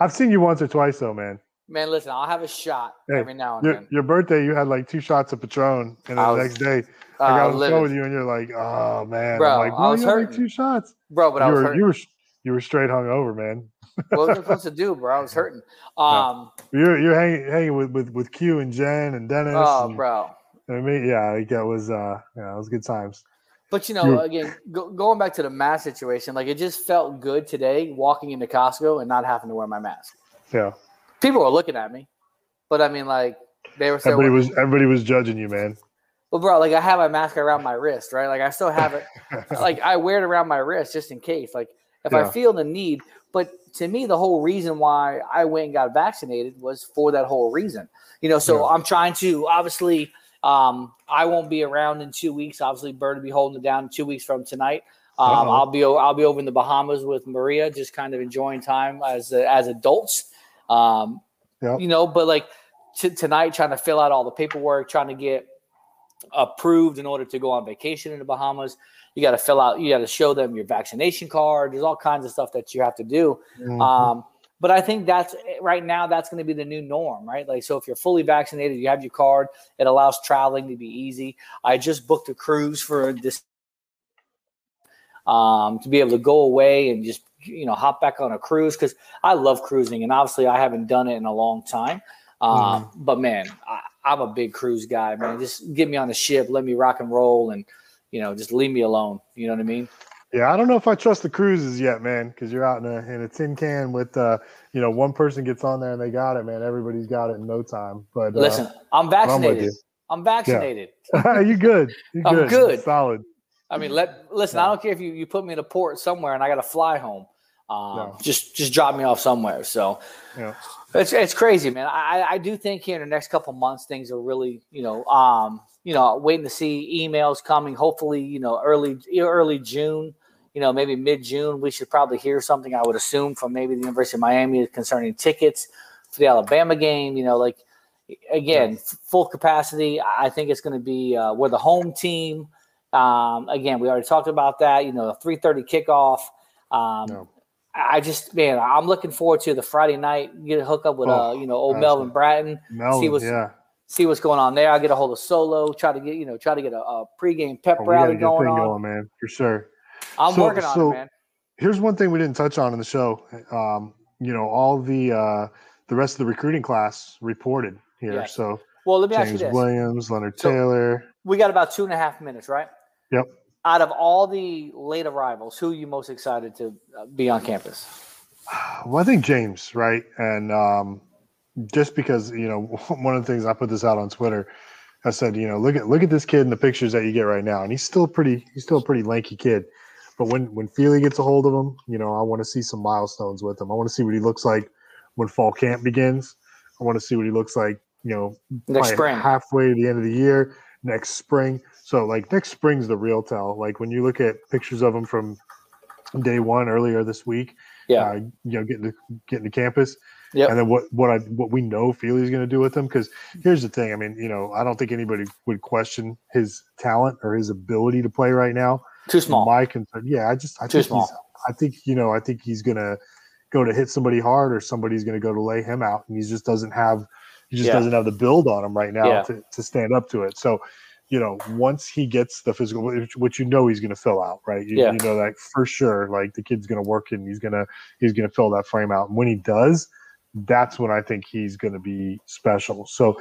I've seen you once or twice though, man. man. Listen, I'll have a shot Hey, every now and your, then. your birthday, you had like two shots of Patron, and then I the next day, uh, I got on the livid. with you, and you're like, "Oh man," Bro, I'm like, I was you had like hurting. two shots, Bro, but I was were hurting. you were you were straight hungover, man. What was I supposed to do, bro? I was hurting. Um, You're you're hanging hanging with, with with Q and Jen and Dennis. oh, and, bro. I mean, yeah, like that was uh, yeah, it was good times. But you know, You- again, go, going back to the mask situation, like it just felt good today walking into Costco and not having to wear my mask. Yeah, People were looking at me. But I mean, like they were saying, Everybody was everybody was judging you, man. well, bro, like I have my mask around my wrist, right? Like I still have it. like I wear it around my wrist just in case. Like if I feel the need. But to me, the whole reason why I went and got vaccinated was for that whole reason. You know, so I'm trying to obviously. Um, I won't be around in two weeks. Obviously, Bird will be holding it down two weeks from tonight. Um. I'll be I'll be over in the Bahamas with Maria, just kind of enjoying time as as adults. Um, Yep. you know, but like t- tonight, trying to fill out all the paperwork, trying to get approved in order to go on vacation in the Bahamas. You got to fill out, you got to show them your vaccination card. There's all kinds of stuff that you have to do. Mhm. Um, but I think that's right now, that's going to be the new norm, right? Like, so if you're fully vaccinated, you have your card, it allows traveling to be easy. I just booked a cruise for this um, to be able to go away and just you know hop back on a cruise because I love cruising and obviously I haven't done it in a long time. Um, But man, I, I'm a big cruise guy, man. Just get me on the ship, let me rock and roll, and you know just leave me alone. You know what I mean? Yeah, I don't know if I trust the cruises yet, man, because you're out in a in a tin can with uh, you know, one person gets on there and they got it, man. Everybody's got it in no time. But uh, Listen, I'm but I'm vaccinated. I'm vaccinated. you. you good? You I'm good? good. Solid. I mean, let listen. I don't care if you, you put me in a port somewhere and I got to fly home. Um, No. Just just drop me off somewhere. So Yeah. it's it's crazy, man. I I do think here in the next couple months things are really you know um you know waiting to see emails coming. Hopefully you know early early June. You know maybe mid June we should probably hear something. I would assume from maybe the University of Miami concerning tickets for the Alabama game. You know like again full capacity. I think it's going to be uh, we're the home team. Um, again, we already talked about that. You know, a three thirty kickoff. Um, I just man, I'm looking forward to the Friday night. Get a hook up with uh, Oh, you know, old Melvin Bratton. see Melvin, what's yeah. See what's going on there. I get a hold of Solo. Try to get you know, try to get a, a pregame pep Oh, we got a rally going on. going, man, for sure. I'm So- working on so it, man. Here's one thing we didn't touch on in the show. Um, you know, all the uh, the rest of the recruiting class reported here. Yes. So Well, let me ask you James this. Williams, Leonard So- Taylor. We got about two and a half minutes, right? Yep. Out of all the late arrivals, who are you most excited to uh, be on campus? Well, I think James, right? And um, just because you know, one of the things I put this out on Twitter, I said, you know, look at look at this kid in the pictures that you get right now, and he's still pretty, he's still a pretty lanky kid. But when when Feely gets a hold of him, you know, I want to see some milestones with him. I want to see what he looks like when fall camp begins. I want to see what he looks like, you know, Next spring. halfway to the end of the year, next spring. So like next spring's the real tell. Like when you look at pictures of him from day one earlier this week, Yeah. uh, you know, getting to getting to campus. Yep. And then what what I what we know Feely's going to do with him because here's the thing. I mean, you know, I don't think anybody would question his talent or his ability to play right now. Too small. My concern, yeah, I just I Too think small. he's I think you know I think he's going to go to hit somebody hard or somebody's going to go to lay him out and he just doesn't have he just Yeah. doesn't have the build on him right now Yeah. to, to stand up to it. So you know, once he gets the physical, which, which you know he's going to fill out, right? You, Yeah. you know that for sure. Like the kid's going to work and he's going to he's going to fill that frame out. And when he does, that's when I think he's going to be special. So,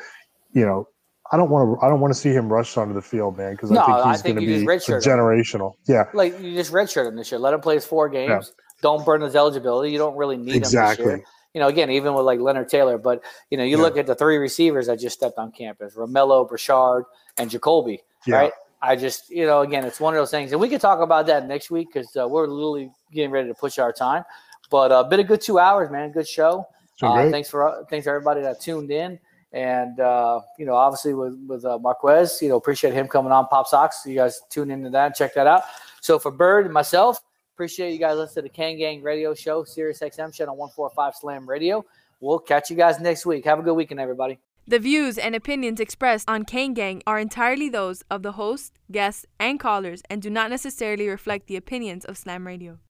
you know, I don't want to I don't want to see him rushed onto the field, man, because No, I think he's going to be generational. Yeah, Like you just redshirt him this year. Let him play his four games. Don't burn his eligibility. You don't really need him this Exactly. year. You know, again, even with like Leonard Taylor, but you know, you Yeah. look at the three receivers that just stepped on campus: Romello, Brashard, and Jacoby. Yeah. Right? I just, you know, again, it's one of those things, and we could talk about that next week because uh, we're literally getting ready to push our time. But a uh, been a good two hours, man. Good show. Been Uh, thanks for thanks for everybody that tuned in, and uh, you know, obviously with with uh, Marquez, you know, appreciate him coming on Pop Sox. You guys tune into that, and check that out. So for Bird and myself, appreciate you guys listening to the Kane Gang Radio Show, Sirius XM channel one four five Slam Radio. We'll catch you guys next week. Have a good weekend, everybody. The views and opinions expressed on Kane Gang are entirely those of the host, guests, and callers and do not necessarily reflect the opinions of Slam Radio.